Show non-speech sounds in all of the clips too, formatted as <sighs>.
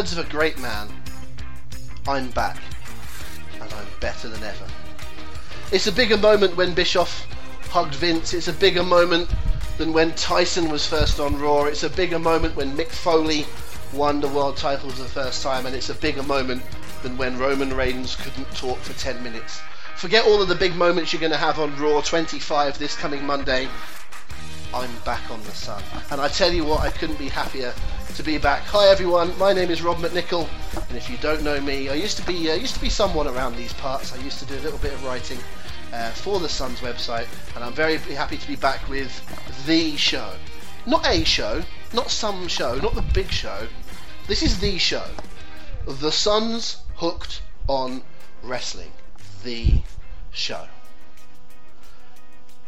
Words of a great man, I'm back, and I'm better than ever. It's a bigger moment when Bischoff hugged Vince. It's a bigger moment than when Tyson was first on Raw. It's a bigger moment when Mick Foley won the world title for the first time, and it's a bigger moment than when Roman Reigns couldn't talk for 10 minutes. Forget all of the big moments you're going to have on Raw 25 this coming Monday. I'm back on the sun. And I tell you what, I couldn't be happier to be back. Hi everyone, my name is Rob McNichol, and if you don't know me, I used to be uh, used to be someone around these parts. I used to do a little bit of writing uh, for the Sun's website, and I'm very happy to be back with the show. Not a show, not some show, not the big show. This is the show. The Sun's hooked on wrestling. The show.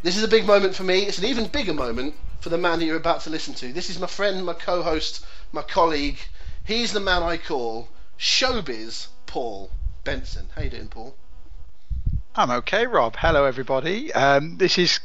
This is a big moment for me. It's an even bigger moment for the man that you're about to listen to. This is my friend, my co-host, my colleague. He's the man I call Showbiz Paul Benson. How you doing, Paul? I'm okay, Rob. Hello, everybody. Um, this is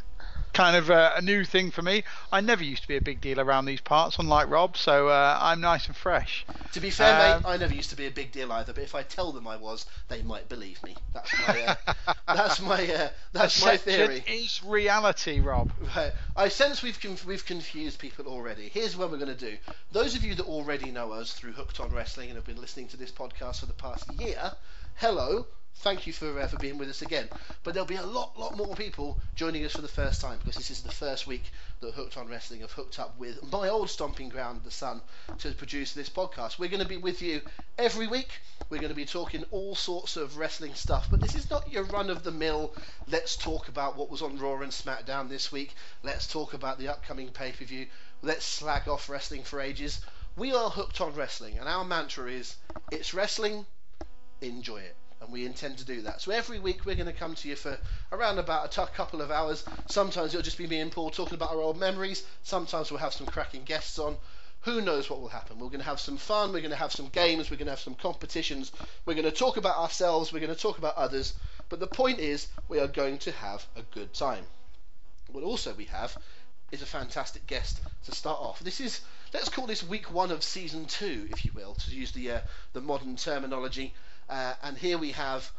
kind of a, a, new thing for me. I never used to be a big deal around these parts, unlike Rob, so uh, I'm nice and fresh. To be fair, um, mate, I never used to be a big deal either. But if I tell them I was, they might believe me. That's my uh, <laughs> that's my uh, that's my theory. Is reality, Rob? Right. I sense we've conf- we've confused people already. Here's what we're going to do. Those of you that already know us through Hooked on Wrestling and have been listening to this podcast for the past year, hello thank you for uh, for being with us again. But there'll be a lot, lot more people joining us for the first time because this is the first week that Hooked on Wrestling have hooked up with my old stomping ground, The Sun, to produce this podcast. We're going to be with you every week. We're going to be talking all sorts of wrestling stuff, but this is not your run of the mill. Let's talk about what was on Raw and SmackDown this week. Let's talk about the upcoming pay per view. Let's slag off wrestling for ages. We are hooked on wrestling, and our mantra is it's wrestling, enjoy it and we intend to do that. So every week we're going to come to you for around about a t- couple of hours. Sometimes it'll just be me and Paul talking about our old memories. Sometimes we'll have some cracking guests on. Who knows what will happen? We're going to have some fun. We're going to have some games. We're going to have some competitions. We're going to talk about ourselves. We're going to talk about others. But the point is, we are going to have a good time. What also we have is a fantastic guest to start off. This is let's call this week one of season two, if you will, to use the uh, the modern terminology. Uh, and here we have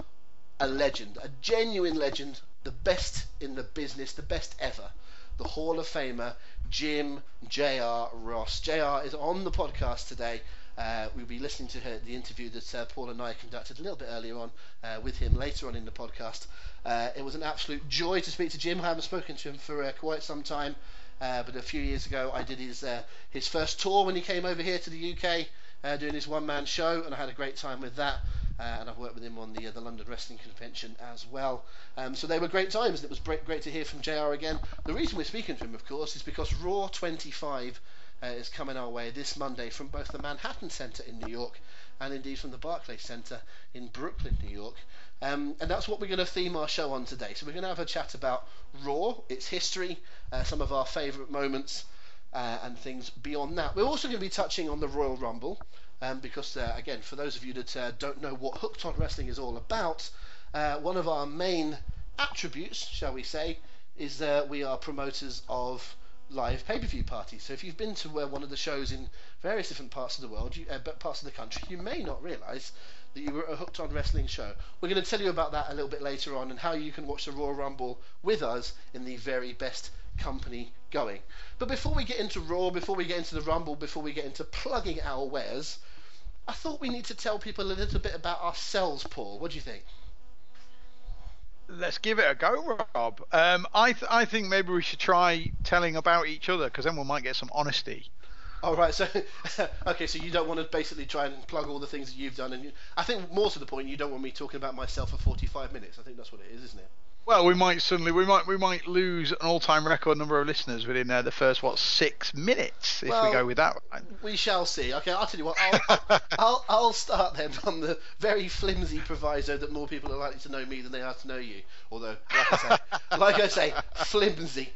a legend, a genuine legend, the best in the business, the best ever, the Hall of Famer, Jim J.R. Ross. J.R. is on the podcast today. Uh, we'll be listening to her, the interview that uh, Paul and I conducted a little bit earlier on uh, with him later on in the podcast. Uh, it was an absolute joy to speak to Jim. I haven't spoken to him for uh, quite some time, uh, but a few years ago I did his his first tour when he came over here to the UK doing his one man show, and I had a great time with that. And I've worked with him on the uh, the London Wrestling Convention as well. Um, so they were great times, and it was great, to hear from JR again. The reason we're speaking to him, of course, is because Raw 25 uh, is coming our way this Monday from both the Manhattan Center in New York and indeed from the Barclays Center in Brooklyn, New York. Um, and that's what we're going to theme our show on today. So we're going to have a chat about Raw, its history, uh, some of our favourite moments, uh, and things beyond that. We're also going to be touching on the Royal Rumble um, because uh, again, for those of you that uh, don't know what Hooked on Wrestling is all about, uh, one of our main attributes, shall we say, is that we are promoters of live pay-per-view parties. So if you've been to uh, one of the shows in various different parts of the world, you, uh, parts of the country, you may not realise that you were at a Hooked on Wrestling show. We're going to tell you about that a little bit later on and how you can watch the Royal Rumble with us in the very best company going. But before we get into Raw, before we get into the Rumble, before we get into plugging our wares, I thought we need to tell people a little bit about ourselves, Paul. What do you think? Let's give it a go, Rob. Um, I th- I think maybe we should try telling about each other because then we might get some honesty. All right. so <laughs> okay, so you don't want to basically try and plug all the things that you've done, and you, I think more to the point, you don't want me talking about myself for 45 minutes. I think that's what it is, isn't it? Well, we might suddenly we might we might lose an all-time record number of listeners within uh, the first what six minutes if Well, we go with that. We shall see. Okay, I'll tell you what. <laughs> I'll, I'll, I'll start then on the very flimsy proviso that more people are likely to know me than they are to know you. Although, like I say, <laughs> like I say, flimsy.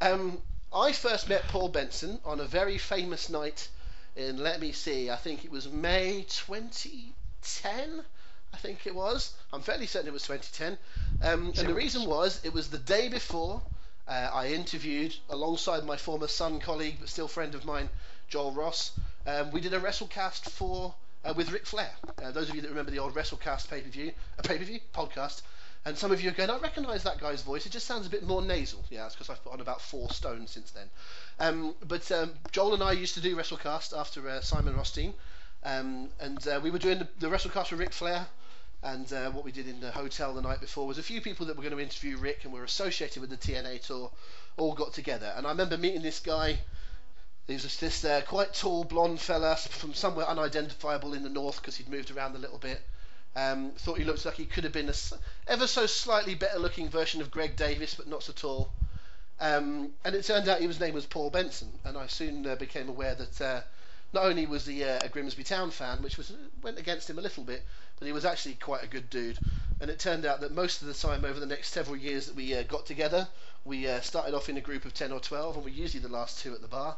Um, I first met Paul Benson on a very famous night in. Let me see. I think it was May 2010. I think it was. I'm fairly certain it was 2010. Um, and the reason was it was the day before uh, I interviewed alongside my former Sun colleague but still friend of mine, Joel Ross. Um, we did a WrestleCast for uh, with Ric Flair. Uh, those of you that remember the old WrestleCast pay per view, a pay per view podcast. And some of you are going, I recognise that guy's voice. It just sounds a bit more nasal. Yeah, that's because I've put on about four stone since then. Um, but um, Joel and I used to do WrestleCast after uh, Simon Rothstein. Um, and uh, we were doing the, the WrestleCast with Ric Flair. And uh, what we did in the hotel the night before was a few people that were going to interview Ric and were associated with the TNA tour all got together. And I remember meeting this guy. He was just this uh, quite tall blonde fella from somewhere unidentifiable in the north because he'd moved around a little bit. Um, thought he looked like he could have been a ever so slightly better looking version of Greg Davies, but not so tall. Um, and it turned out his name was Paul Benson, and I soon uh, became aware that uh, not only was he uh, a Grimsby Town fan, which was went against him a little bit, but he was actually quite a good dude. And it turned out that most of the time over the next several years that we uh, got together, we uh, started off in a group of 10 or 12, and we're usually the last two at the bar.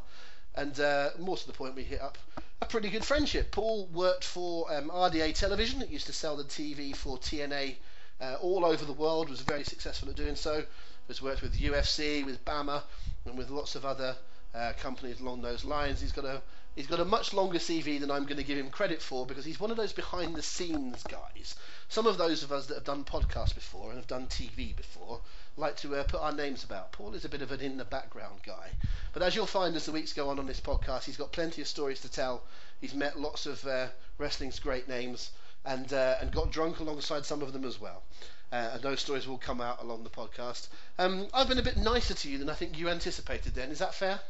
And uh, more to the point, we hit up a pretty good friendship. Paul worked for um, RDA Television, it used to sell the TV for TNA uh, all over the world, was very successful at doing so. Has worked with UFC, with BAMMA, and with lots of other uh, companies along those lines. He's got a he's got a much longer CV than I'm going to give him credit for because he's one of those behind the scenes guys. Some of those of us that have done podcasts before and have done TV before like to uh, put our names about. Paul is a bit of an in the background guy, but as you'll find as the weeks go on on this podcast, he's got plenty of stories to tell. He's met lots of uh, wrestling's great names and uh, and got drunk alongside some of them as well. Uh, and those stories will come out along the podcast. Um, I've been a bit nicer to you than I think you anticipated. Then is that fair?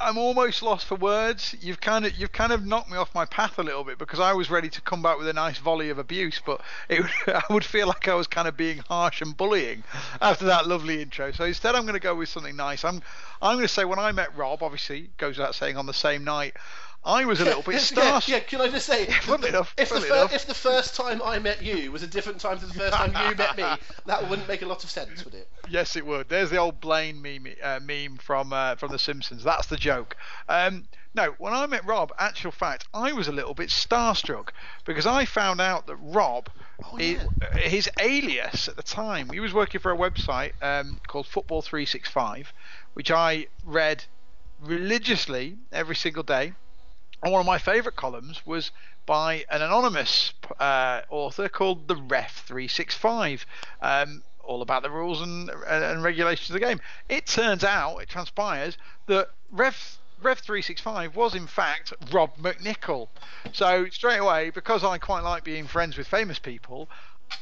I'm almost lost for words. You've kind of you've kind of knocked me off my path a little bit because I was ready to come back with a nice volley of abuse, but it, <laughs> I would feel like I was kind of being harsh and bullying after that lovely intro. So instead, I'm going to go with something nice. I'm I'm going to say when I met Rob, obviously goes without saying on the same night, I was a little bit <laughs> starstruck. yeah, can I just say, funnily enough, if, the fir- enough. if the first time I met you was a different time to the first time you met me, <laughs> that wouldn't make a lot of sense, would it? Yes, it would. There's the old Blaine meme, uh, meme from uh, from The Simpsons. That's the joke. Um, no, when I met Rob, actual fact, I was a little bit starstruck because I found out that Rob, Oh, yeah. his alias at the time, he was working for a website um, called Football 365, which I read religiously every single day. And one of my favourite columns was by an anonymous uh, author called the Ref 365, um, all about the rules and, and, regulations of the game. It turns out, it transpires, that Ref Rev 365 was in fact Rob McNichol. So straight away, because I quite like being friends with famous people,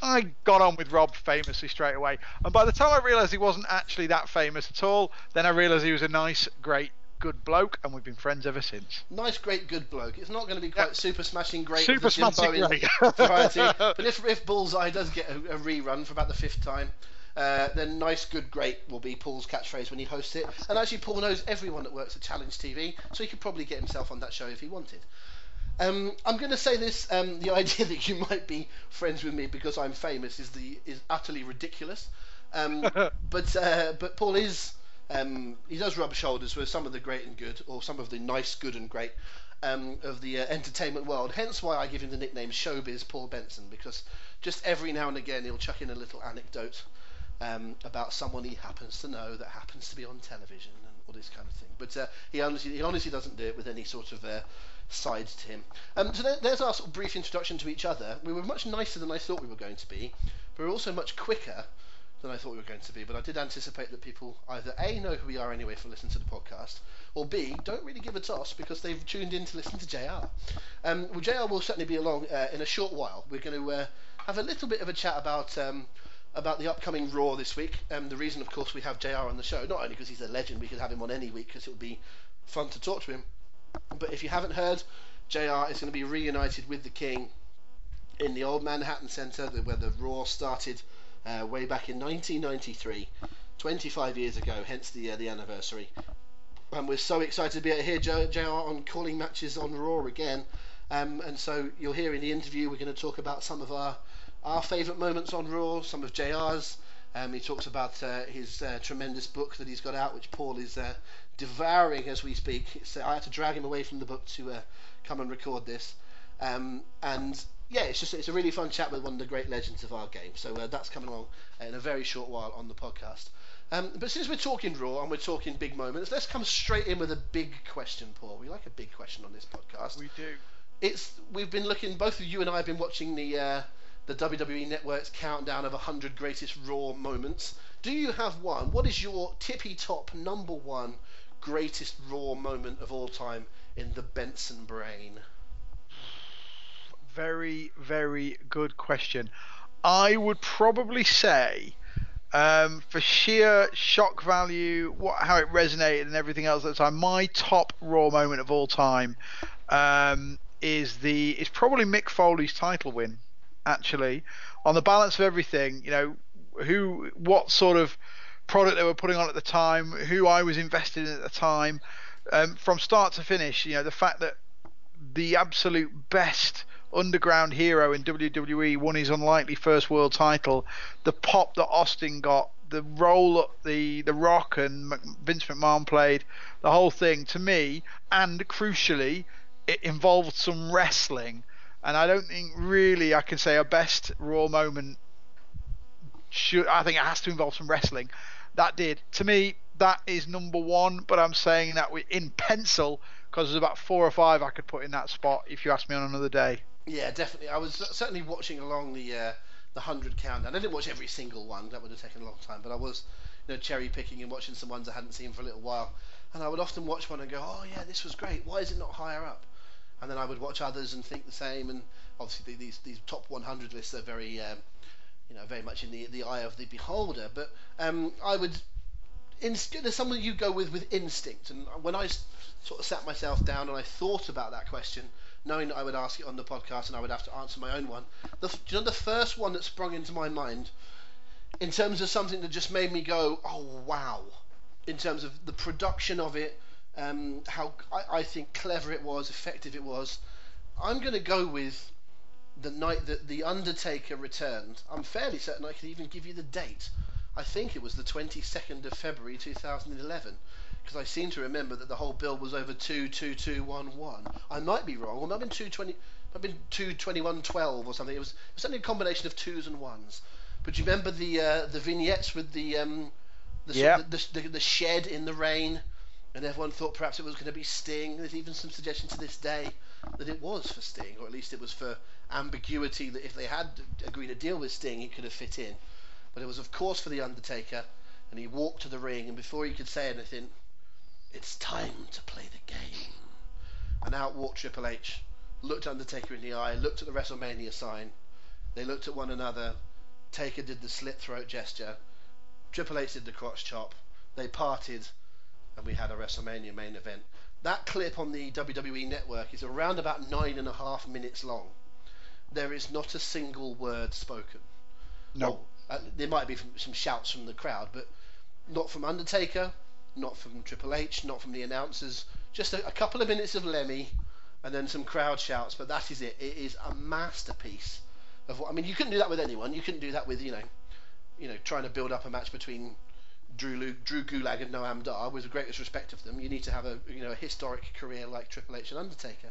I got on with Rob famously straight away. And by the time I realised he wasn't actually that famous at all, then I realised he was a nice, great, good bloke, and we've been friends ever since. Nice, great, good bloke. It's not going to be quite super smashing great. Super smashing great. <laughs> variety. <laughs> But if, if Bullseye does get a, a rerun for about the fifth time, uh, then nice, good, great will be Paul's catchphrase when he hosts it. And actually, Paul knows everyone that works at Challenge TV, so he could probably get himself on that show if he wanted. Um, I'm going to say this: um, the <laughs> idea that you might be friends with me because I'm famous is the is utterly ridiculous. Um, but uh, but Paul is um, he does rub shoulders with some of the great and good, or some of the nice, good and great um, of the uh, entertainment world. Hence why I give him the nickname Showbiz Paul Benson because just every now and again he'll chuck in a little anecdote um, about someone he happens to know that happens to be on television and all this kind of thing. But uh, he honestly he honestly doesn't do it with any sort of uh, side to him. Um, so there, there's our sort of brief introduction to each other. We were much nicer than I thought we were going to be, but we were also much quicker than I thought we were going to be. But I did anticipate that people either A, know who we are anyway for listening to the podcast, or B, don't really give a toss because they've tuned in to listen to JR. Um, well, JR will certainly be along uh, in a short while. We're going to uh, have a little bit of a chat about. Um, about the upcoming Raw this week. Um, the reason, of course, we have JR on the show, not only because he's a legend, we could have him on any week because it would be fun to talk to him, But if you haven't heard, JR is going to be reunited with the King in the old Manhattan Center, where the Raw started uh, way back in 1993, 25 years ago, hence the uh, the anniversary. And we're so excited to be to hear JR on calling matches on Raw again. Um, and so you'll hear in the interview we're going to talk about some of our our favourite moments on Raw, some of JR's. Um, he talks about uh, his uh, tremendous book that he's got out, which Paul is uh, devouring as we speak. So I had to drag him away from the book to uh, come and record this. Um, and yeah, it's just it's a really fun chat with one of the great legends of our game. So uh, that's coming along in a very short while on the podcast. Um, but since we're talking Raw and we're talking big moments, let's come straight in with a big question, Paul. We like a big question on this podcast. We do. It's we've been looking. Both of you and I have been watching the uh, the WWE Network's countdown of 100 greatest Raw moments. Do you have one? What is your tippy top number one greatest Raw moment of all time in the Benson brain? Very, very good question. I would probably say, um, for sheer shock value, what how it resonated and everything else at the time, my top Raw moment of all time um, is the is probably Mick Foley's title win. Actually, on the balance of everything, you know, who what sort of product they were putting on at the time, who I was invested in at the time, um, from start to finish. You know, the fact that the absolute best underground hero in WWE won his unlikely first world title, the pop that Austin got, the role that the the Rock and Vince McMahon played, the whole thing to me, and crucially, it involved some wrestling. And I don't think really I can say a best Raw moment. Should I think it has to involve some wrestling. That did to me. That is number one. But I'm saying that in pencil because there's about four or five I could put in that spot if you ask me on another day. Yeah, definitely. I was certainly watching along the uh, the hundred countdown. I didn't watch every single one; that would have taken a long time. But I was, you know, cherry picking and watching some ones I hadn't seen for a little while. And I would often watch one and go, "Oh yeah, this was great. Why is it not higher up?" And then I would watch others and think the same. And obviously these these top 100 lists are very, um, you know, very much in the the eye of the beholder. But um, I would. Inst- there's someone you go with with instinct, and when I sort of sat myself down and I thought about that question, knowing that I would ask it on the podcast and I would have to answer my own one. The, you know, the first one that sprung into my mind, in terms of something that just made me go, "Oh wow!" In terms of the production of it, um, how I, I think clever it was, effective it was. I'm going to go with the night that the Undertaker returned. I'm fairly certain I could even give you the date. I think it was the 22nd of February 2011 because I seem to remember that the whole bill was over two two two one one. I might be wrong. It might have been two twenty. Might have been two twenty one twelve or something. It was, it was certainly a combination of twos and ones. But do you remember the uh, the vignettes with the um, the, Yep. the, the, the shed in the rain, and everyone thought perhaps it was going to be Sting. There's even some suggestion to this day that it was for Sting, or at least it was for ambiguity that if they had agreed a deal with Sting, it could have fit in. But it was of course for the Undertaker, and he walked to the ring, and before he could say anything, it's time to play the game. And out walked Triple H, looked Undertaker in the eye, looked at the WrestleMania sign. They looked at one another. Taker did the slit throat gesture. Triple H did the crotch chop. They parted, and we had a WrestleMania main event. That clip on the WWE network is around about nine and a half minutes long. There is not a single word spoken. No. Well, uh, there might be from, some shouts from the crowd, but not from Undertaker, not from Triple H, not from the announcers. Just a, a couple of minutes of Lemmy, and then some crowd shouts. But that is it. It is a masterpiece of what I mean. You couldn't do that with anyone. You couldn't do that with you know, you know, trying to build up a match between Drew Lu- Drew Gulak and Noam Dar. With the greatest respect of them, you need to have a you know a historic career like Triple H and Undertaker.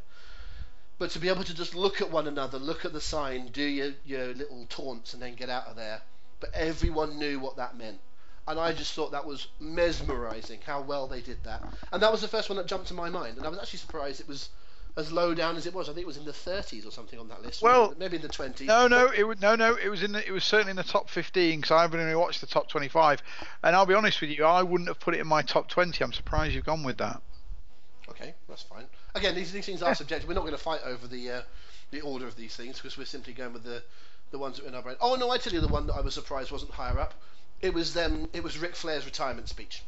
But to be able to just look at one another, look at the sign, do your, your little taunts, and then get out of there. But everyone knew what that meant. And I just thought that was mesmerizing how well they did that. And that was the first one that jumped to my mind. And I was actually surprised it was as low down as it was. I think it was in the 30s or something on that list. Well, maybe in the 20s. No, no, it was no, no. It was in. The, it was certainly in the top 15 because I haven't only watched the top 25. And I'll be honest with you, I wouldn't have put it in my top 20. I'm surprised you've gone with that. Okay, that's fine. Again, these, these things are subjective. We're not going to fight over the uh, the order of these things because we're simply going with the the ones that are in our brain. Oh no, I tell you, the one that I was surprised wasn't higher up. It was them. It was Ric Flair's retirement speech.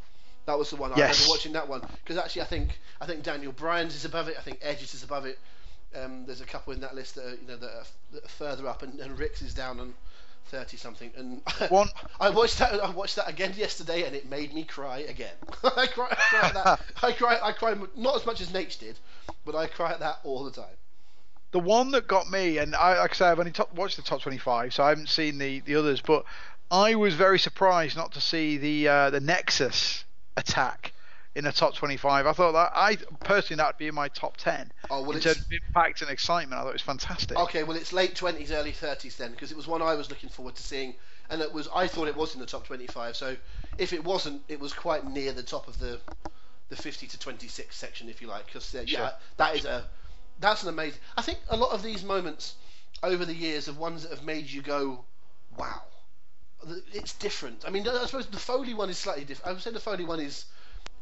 That was the one I Yes. remember watching that one because actually I think I think Daniel Bryan's is above it. I think Edge's is above it. Um, there's a couple in that list that are, you know that are, that are further up, and, and Ric's is down on thirty something. And One- <laughs> I watched that. I watched that again yesterday, and it made me cry again. <laughs> I cry, I cry at that. <laughs> I cry. I cry not as much as Nate did, but I cry at that all the time. The one that got me, and I, like I say, I've only top, watched the top 25, so I haven't seen the, the others, but I was very surprised not to see the uh, the Nexus attack in the top 25. I thought that I personally that would be in my top 10 Oh well, in it's terms of impact and excitement. I thought it was fantastic. Okay, well it's late twenties, early thirties then, because it was one I was looking forward to seeing, and it was I thought it was in the top twenty-five. So if it wasn't, it was quite near the top of the the fifty to twenty-six section, if you like, because uh, yeah, Sure. that is a that's an amazing. I think a lot of these moments over the years are ones that have made you go, wow, it's different. I mean, I suppose the Foley one is slightly different. I would say the Foley one is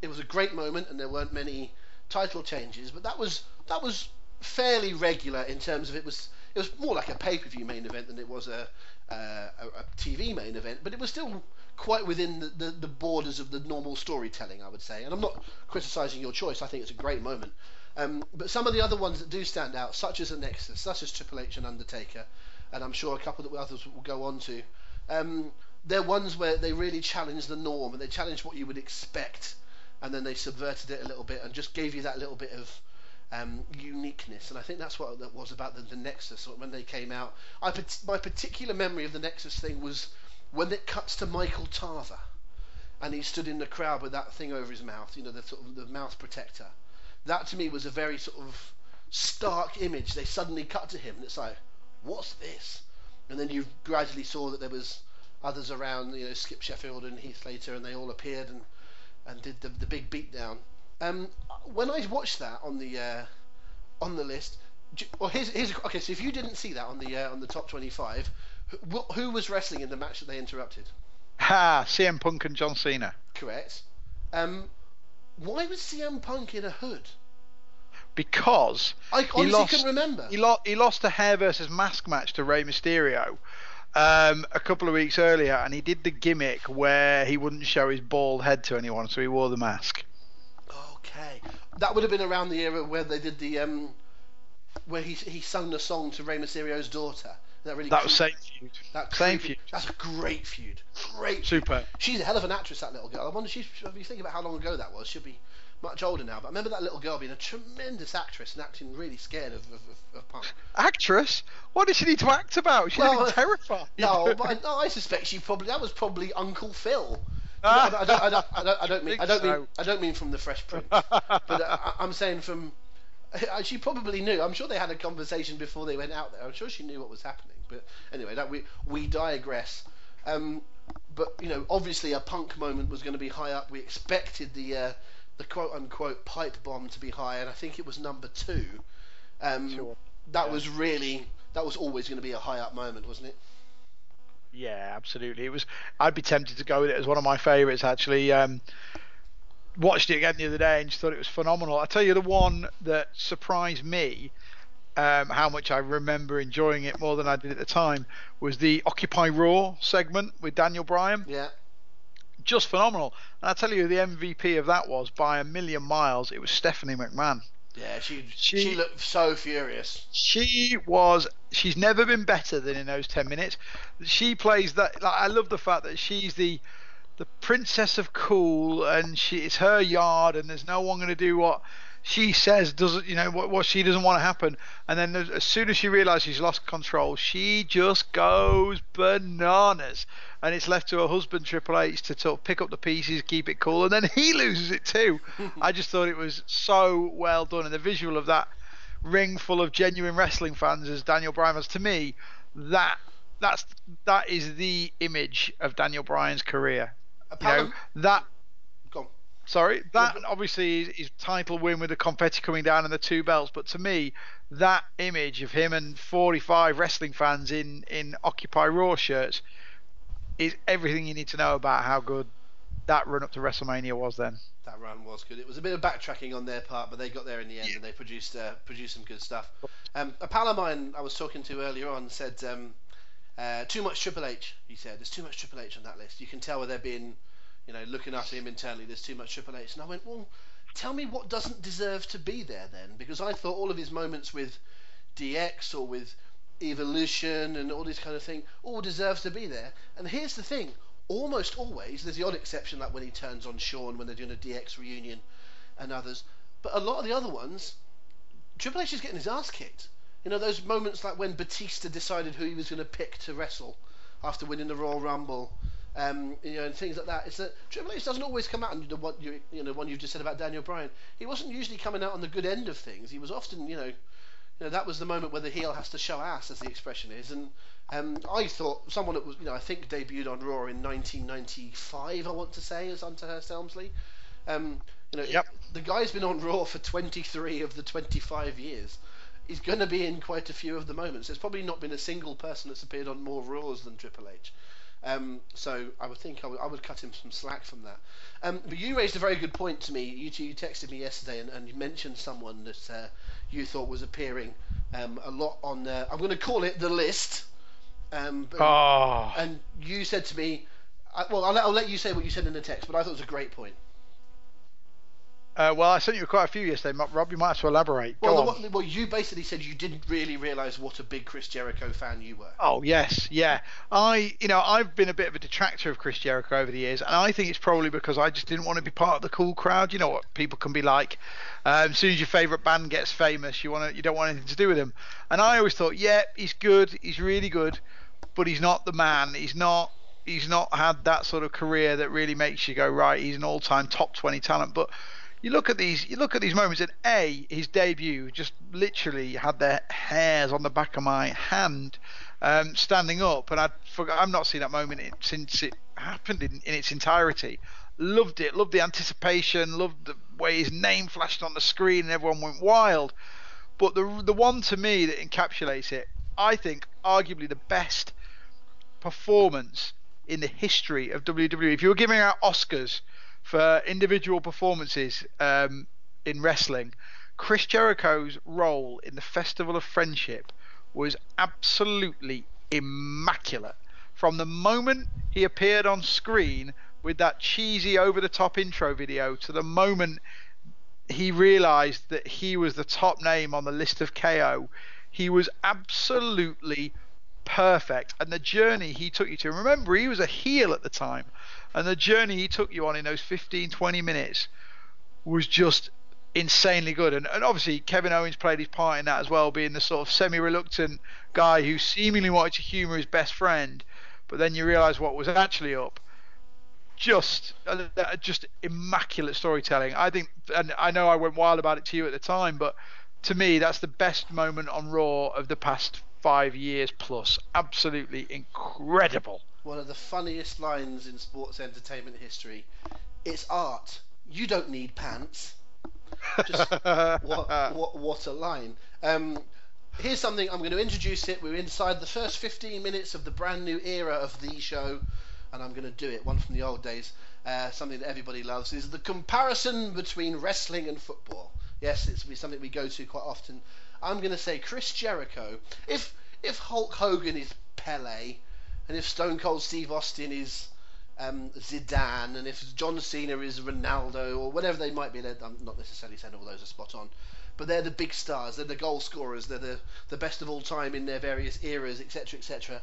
it was a great moment, and there weren't many title changes, but that was that was fairly regular in terms of it was it was more like a pay-per-view main event than it was a uh, a, a TV main event, but it was still quite within the, the, the borders of the normal storytelling, I would say. And I'm not criticising your choice. I think it's a great moment. Um, but some of the other ones that do stand out, such as the Nexus, such as Triple H and Undertaker, and I'm sure a couple that others will go on to, um, they're ones where they really challenge the norm and they challenge what you would expect, and then they subverted it a little bit and just gave you that little bit of um, uniqueness. And I think that's what that was about the, the Nexus when they came out. I, my particular memory of the Nexus thing was when it cuts to Michael Tarver, and he stood in the crowd with that thing over his mouth, you know, the sort of the mouth protector. That to me was a very sort of stark image. They suddenly cut to him, and it's like, what's this? And then you gradually saw that there was others around, you know, Skip Sheffield and Heath Slater, and they all appeared and and did the, the big beatdown. Um, when I watched that on the uh, on the list, well, here's, here's okay. So if you didn't see that on the uh, on the top 25, who, who was wrestling in the match that they interrupted? Ha! CM Punk and John Cena. Correct. Um, why was CM Punk in a hood? Because I he lost, couldn't remember. He, lo- he lost a hair versus mask match to Rey Mysterio um, a couple of weeks earlier, and he did the gimmick where he wouldn't show his bald head to anyone, so he wore the mask. Okay, that would have been around the era where they did the um, where he he sung the song to Rey Mysterio's daughter. That really That was creepy- same feud. that same creepy- feud. That's a great feud. Great. feud. Super. She's a hell of an actress, that little girl. I wonder she's, if you think about how long ago that was, she'll be much older now. But I remember that little girl being a tremendous actress and acting really scared of, of, of, Punk. Actress? What did she need to act about? She'd Well, <laughs> terrified. No, but I, no, I suspect she probably that was probably Uncle Phil. <laughs> I, I, don't, I, don't, I, don't, I don't mean I don't Think mean. I don't mean from the Fresh Prince, <laughs> but uh, I, I'm saying from. uh, She probably knew. I'm sure they had a conversation before they went out there. I'm sure she knew what was happening. But anyway, that we we digress. Um, but you know, obviously, a punk moment was going to be high up. We expected the uh, the quote unquote pipe bomb to be high, and I think it was number two. Um, Sure. That Yeah. was really that was always going to be a high up moment, wasn't it? Yeah, absolutely. It was. I'd be tempted to go with it as one of my favourites. Actually, um, watched it again the other day and just thought it was phenomenal. I tell you, the one that surprised me, um, how much I remember enjoying it more than I did at the time, was the Occupy Raw segment with Daniel Bryan. Yeah. Just phenomenal. And I tell you, the MVP of that was by a million miles. It was Stephanie McMahon. Yeah, she, she She- looked so furious. She was. She's never been better than in those ten minutes. She plays that. Like, I love the fact that she's the the princess of cool, and she it's her yard, and there's no one going to do what she says doesn't. You know what what she doesn't want to happen. And then as- soon as she realizes she's lost control, she just goes bananas. And it's left to her husband Triple H to sort of pick up the pieces, keep it cool, and then he <laughs> loses it too. <laughs> I just thought it was so well done, and the visual of that ring full of genuine wrestling fans as Daniel Bryan was to me that that's that is the image of Daniel Bryan's career. You know that. Sorry that obviously is his title win with the confetti coming down and the two belts, but to me that image of him and 45 wrestling fans in in Occupy Raw shirts is everything you need to know about how good that run up to WrestleMania was then. That run was good. It was a bit of backtracking on their part, but they got there in the end and they produced uh, produced some good stuff. Um, a pal of mine I was talking to earlier on said um, uh, too much Triple H. He said there's too much Triple H on that list. You can tell where they're being, you know, looking after him internally, there's too much Triple H. And I went, well, tell me what doesn't deserve to be there then, because I thought all of his moments with DX or with Evolution and all this kind of thing all deserves to be there. And here's the thing: almost always, there's the odd exception, like when he turns on Shawn when they're doing a DX reunion and others. But a lot of the other ones, Triple H is getting his ass kicked. You know, those moments like when Batista decided who he was going to pick to wrestle after winning the Royal Rumble, um, you know, and things like that. It's that Triple H doesn't always come out and the one you, you know, one you've just said about Daniel Bryan. He wasn't usually coming out on the good end of things. He was often, you know, you know, that was the moment where the heel has to show ass, as the expression is. And um, I thought someone that was, you know, I think debuted on Raw in 1995. I want to say, as Hunter Hearst Helmsley. Um, you know, Yep. the guy's been on Raw for 23 of the 25 years. He's going to be in quite a few of the moments. There's probably not been a single person that's appeared on more Raws than Triple H. Um, so I would think I would, I would cut him some slack from that. Um, but you raised a very good point to me. You, you texted me yesterday and, and you mentioned someone that uh, you thought was appearing um, a lot on. Uh, I'm going to call it the list. Um, but- Oh, and you said to me, I, well, I'll I'll let you say what you said in the text, but I thought it was a great point. Uh, well, I sent you quite a few yesterday, Rob. You might have to elaborate. Go Well, the, well, you basically said you didn't really realise what a big Chris Jericho fan you were. Oh yes, yeah. I, you know, I've been a bit of a detractor of Chris Jericho over the years, and I think it's probably because I just didn't want to be part of the cool crowd. You know what people can be like. Um, as soon as your favourite band gets famous, you want to, you don't want anything to do with them. And I always thought, yeah, he's good, he's really good, but he's not the man. He's not. He's not had that sort of career that really makes you go right. He's an all-time top 20 talent, but you look at these you look at these moments and a his debut just literally had the hairs on the back of my hand um, standing up and I'd forgot, I've not seen that moment in, since it happened in, in its entirety. Loved it loved the anticipation loved the way his name flashed on the screen and everyone went wild. But the the one to me that encapsulates it I think arguably the best performance in the history of WWE if you were giving out Oscars for individual performances um, in wrestling, Chris Jericho's role in the Festival of Friendship was absolutely immaculate. From the moment he appeared on screen with that cheesy over the top intro video to the moment he realized that he was the top name on the list of KO, he was absolutely perfect. And the journey he took you to, remember, he was a heel at the time, and the journey he took you on in those 15, 20 minutes was just insanely good. And, and obviously, Kevin Owens played his part in that as well, being the sort of semi reluctant guy who seemingly wanted to humour his best friend, but then you realise what was actually up just just immaculate storytelling. I think, and I know I went wild about it to you at the time, but to me, that's the best moment on Raw of the past five years plus. Absolutely incredible. One of the funniest lines in sports entertainment history. It's art. You don't need pants. Just <laughs> what, what, what a line. Um, here's something I'm going to introduce it. We're inside the first 15 minutes of the brand new era of the show, and I'm going to do it. One from the old days, uh, something that everybody loves, is the comparison between wrestling and football. Yes, it's something we go to quite often. I'm going to say Chris Jericho. If if Hulk Hogan is Pele, and if Stone Cold Steve Austin is um, Zidane, and if John Cena is Ronaldo, or whatever they might be, I'm not necessarily saying all those are spot on, but they're the big stars, they're the goal scorers, they're the, the best of all time in their various eras, etc., etc.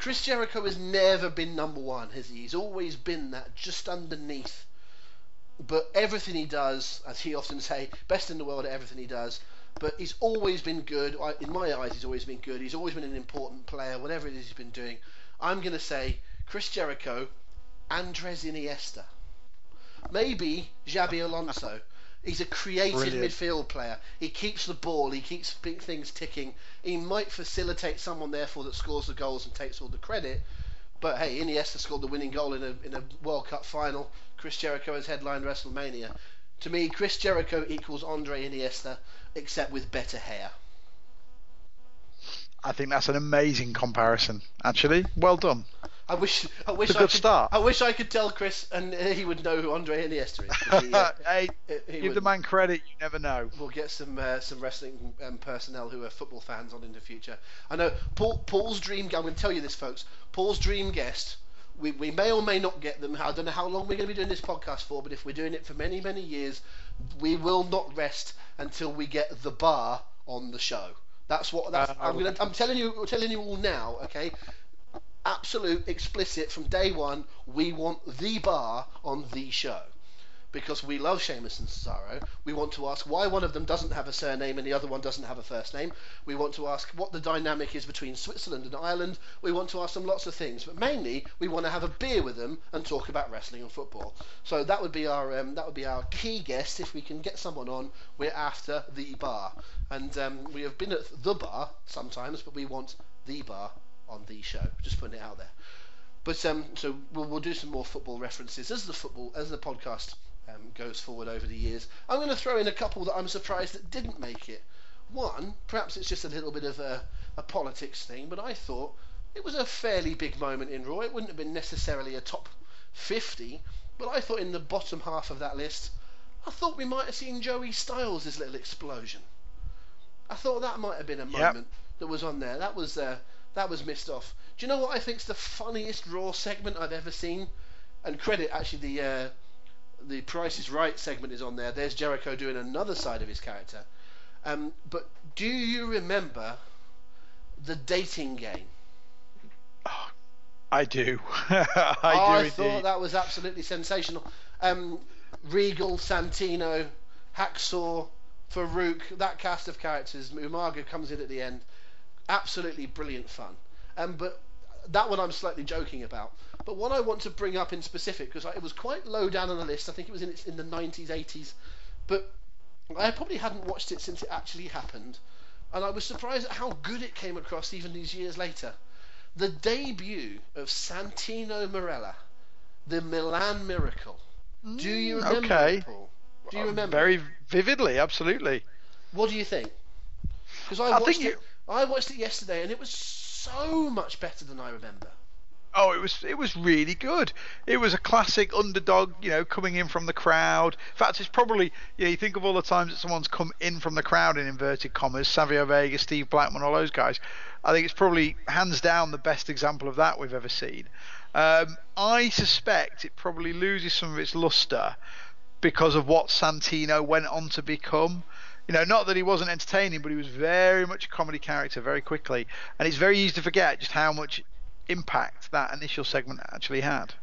Chris Jericho has never been number one, has he? He's always been that just underneath. But everything he does, as he often say, best in the world at everything he does. But he's always been good. In my eyes, he's always been good. He's always been an important player, whatever it is he's been doing. I'm going to say Chris Jericho, Andres Iniesta. Maybe Xabi Alonso. He's a creative Brilliant. midfield player. He keeps the ball. He keeps things ticking. He might facilitate someone, therefore, that scores the goals and takes all the credit. But hey, Iniesta scored the winning goal in a in a World Cup final. Chris Jericho has headlined WrestleMania. To me, Chris Jericho equals Andre Iniesta, except with better hair. I think that's an amazing comparison. Actually, well done. I wish I wish It's a I good could, start. I wish I could tell Chris, and he would know who Andre Iniesta is. he, uh, <laughs> hey, he- give the man credit. You never know. We'll get some uh, some wrestling um, personnel who are football fans on in the future. I know Paul, Paul's dream. I'm going to tell you this, folks. Paul's dream guest we, we may or may not get them. I don't know how long we're going to be doing this podcast for, but if we're doing it for many, many years, we will not rest until we get the bar on the show. That's what that's, Uh, I'm gonna. I'm telling you, I'm telling you all now. Okay, absolute explicit from day one. We want the bar on the show because we love Sheamus and Cesaro. We want to ask why one of them doesn't have a surname and the other one doesn't have a first name. We want to ask what the dynamic is between Switzerland and Ireland. We want to ask them lots of things, but mainly we want to have a beer with them and talk about wrestling and football. So that would be our um, that would be our key guest. If we can get someone on, we're after the bar, and um, we have been at the bar sometimes, but we want the bar on the show. Just putting it out there. But um, so we'll, we'll do some more football references as the football as the podcast um, goes forward over the years. I'm going to throw in a couple that I'm surprised that didn't make it. One, perhaps it's just a little bit of a, a politics thing, but I thought it was a fairly big moment in Raw. It wouldn't have been necessarily a top 50, but I thought in the bottom half of that list, I thought we might have seen Joey Styles' little explosion. I thought that might have been a Yep. moment that was on there. That was uh, that was missed off. Do you know what I think's the funniest Raw segment I've ever seen? And credit actually the uh, the Price is Right segment is on there. There's Jericho doing another side of his character. Um, but do you remember the dating game? I do. <laughs> I I do thought indeed. that was absolutely sensational. Um, Regal, Santino, Hacksaw, Farouk, that cast of characters. Umaga comes in at the end. Absolutely brilliant fun. Um, but that one I'm slightly joking about. But what I want to bring up in specific, because it was quite low down on the list. I think it was in its in the 90s, 80s. But I probably hadn't watched it since it actually happened, and I was surprised at how good it came across even these years later. The debut of Santino Marella, the Milan Miracle. Do you Mm, remember okay. Paul? Do you Uh, remember? Very vividly, absolutely. What do you think? Because I I watched it. you- I watched it yesterday, and it was so much better than I remember. Oh, it was it was really good. It was a classic underdog, you know, coming in from the crowd. In fact, it's probably you know you think of all the times that someone's come in from the crowd in inverted commas, Savio Vega, Steve Blackman, all those guys. I think it's probably hands down the best example of that we've ever seen. Um, I suspect it probably loses some of its luster because of what Santino went on to become. You know, not that he wasn't entertaining, but he was very much a comedy character very quickly, and it's very easy to forget just how much impact that initial segment actually had.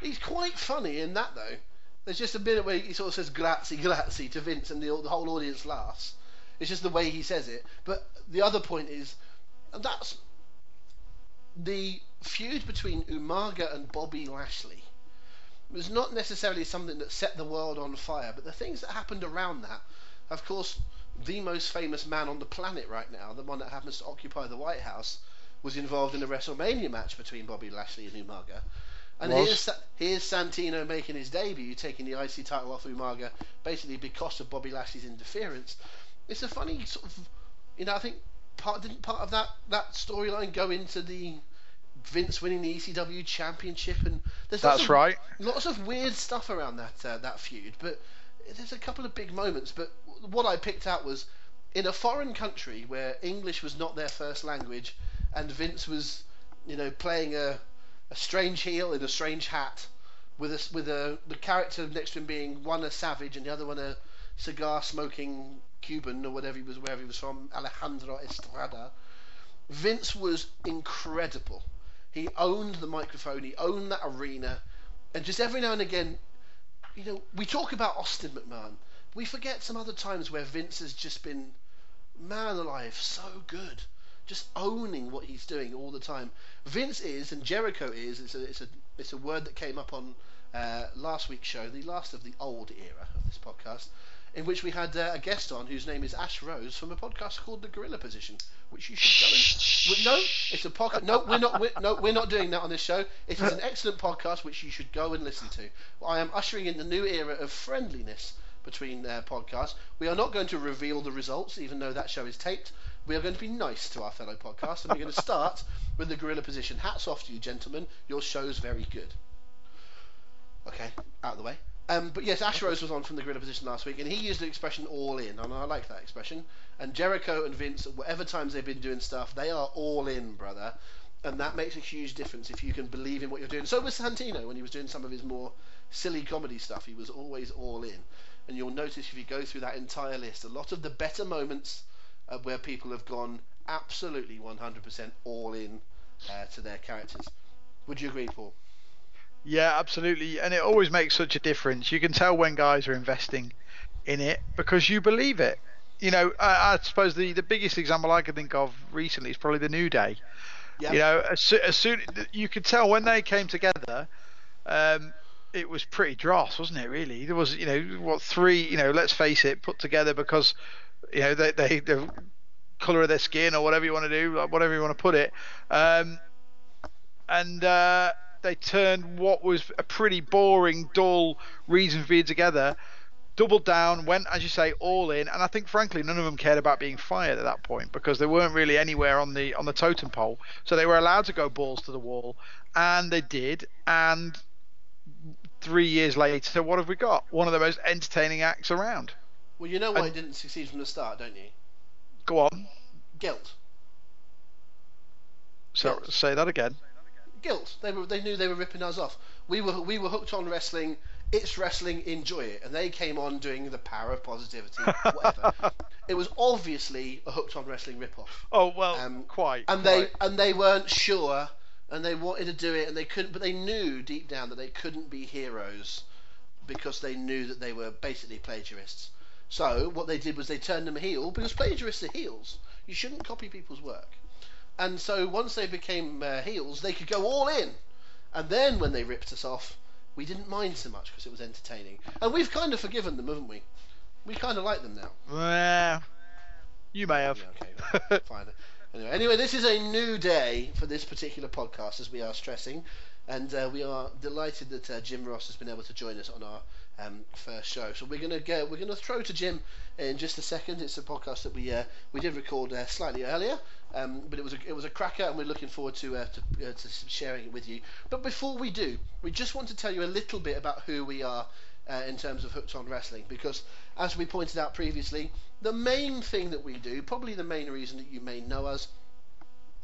He's quite funny in that though. There's just a bit where he sort of says "grazie, grazie" to Vince, and the, the whole audience laughs. It's just the way he says it. But the other point is, and that's the feud between Umaga and Bobby Lashley was not necessarily something that set the world on fire, but the things that happened around that, of course, the most famous man on the planet right now, the one that happens to occupy the White House, was involved in a WrestleMania match between Bobby Lashley and Umaga. And Was. here's, here's Santino making his debut, taking the IC title off Umaga, basically because of Bobby Lashley's interference. It's a funny sort of, you know, I think part didn't part of that that storyline go into the Vince winning the ECW championship, and there's lots That's of, right. lots of weird stuff around that uh, that feud. But there's a couple of big moments. But what I picked out was in a foreign country where English was not their first language, and Vince was, you know, playing a, a strange heel in a strange hat, with a with a the character next to him being one a savage and the other one a cigar smoking Cuban or whatever he was wherever he was from, Alejandro Estrada. Vince was incredible. He owned the microphone. He owned that arena, and just every now and again, you know, we talk about Austin McMahon. We forget some other times where Vince has just been man alive, so good, just owning what he's doing all the time. Vince is, and Jericho is. It's a it's a it's a word that came up on uh, last week's show, the last of the old era of this podcast, in which we had uh, a guest on whose name is Ash Rose from a podcast called The Gorilla Position, which you should go and no, it's a podcast. No, we're not. We're, no, we're not doing that on this show. It is an <laughs> excellent podcast which you should go and listen to. I am ushering in the new era of friendliness between uh, podcasts. We are not going to reveal the results, even though that show is taped. We are going to be nice to our fellow podcasts, and we're going to start with the gorilla position. Hats off to you, gentlemen. Your show's very good. Okay, out of the way. Um, but yes, Ash Rose was on from the gorilla position last week, and he used the expression "all in," and I like that expression. And Jericho and Vince, whatever times they've been doing stuff, they are all in, brother. and that makes a huge difference if you can believe in what you're doing. So was Santino when he was doing some of his more silly comedy stuff. He was always all in, and you'll notice if you go through that entire list, a lot of the better moments uh, where people have gone absolutely 100% all in uh, to their characters. Would you agree, Paul? Yeah, absolutely, and it always makes such a difference. You can tell when guys are investing in it because you believe it. You know, I, I suppose the, the biggest example I can think of recently is probably the New Day. You know, as, as, soon you could tell when they came together, um, it was pretty dross, wasn't it? Really, there was you know what three you know let's face it put together because you know they they the color of their skin or whatever you want to do, whatever you want to put it, um, and uh, they turned what was a pretty boring, dull reason for being together doubled down, went as you say all in, and I think frankly none of them cared about being fired at that point because they weren't really anywhere on the on the totem pole, so they were allowed to go balls to the wall, and they did, and three years later, what have we got? One of the most entertaining acts around. Well, you know why and, it didn't succeed from the start, don't you? Go on. Guilt. So Guilt. say that again. Guilt. They were. They knew they were ripping us off. We were. We were hooked on wrestling it's wrestling, enjoy it. And they came on doing the power of positivity, whatever. <laughs> it was obviously a hooked on wrestling ripoff. Oh well, um, quite. And quite. they and they weren't sure, and they wanted to do it, and they couldn't. But they knew deep down that they couldn't be heroes because they knew that they were basically plagiarists. So what they did was they turned them heel because plagiarists are heels. You shouldn't copy people's work. And so once they became uh, heels, they could go all in. And then when they ripped us off, we didn't mind so much because it was entertaining. And we've kind of forgiven them, haven't we? We kind of like them now. Well, you may have. Yeah, okay, <laughs> fine. Anyway, anyway, this is a new day for this particular podcast, as we are stressing, and uh, we are delighted that uh, Jim Ross has been able to join us on our um, first show. So we're gonna go. We're gonna throw to Jim in just a second. It's a podcast that we uh, we did record uh, slightly earlier, um, but it was a, it was a cracker, and we're looking forward to, uh, to, uh, to sharing it with you. But before we do, we just want to tell you a little bit about who we are uh, in terms of Hooked on Wrestling, because as we pointed out previously, the main thing that we do, probably the main reason that you may know us,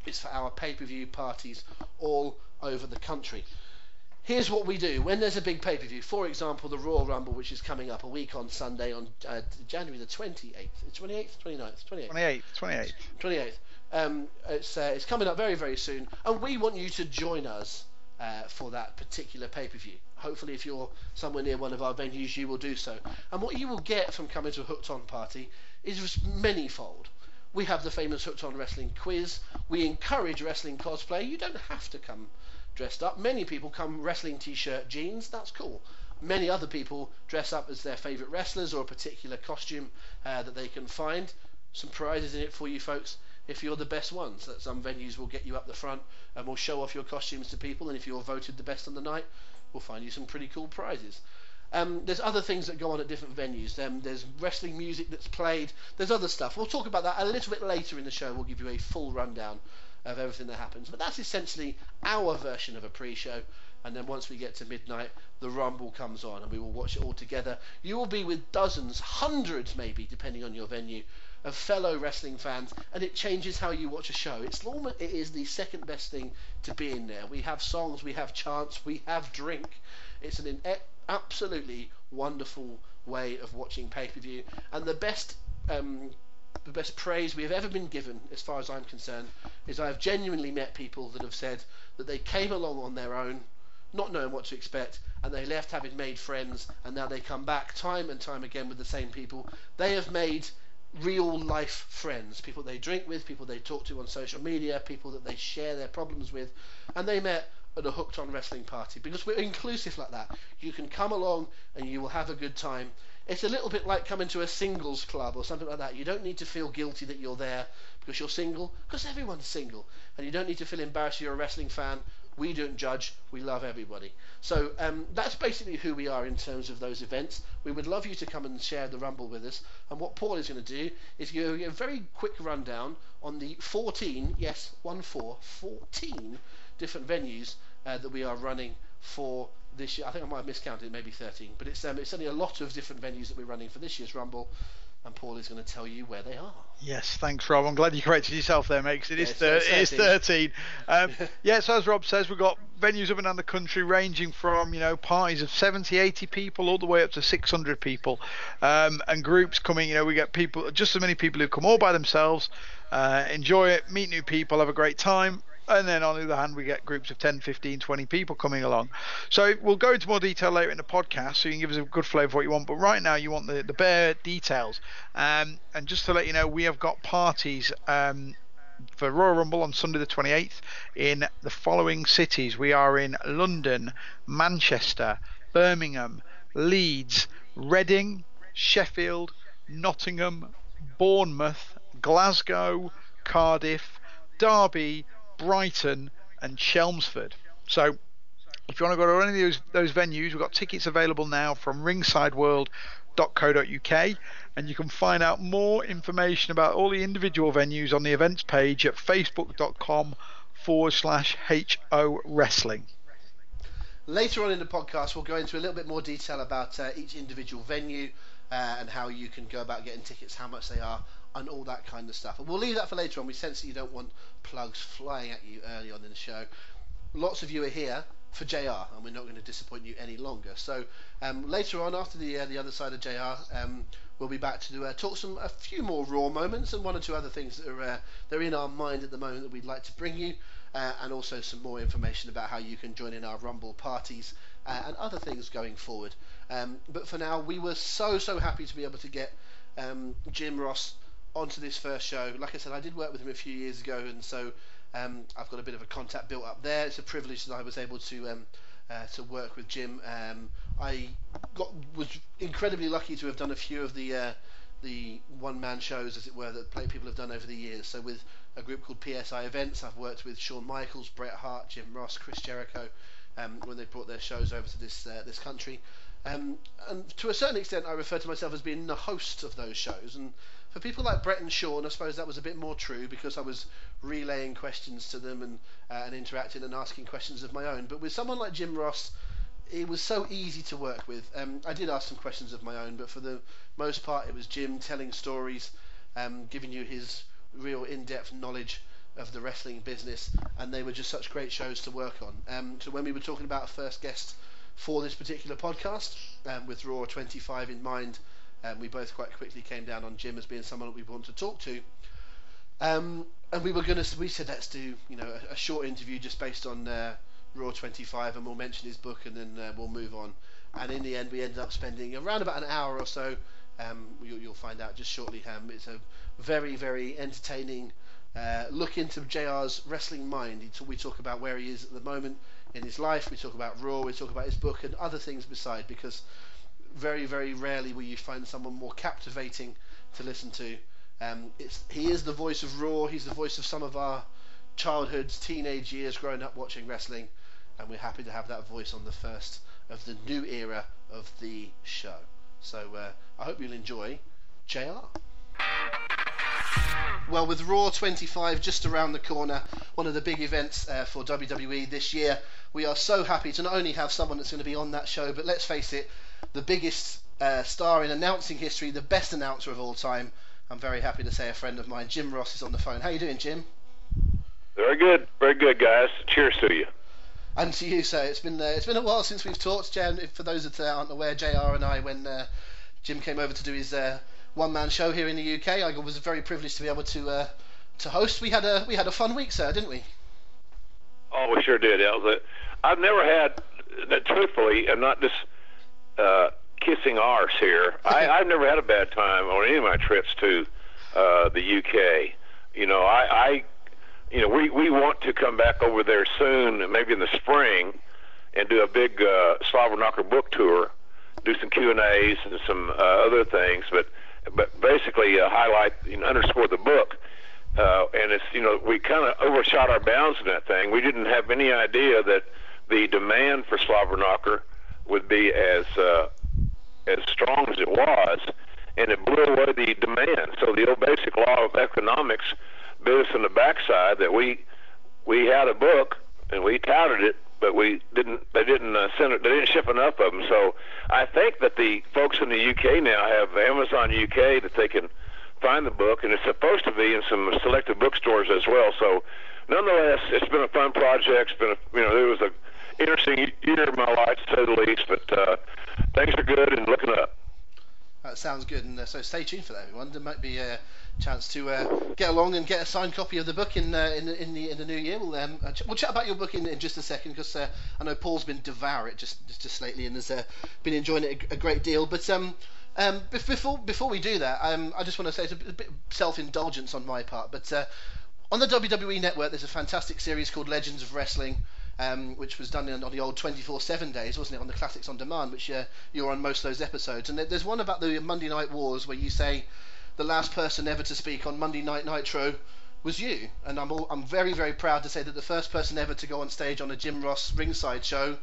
is for our pay-per-view parties all over the country. Here's what we do when there's a big pay per view. For example, the Royal Rumble, which is coming up a week on Sunday on uh, January the 28th. 28th, 29th, 28th. 28th, 28th. 28th. Um, it's, uh, it's coming up very, very soon, and we want you to join us uh, for that particular pay per view. Hopefully, if you're somewhere near one of our venues, you will do so. And what you will get from coming to a Hooked On party is manyfold. We have the famous Hooked On Wrestling quiz. We encourage wrestling cosplay. You don't have to come dressed up. Many people come wrestling t-shirt, jeans. That's cool. Many other people dress up as their favourite wrestlers or a particular costume uh, that they can find. Some prizes in it for you folks if you're the best ones. That some venues will get you up the front and will show off your costumes to people, and if you're voted the best on the night, we'll find you some pretty cool prizes. Um, there's other things that go on at different venues. Um, there's wrestling music that's played. There's other stuff. We'll talk about that a little bit later in the show. We'll give you a full rundown of everything that happens. But that's essentially our version of a pre-show. And then once we get to midnight, the Rumble comes on, and we will watch it all together. You will be with dozens, hundreds maybe, depending on your venue, of fellow wrestling fans, and it changes how you watch a show. It's almost, it is the second best thing to be in there. We have songs, we have chants, we have drink. It's an absolutely wonderful way of watching pay-per-view, and the best um, the best praise we have ever been given, as far as I'm concerned, is I have genuinely met people that have said that they came along on their own, not knowing what to expect, and they left having made friends, and now they come back time and time again with the same people. They have made real life friends, people they drink with, people they talk to on social media, people that they share their problems with, and they met at a hooked on wrestling party because we're inclusive like that. You can come along and you will have a good time. It's a little bit like coming to a singles club or something like that. You don't need to feel guilty that you're there because you're single, because everyone's single. And you don't need to feel embarrassed you're a wrestling fan. We don't judge. We love everybody. So um, that's basically who we are in terms of those events. We would love you to come and share the Rumble with us. And what Paul is going to do is give you a very quick rundown on the 14, yes, 1 4, 14 different venues uh, that we are running for this year. I think I might have miscounted, maybe 13, but it's um, it's only a lot of different venues that we're running for this year's Rumble. and Paul is going to tell you where they are. Yes, thanks, Rob. I'm glad you corrected yourself there, mate. Cause it, Yeah, it's- thir- it's 13. 13. Um, <laughs> yeah, so as Rob says, we've got venues up and down the country, ranging from you know parties of 70, 80 people, all the way up to 600 people, um, and groups coming. You know, we get people, just as many people who come all by themselves, uh, enjoy it, meet new people, have a great time. And then on the other hand, we get groups of 10, 15, 20 people coming along. So we'll go into more detail later in the podcast so you can give us a good flavour of what you want. But right now, you want the, the bare details. Um, and just to let you know, we have got parties um, for Royal Rumble on Sunday the 28th in the following cities. We are in London, Manchester, Birmingham, Leeds, Reading, Sheffield, Nottingham, Bournemouth, Glasgow, Cardiff, Derby, Brighton, and Chelmsford. So if you want to go to any of those, those venues, we've got tickets available now from ringsideworld.co.uk, and you can find out more information about all the individual venues on the events page at facebook.com forward slash HO Wrestling. Later on in the podcast, we'll go into a little bit more detail about uh, each individual venue uh, and how you can go about getting tickets, how much they are, and all that kind of stuff. And we'll leave that for later on. We sense that you don't want plugs flying at you early on in the show. Lots of you are here for JR, and we're not going to disappoint you any longer. So um, later on, after the uh, the other side of JR, um, we'll be back to uh, talk some a few more raw moments and one or two other things that are uh, that are in our mind at the moment that we'd like to bring you, uh, and also some more information about how you can join in our Rumble parties uh, and other things going forward. Um, but for now, we were so so happy to be able to get um, Jim Ross onto this first show. Like I said, I did work with him a few years ago, and so um, I've got a bit of a contact built up there. It's a privilege that I was able to um, uh, to work with Jim. Um, I got was incredibly lucky to have done a few of the uh, the one man shows, as it were, that people have done over the years. So with a group called PSI Events, I've worked with Shawn Michaels, Bret Hart, Jim Ross, Chris Jericho, um, when they brought their shows over to this uh, this country. Um, and to a certain extent, I refer to myself as being the host of those shows. And for people like Bret and Shawn, I suppose that was a bit more true because I was relaying questions to them and uh, and interacting and asking questions of my own. But with someone like Jim Ross, it was so easy to work with. Um, I did ask some questions of my own, but for the most part, it was Jim telling stories, um, giving you his real in-depth knowledge of the wrestling business, and they were just such great shows to work on. Um, so when we were talking about first guest for this particular podcast, um, with Raw 25 in mind, um, we both quite quickly came down on Jim as being someone that we want to talk to. Um, and we were gonna, we said let's do, you know, a, a short interview just based on uh, Raw 25, and we'll mention his book, and then uh, we'll move on. And in the end, we ended up spending around about an hour or so. Um, you, you'll find out just shortly. Um, it's a very, very entertaining uh, look into JR's wrestling mind. We talk about where he is at the moment in his life. We talk about Raw. We talk about his book and other things beside. Because very, very rarely will you find someone more captivating to listen to. Um, it's, he is the voice of Raw. He's the voice of some of our childhoods, teenage years, growing up watching wrestling, and we're happy to have that voice on the first of the new era of the show. So uh, I hope you'll enjoy JR. Well, with Raw 25 just around the corner, one of the big events uh, for WWE this year, we are so happy to not only have someone that's going to be on that show, but let's face it, the biggest uh, star in announcing history, the best announcer of all time. I'm very happy to say a friend of mine, Jim Ross, is on the phone. How you doing, Jim? Very good, very good, guys. Cheers to you. And to you, sir. It's been uh, it's been a while since we've talked, Jan. For those that aren't aware, JR and I, when uh, Jim came over to do his uh, one-man show here in the UK, I was very privileged to be able to uh, to host. We had a we had a fun week, sir, didn't we? Oh, we sure did. That was it. I've never had, that, truthfully, I'm not just uh, kissing arse here. I, I've never had a bad time on any of my trips to uh, the UK. You know, I, I, you know, we we want to come back over there soon, maybe in the spring, and do a big uh, Slobberknocker book tour, do some Q and A's and some uh, other things, but but basically uh, highlight, you know, underscore the book. Uh, and it's you know we kind of overshot our bounds in that thing. We didn't have any idea that the demand for Slobberknocker would be as uh, as strong as it was, and it blew away the demand. So the old basic law of economics bit us in the backside that we we had a book and we touted it, but we didn't. They didn't uh, send it. They didn't ship enough of them. So I think that the folks in the UK now have Amazon UK that they can find the book, and it's supposed to be in some selected bookstores as well. So nonetheless, it's been a fun project. It's been, a, you know, it was a interesting year of my life to say the least. But uh, things are good and looking up. That sounds good, and uh, so stay tuned for that, everyone. There might be a chance to uh, get along and get a signed copy of the book in uh, in, in the in the new year. We'll um, uh, ch- we'll chat about your book in, in just a second because uh, I know Paul's been devour it just just, just lately and has uh, been enjoying it a, a great deal. But um, um, before before we do that, um, I just want to say it's a bit self-indulgence on my part, but on the WWE Network, there's a fantastic series called Legends of Wrestling um, which was done on the old 24/7 days, wasn't it, on the Classics on Demand, which uh, you're on most of those episodes. And there's one about the Monday Night Wars where you say the last person ever to speak on Monday Night Nitro was you, and I'm all, I'm very very proud to say that the first person ever to go on stage on a Jim Ross ringside show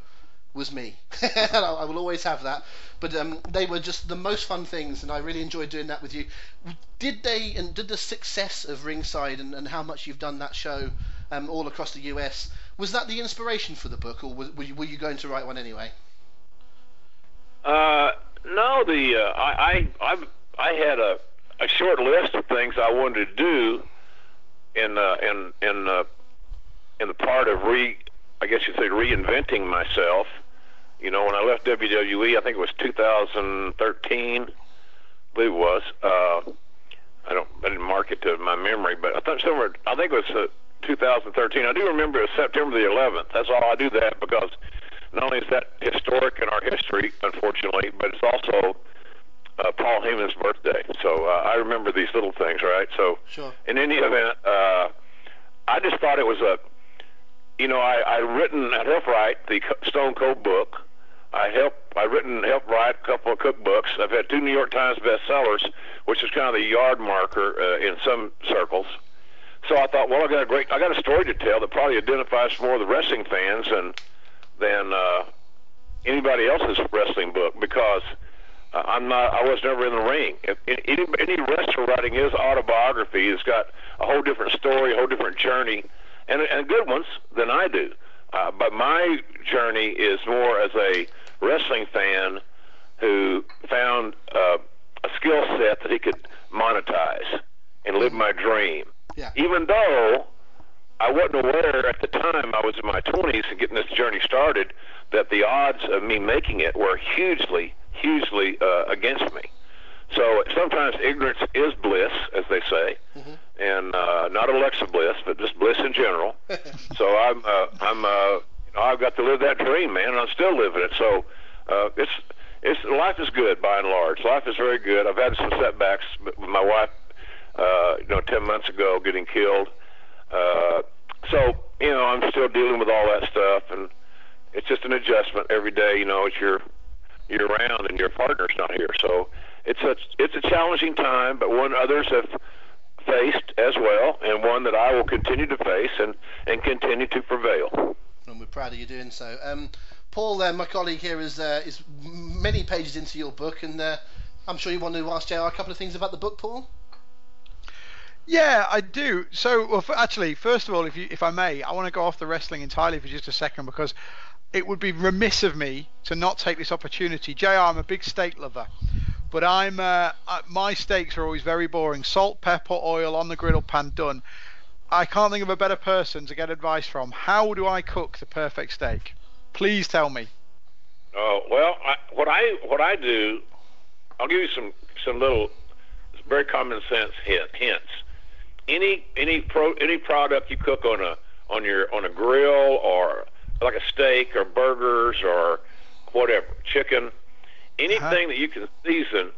was me. <laughs> I will always have that. But um, they were just the most fun things, and I really enjoyed doing that with you. Did they and did the success of Ringside and, and how much you've done that show um, all across the US was that the inspiration for the book, or were you, were you going to write one anyway? Uh, no, the uh, I, I I I had a a short list of things I wanted to do in uh, in in uh, in the part of re I guess you'd say reinventing myself. You know, when I left WWE, I think it was 2013, I believe it was. Uh, I don't I didn't mark it to my memory, but I thought somewhere I think it was uh, 2013. I do remember it was September the 11th. That's all I do that because not only is that historic in our history, unfortunately, but it's also uh, Paul Heyman's birthday. So uh, I remember these little things, right? So sure. in any event, uh, I just thought it was a, you know, I I written I helped write the Stone Cold book. I helped I written helped write a couple of cookbooks. I've had two New York Times bestsellers, which is kind of the yard marker uh, in some circles. So I thought, well, I got a great, I got a story to tell that probably identifies more of the wrestling fans than than uh, anybody else's wrestling book because uh, I'm not, I was never in the ring. If, any, any wrestler writing his autobiography has got a whole different story, a whole different journey, and and good ones than I do. Uh, but my journey is more as a wrestling fan who found uh, a skill set that he could monetize and live my dream. Yeah. Even though I wasn't aware at the time I was in my 20s and getting this journey started that the odds of me making it were hugely, hugely uh, against me. So sometimes ignorance is bliss, as they say, mm-hmm. and uh, not Alexa Bliss, but just bliss in general. <laughs> so I'm, uh, I'm, uh, you know, I've got to live that dream, man, and I'm still living it. So uh, it's, it's life is good by and large. Life is very good. I've had some setbacks with my wife uh, you know, 10 months ago getting killed. Uh, so, you know, I'm still dealing with all that stuff, and it's just an adjustment every day. You know, it's your you're around and your partner's not here, so it's a it's a challenging time, but one others have faced as well, and one that I will continue to face and and continue to prevail. And we're proud of you doing so. Um, Paul, uh, my colleague here, is uh, is many pages into your book, and uh, I'm sure you want to ask JR a couple of things about the book, Paul. Yeah, I do. So, well, actually, first of all, if you, if I may, I want to go off the wrestling entirely for just a second because it would be remiss of me to not take this opportunity. Jr, I'm a big steak lover, but I'm uh, my steaks are always very boring: salt, pepper, oil on the griddle pan, done. I can't think of a better person to get advice from. How do I cook the perfect steak? Please tell me. Oh well, I, what I what I do, I'll give you some some little very common sense hint, hints any any pro any product you cook on a on your on a grill or like a steak or burgers or whatever chicken anything uh-huh. that you can season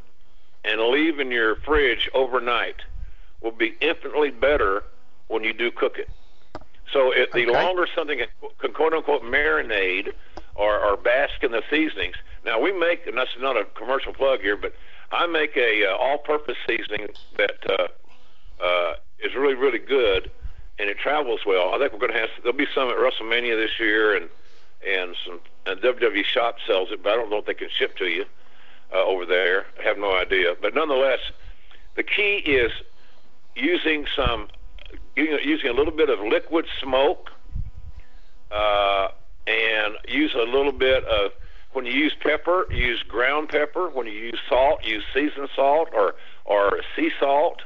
and leave in your fridge overnight will be infinitely better when you do cook it so it, the okay. longer something can, can quote unquote marinade or, or bask in the seasonings now we make and that's not a commercial plug here but I make a uh, all-purpose seasoning that uh, uh, is really really good, and it travels well. I think we're going to have there'll be some at WrestleMania this year, and and some and WWE Shop sells it, but I don't know if they can ship to you uh, over there. I have no idea, but nonetheless, the key is using some using a little bit of liquid smoke uh, and use a little bit of when you use pepper, use ground pepper. When you use salt, use seasoned salt or or sea salt.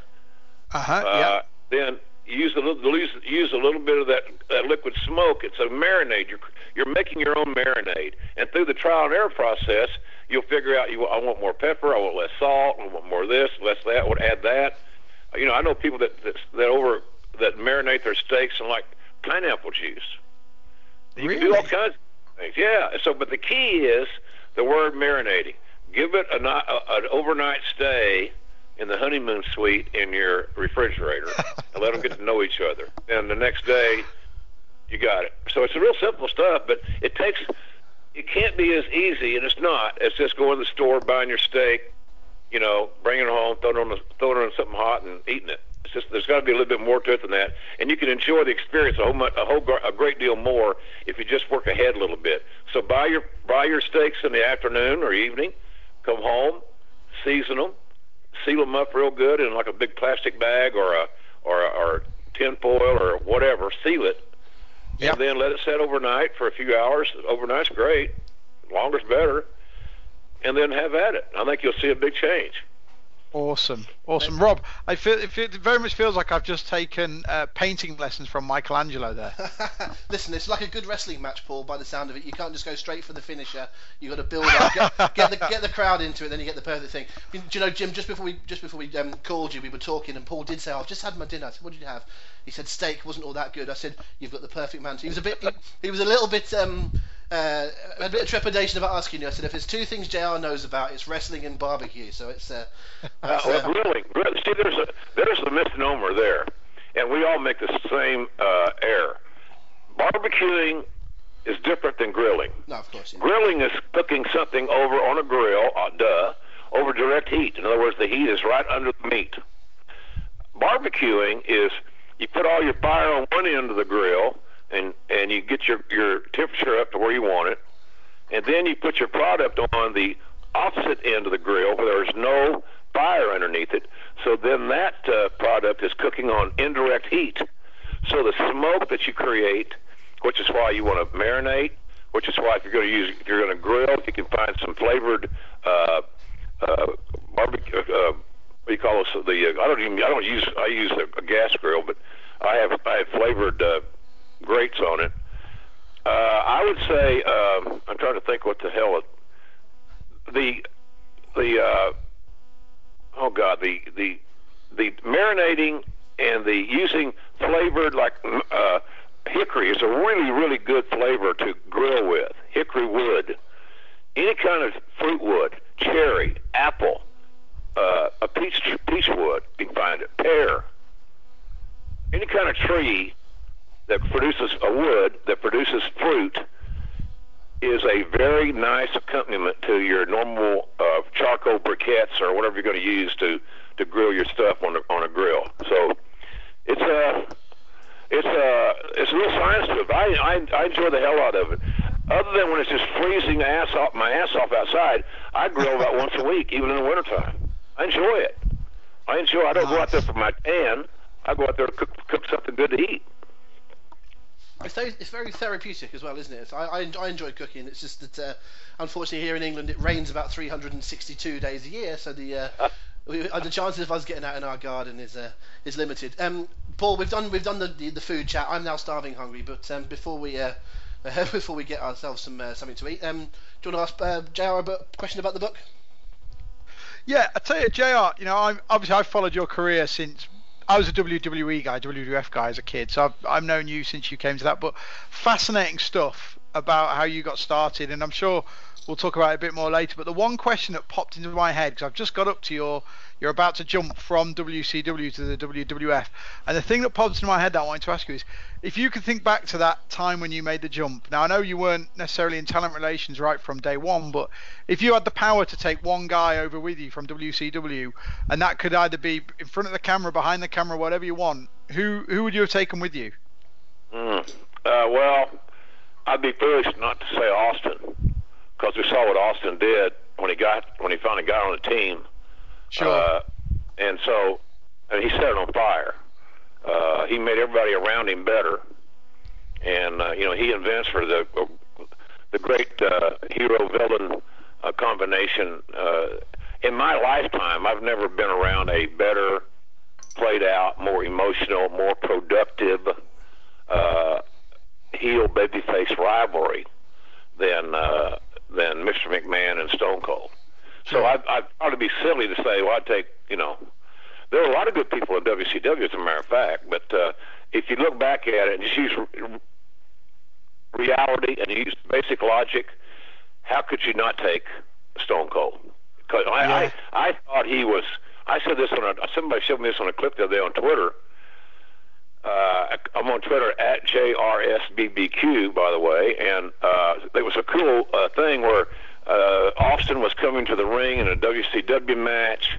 Uh-huh, Uh. Then use a little use, use a little bit of that, that liquid smoke. It's a marinade. You're you're making your own marinade, and through the trial and error process, you'll figure out. You I want more pepper. I want less salt. I want more of this, less that. I to add that. You know, I know people that that, that over that marinate their steaks and like pineapple juice. You can do all kinds of things. Yeah. So, but the key is the word marinating. Give it a an overnight stay in the honeymoon suite in your refrigerator, and let them get to know each other. And the next day, you got it. So it's a real simple stuff, but it takes. It can't be as easy, and it's not. As just going to the store, buying your steak, you know, bringing it home, throwing it on throwing it on something hot, and eating it. It's just there's got to be a little bit more to it than that, and you can enjoy the experience a whole a whole a great deal more if you just work ahead a little bit. So buy your buy your steaks in the afternoon or evening, come home, season them, seal them up real good in like a big plastic bag or a or a, or tin foil or whatever. Seal it, Yep. and then let it set overnight for a few hours. Overnight's great, longer's better, and then have at it. I think you'll see a big change. Awesome, awesome, Rob. I feel it, feel, it very much feels like I've just taken uh, painting lessons from Michelangelo there. <laughs> Listen, it's like a good wrestling match, Paul. By the sound of it, you can't just go straight for the finisher. You have got to build up, get, get the get the crowd into it, then you get the perfect thing. I mean, do you know, Jim? Just before we just before we um, called you, we were talking, and Paul did say, "I've just had my dinner." I said, "What did you have?" He said, "Steak wasn't all that good." I said, "You've got the perfect man." He was a bit, he, he was a little bit. Um, uh, a bit of trepidation about asking you. I said, if there's two things JR knows about, it's wrestling and barbecue. So it's uh, Uh, well, uh, grilling. Grill, see, there's a there's a misnomer there, and we all make the same uh, error. Barbecuing is different than grilling. no, of course. Grilling is cooking something over on a grill, uh, duh, over direct heat. In other words, the heat is right under the meat. Barbecuing is you put all your fire on one end of the grill, and and you get your your temperature up to where you want it, and then you put your product on the opposite end of the grill where there's no fire underneath it. So then that uh, product is cooking on indirect heat. So the smoke that you create, which is why you want to marinate, which is why if you're going to use, if you're going to grill, you can find some flavored uh, uh, barbecue. Uh, what do you call this? The uh, I don't even I don't use I use a, a gas grill, but I have I have flavored uh, grates on it. Uh, I would say um, I'm trying to think what the hell it, the the uh, oh god the the the marinating and the using flavored like uh, hickory is a really really good flavor to grill with. Hickory wood. Any kind of fruit wood cherry apple uh, a peach peach wood you can find it. Pear. Any kind of tree that produces a wood that produces fruit is a very nice accompaniment to your normal uh, charcoal briquettes or whatever you're going to use to to grill your stuff on a on a grill. So it's a it's a it's a real science to it. I, I I enjoy the hell out of it. Other than when it's just freezing ass off my ass off outside, I grill about <laughs> once a week, even in the wintertime. I enjoy it. I enjoy. I don't go out there for my tan. I go out there to cook cook something good to eat. It's very, it's very therapeutic as well, isn't it? I, I, I enjoy cooking. It's just that, uh, unfortunately, here in England, it rains about 362 days a year, so the uh, <laughs> we, uh, the chances of us getting out in our garden is uh, is limited. Um, Paul, we've done we've done the, the, the food chat. I'm now starving hungry, but um, before we uh, <laughs> before we get ourselves some uh, something to eat, um, do you want to ask uh, JR a question about the book? Yeah, I tell you, Jr. You know, I'm obviously I've followed your career since I was a WWE guy, WWF guy as a kid, so I've I've known you since you came to that. But fascinating stuff about how you got started, and I'm sure we'll talk about it a bit more later. But the one question that popped into my head because I've just got up to your you're about to jump from WCW to the WWF, and the thing that popped into my head that I wanted to ask you is if you could think back to that time when you made the jump. Now I know you weren't necessarily in talent relations right from day one, but if you had the power to take one guy over with you from WCW, and that could either be in front of the camera, behind the camera, whatever you want, who who would you have taken with you? Mm. Uh, well, I'd be foolish not to say Austin, because we saw what Austin did when he got when he finally got on the team. Sure. Uh, and so, and he set it on fire. Uh, he made everybody around him better, and uh, you know he Vince were the the great uh, hero villain uh, combination. Uh, in my lifetime, I've never been around a better played out, more emotional, more productive uh, heel babyface rivalry than uh, than Mr. McMahon and Stone Cold. So I, I ought to be silly to say, well, I take, you know, there are a lot of good people in WCW, as a matter of fact. But uh, if you look back at it and just use re- reality and use basic logic, how could you not take Stone Cold? Because I, Yeah. I, I thought he was. I said this on a. Somebody showed me this on a clip the other day on Twitter. Uh, I'm on Twitter at JRSBBQ, by the way, and uh, there was a cool uh, thing where uh, Austin was coming to the ring in a WCW match,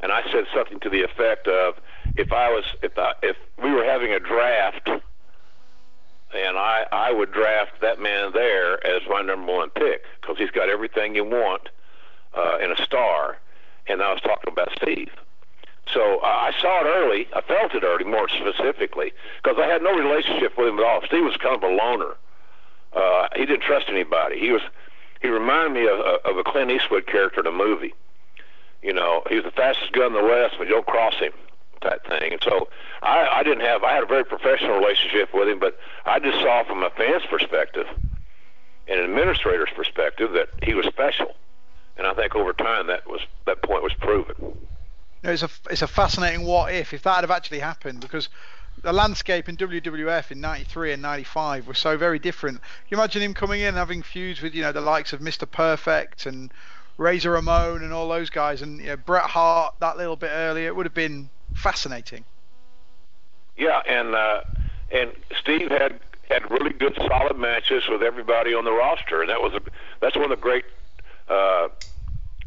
and I said something to the effect of, "If I was, if I, if we were having a draft, and I, I would draft that man there as my number one pick because he's got everything you want uh, in a star." And I was talking about Steve. So uh, I saw it early. I felt it early, more specifically, because I had no relationship with him at all. Steve was kind of a loner. Uh, he didn't trust anybody. He was. He reminded me of, of a Clint Eastwood character in a movie. You know, he was the fastest gun in the West, but don't cross him, type thing. And so I, I didn't have. I had a very professional relationship with him, but I just saw from a fan's perspective and an administrator's perspective that he was special. And I think over time that was that point was proven. Know, it's a it's a fascinating what if if that had actually happened because the landscape in WWF in '93 and '95 was so very different. Can you imagine him coming in having feuds with you know the likes of Mr. Perfect and Razor Ramon and all those guys and you know, Bret Hart that little bit earlier? It would have been fascinating. Yeah, and uh, and Steve had had really good solid matches with everybody on the roster, and that was a that's one of the great uh,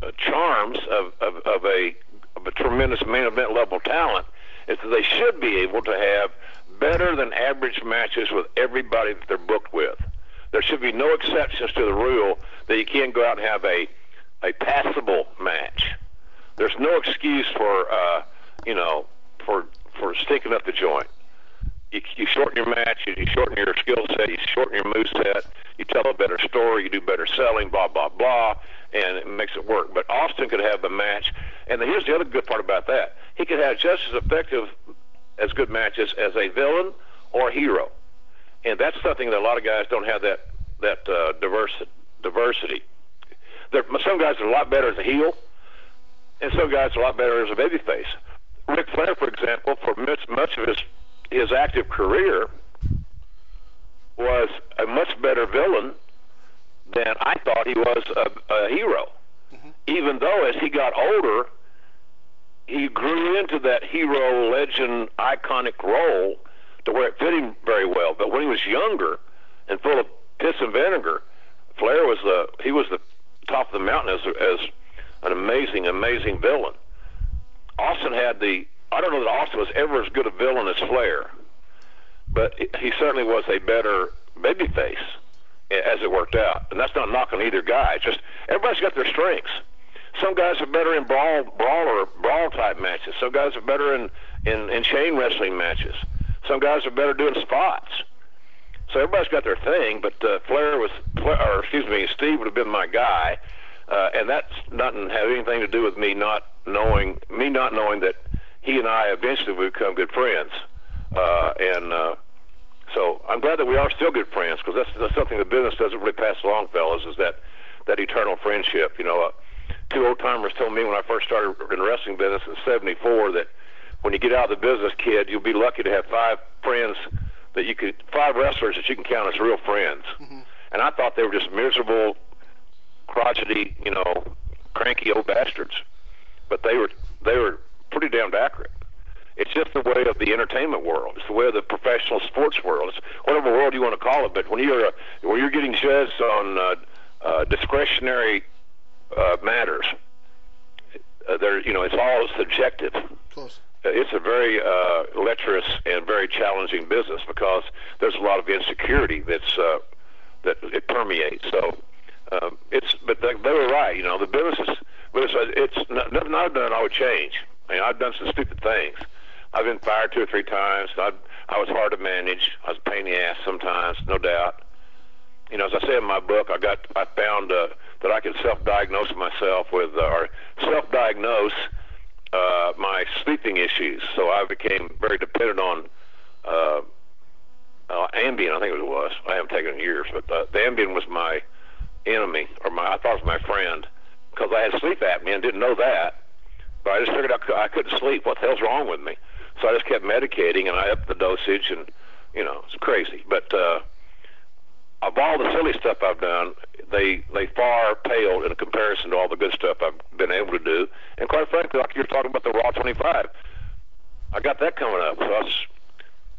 uh, charms of, of, of a of a tremendous main event level talent is that they should be able to have better than average matches with everybody that they're booked with. There should be no exceptions to the rule that you can't go out and have a a passable match. There's no excuse for uh, you know for for sticking up the joint. You, you shorten your match, you, shorten your skill set, you shorten your move set, you tell a better story, you do better selling, blah blah blah, and it makes it work. But Austin could have the match, and here's the other good part about that: he could have just as effective as good matches as a villain or a hero, and that's something that a lot of guys don't have that that uh, diversity. Diversity. There, some guys are a lot better as a heel, and some guys are a lot better as a babyface. Ric Flair, for example, for much, much of his his active career, was a much better villain than I thought he was a, a hero. Mm-hmm. Even though, as he got older, he grew into that hero, legend, iconic role to where it fit him very well. But when he was younger and full of piss and vinegar, Flair was the he was the top of the mountain as as an amazing, amazing villain. Austin had the I don't know that Austin was ever as good a villain as Flair, but he certainly was a better babyface as it worked out. And that's not knocking either guy. It's just everybody's got their strengths. Some guys are better in brawl, brawler, brawl type matches. Some guys are better in, in, in chain wrestling matches. Some guys are better doing spots. So everybody's got their thing, but uh, Flair was, Flair, or excuse me, Steve would have been my guy, uh, and that's doesn't have anything to do with me not knowing me not knowing that he and I eventually would become good friends, uh, and uh, so I'm glad that we are still good friends because that's, that's something the business doesn't really pass along, fellas, is that that eternal friendship. You know, uh, two old timers told me when I first started in the wrestling business in '74 that when you get out of the business, kid, you'll be lucky to have five friends that you could five wrestlers that you can count as real friends. And I thought they were just miserable, crotchety, you know, cranky old bastards. But they were they were pretty damn accurate. It's just the way of the entertainment world. It's the way of the professional sports world. It's whatever world you want to call it. But when you're uh, when you're getting judged on uh, uh, discretionary uh, matters, uh, there you know it's all subjective. Of course. Uh, It's a very uh, lecherous and very challenging business because there's a lot of insecurity that's uh, that it permeates. So um, it's but they, they were right. You know, the business is but it's, it's not, nothing I've done I would change. I mean, I've done some stupid things. I've been fired two or three times. I I was hard to manage. I was a pain in the ass sometimes, no doubt. you know, as I say in my book, I got I found uh, that I could self-diagnose myself with uh, or self-diagnose uh, my sleeping issues. So I became very dependent on uh, uh, Ambien. I think it was. I haven't taken in years, but uh, the Ambien was my enemy, or my I thought it was my friend, because I had sleep apnea and didn't know that. But I just figured I, I couldn't sleep. What the hell's wrong with me? So I just kept medicating, and I upped the dosage, and you know, it's crazy. But uh, of all the silly stuff I've done, they they far paled in comparison to all the good stuff I've been able to do. And quite frankly, like you're talking about the Raw 25, I got that coming up. So it's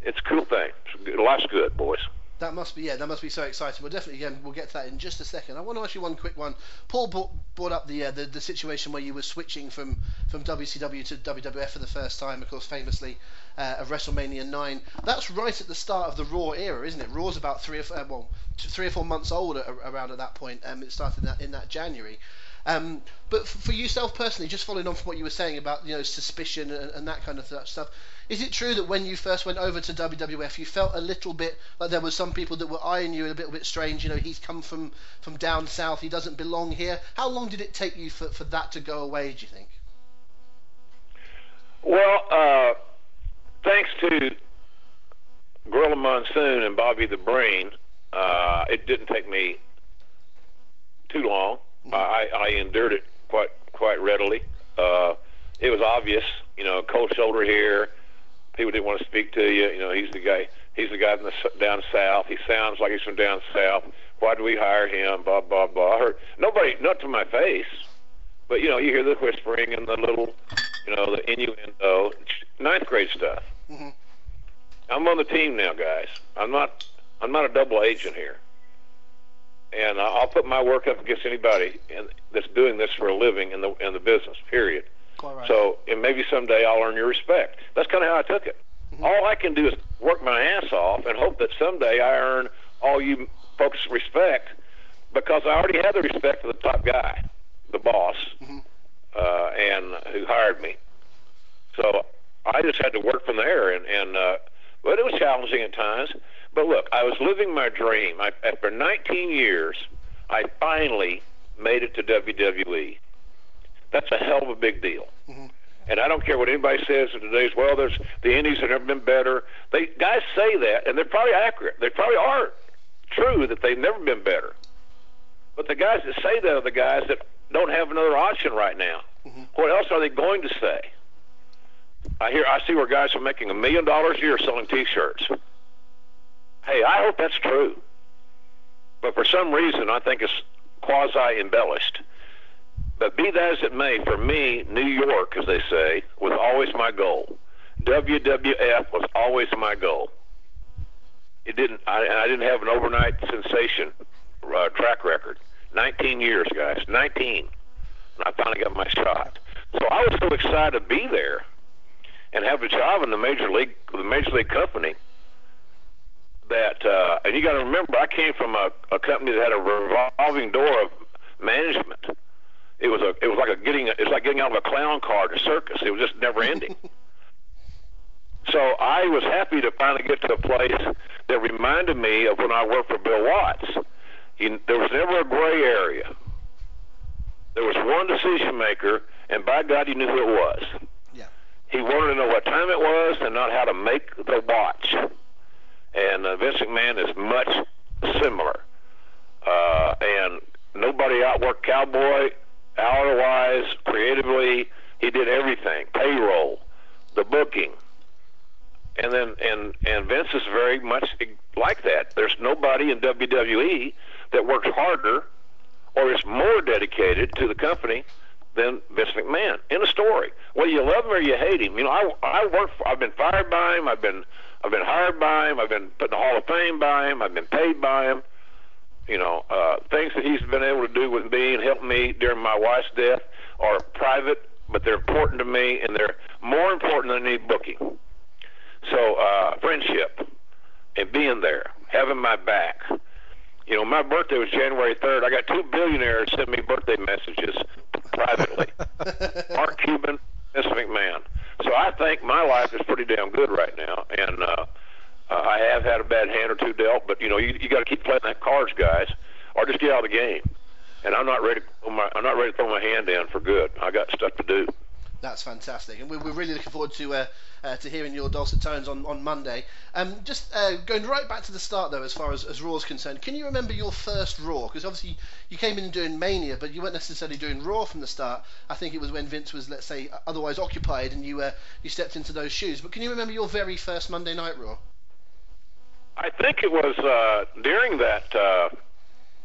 it's a cool thing. Life's good, boys. That must be yeah. That must be so exciting. Well, definitely again, we'll get to that in just a second. I want to ask you one quick one. Paul brought, brought up the, uh, the the situation where you were switching from from WCW to WWF for the first time, of course, famously uh, of WrestleMania nine. That's right at the start of the Raw era, isn't it? Raw's about three or uh, well, three or four months old around at that point. Um, it started in that, in that January. Um, but for yourself personally, just following on from what you were saying about you know suspicion and, and that kind of stuff, is it true that when you first went over to WWF, you felt a little bit like there were some people that were eyeing you a little bit strange? You know, he's come from from down south, he doesn't belong here. How long did it take you for, for that to go away? Do you think? Well, uh, thanks to Gorilla Monsoon and Bobby the Brain, uh, it didn't take me too long. I, I endured it quite quite readily. Uh, it was obvious, you know, cold shoulder here. People didn't want to speak to you. You know, he's the guy. He's the guy from the down south. He sounds like he's from down south. Why do we hire him? Blah blah blah. I heard nobody, not to my face, but you know, you hear the whispering and the little, you know, the innuendo, ninth grade stuff. Mm-hmm. I'm on the team now, guys. I'm not. I'm not a double agent here and I'll put my work up against anybody in, that's doing this for a living in the in the business. Period. Right. So, and maybe someday I'll earn your respect. That's kind of how I took it. Mm-hmm. All I can do is work my ass off and hope that someday I earn all you folks' respect because I already have the respect for the top guy, the boss, mm-hmm. uh, and who hired me. So I just had to work from there, and and uh, but it was challenging at times. But look, I was living my dream. I, after 19 years, I finally made it to WWE. That's a hell of a big deal. Mm-hmm. And I don't care what anybody says in today's well, there's the Indies have never been better. They guys say that, and they're probably accurate. They probably are true that they've never been better. But the guys that say that are the guys that don't have another option right now. Mm-hmm. What else are they going to say? I hear I see where guys are making a million dollars a year selling T-shirts. Hey, I hope that's true. But for some reason, I think it's quasi embellished. But be that as it may, for me, New York, as they say, was always my goal. WWF was always my goal. It didn't. I, I didn't have an overnight sensation uh, track record. 19 years, guys. 19. And I finally got my shot. So I was so excited to be there and have a job in the major league, the major league company that, uh, and you got to remember, I came from a, a company that had a revolving door of management. It was a, it was like a getting, it's like getting out of a clown car at a circus. It was just never ending. <laughs> so I was happy to finally get to a place that reminded me of when I worked for Bill Watts. He, there was never a gray area. There was one decision maker, and by God, he knew who it was. Yeah. He wanted to know what time it was and not how to make the watch and uh, Vince McMahon is much similar. Uh, and nobody outworked Cowboy hour-wise, creatively. He did everything: payroll, the booking, and then and and Vince is very much like that. There's nobody in WWE that works harder or is more dedicated to the company than Vince McMahon in a story. Well, you love him or you hate him. You know, I I work. For, I've been fired by him. I've been I've been hired by him. I've been put in the Hall of Fame by him. I've been paid by him. You know, uh, things that he's been able to do with me and help me during my wife's death are private, but they're important to me, and they're more important than any booking. So, uh, friendship and being there, having my back. You know, my birthday was January 3rd. I got two billionaires send me birthday messages privately. <laughs> Mark Cuban, Vince McMahon. So I think my life is pretty damn good right now, and uh, I have had a bad hand or two dealt, but you know you, you got to keep playing that cards, guys, or just get out of the game. And I'm not ready. To I'm not ready to throw my hand in for good. I got stuff to do. That's fantastic, and we're, really looking forward to uh, uh, to hearing your dulcet tones on, on Monday. Um, just uh, going right back to the start though, as far as, as Raw is concerned, can you remember your first Raw? Because obviously you came in doing Mania, but you weren't necessarily doing Raw from the start. I think it was when Vince was, let's say, otherwise occupied, and you uh, you stepped into those shoes. But can you remember your very first Monday Night Raw? I think it was uh, during that. Uh,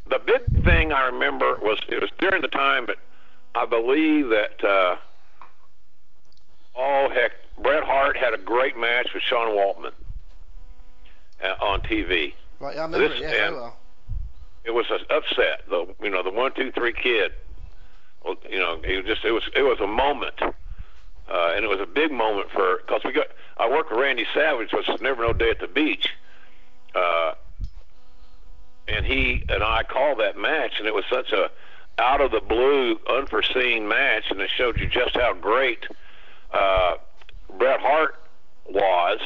the big thing I remember was it was during the time that I believe that. Oh heck, Bret Hart had a great match with Sean Waltman uh, on TV. Right, I remember This- it, yeah, well. It was an upset. The you know the one two three kid. Well, you know it was just it was it was a moment, uh, and it was a big moment for because we got I worked with Randy Savage, which was Never No Day at the Beach, uh, and he and I called that match, and it was such a out of the blue, unforeseen match, and it showed you just how great uh, Bret Hart was,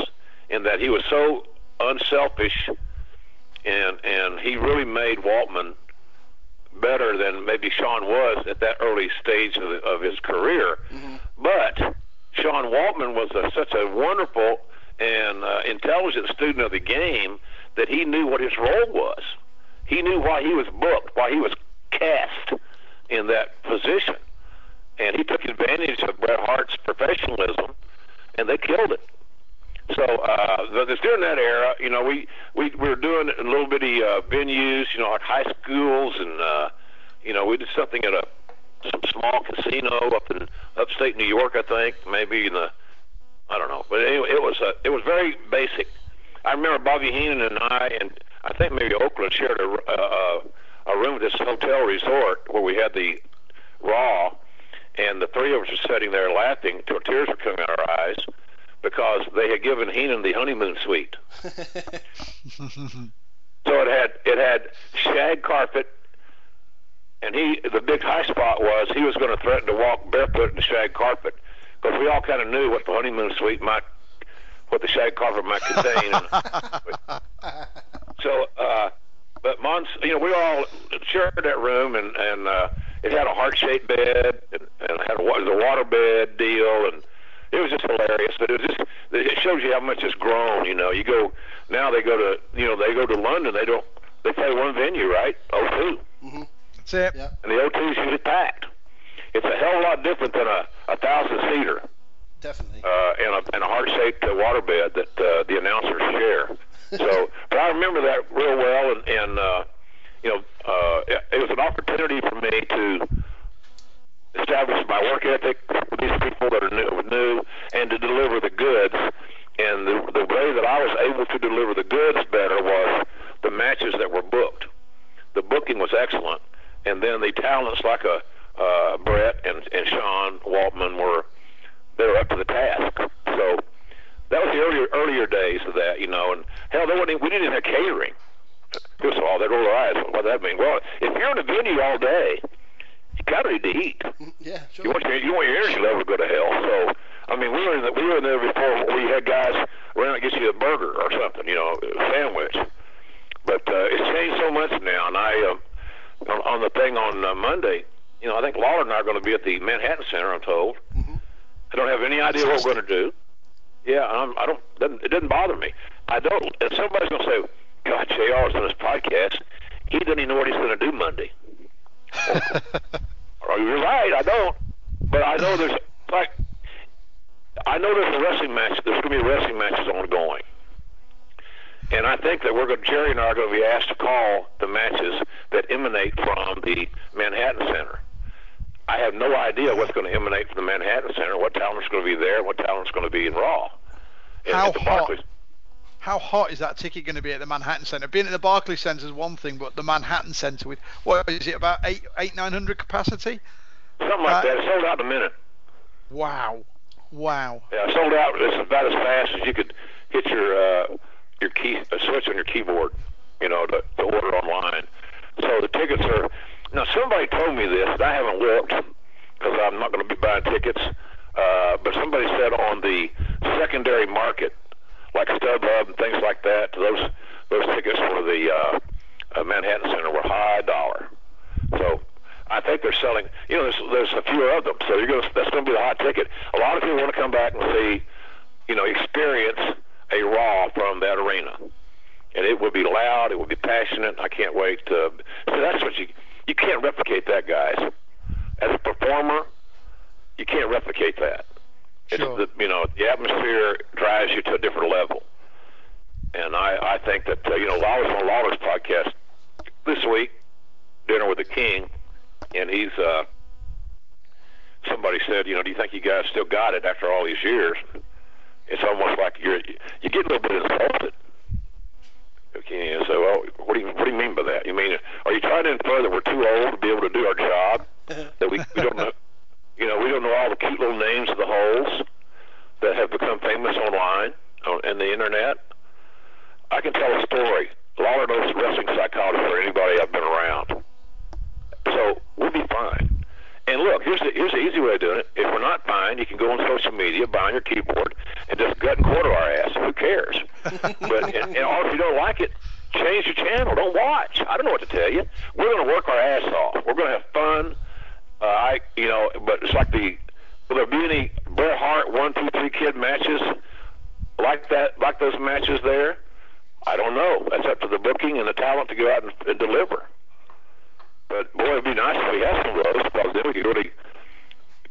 in that he was so unselfish, and and he really made Waltman better than maybe Sean was at that early stage of, the, of his career. But Sean Waltman was a, such a wonderful and uh, intelligent student of the game that he knew what his role was. He knew why he was booked, why he was cast in that position, and he took advantage of Bret Hart's professionalism, and they killed it. So uh, the- during that era, you know, we we, we were doing a little bitty uh, venues, you know, like high schools, and uh, you know, we did something at a some small casino up in upstate New York, I think, maybe in the I don't know, but anyway, it was a it was very basic. I remember Bobby Heenan and I, and I think maybe Oakland shared a a, a room at this hotel resort where we had the Raw, and the three of us were sitting there laughing till tears were coming out our eyes because they had given Heenan the honeymoon suite. <laughs> So it had it had shag carpet, and he the big high spot was he was going to threaten to walk barefoot in the shag carpet because we all kind of knew what the honeymoon suite might, what the shag carpet might contain. <laughs> so, uh, but Mons, you know, we all shared that room, and and uh, it had a heart-shaped bed, and, and had a, wa- it was a water bed deal, and it was just hilarious. But it was just it shows you how much it's grown. You know, you go now they go to you know they go to London. They don't they play one venue, right? O2, That's it. Yeah. and the O2 is usually packed. It's a hell of a lot different than a a thousand seater Definitely. uh, and a and a heart-shaped uh, waterbed that uh, the announcers share. <laughs> So, but I remember that real well, and, and uh, you know, uh, it was an opportunity for me to establish my work ethic with these people that are new, new and to deliver the goods. And the, the way that I was able to deliver the goods better was the matches that were booked. The booking was excellent, and then the talents like a uh, Bret and, and Sean Waltman were they were up to the task. So that was the earlier earlier days of that, you know. And hell, wasn't even, we didn't even have catering. First of all, they roll their eyes. What does that mean? Well, if you're in a venue all day, you gotta need to eat. Yeah, sure. You want your you want your energy level to go to hell. So I mean, we were in the, we were in there before we had guys run out and get you a burger or something, you know, a sandwich. But uh, it's changed so much now, and I um, on, on the thing on uh, Monday, you know, I think Lawler and I are going to be at the Manhattan Center. I'm told. I don't have any idea what we're going to do. Yeah, I'm, I don't. Doesn't, it doesn't bother me. I don't. If somebody's going to say, "God, Jr's on his podcast," he doesn't even know what he's going to do Monday. <laughs> Oh, you're right. I don't. But I know there's like I know there's a wrestling match. There's going to be wrestling matches ongoing, and I think that we're going. To Jerry and I are going to be asked to call the matches that emanate from the Manhattan Center. I have no idea what's going to emanate from the Manhattan Center. What talent's going to be there? What talent's going to be in Raw? How at the hot? Barclays- How hot is that ticket going to be at the Manhattan Centre? Being at the Barclays Centre is one thing, but the Manhattan Centre with what is it about eight eight nine hundred capacity? Something like Uh, that. It sold out in a minute. Wow, wow. Yeah, sold out. It's about as fast as you could hit your uh, your key a switch on your keyboard, you know, to, to order online. So the tickets are now. Somebody told me this, and I haven't looked because I'm not going to be buying tickets. Uh, but somebody said on the secondary market, like StubHub and things like that. Those those tickets for the uh, uh, Manhattan Center were high dollar. So I think they're selling. You know, there's there's a few of them, so you're gonna that's gonna be the hot ticket. A lot of people want to come back and see, you know, experience a Raw from that arena, and it would be loud, it would be passionate. I can't wait to. So that's what you you can't replicate that, guys. As a performer, you can't replicate that. Sure. It's the, you know, the atmosphere drives you to a different level. And I, I think that, uh, you know, Lawler's on Lawler's podcast this week, Dinner with the King, and he's, uh, somebody said, you know, do you think you guys still got it after all these years? It's almost like you're, you get a little bit insulted. Okay, and so, well, what do you what do you mean by that? You mean are you trying to infer that we're too old to be able to do our job? that we, we don't know, <laughs> you know, we don't know all the cute little names of the holes that have become famous online uh, on and the internet. I can tell a story. Lawler knows wrestling psychology for anybody I've been around. So we'll be fine. And look, here's the here's the easy way of doing it. If we're not fine, you can go on social media, buy on your keyboard, and just gut and quarter our ass. Who cares? <laughs> but and, and or if you don't like it, change your channel. Don't watch. I don't know what to tell you. We're going to work our ass off. We're going to have fun. Uh, I, you know, but it's like the will there be any Bret Hart one two three kid matches like that, like those matches there? I don't know. That's up to the booking and the talent to go out and, and deliver. But boy, it'd be nice if we had some of those because then we could really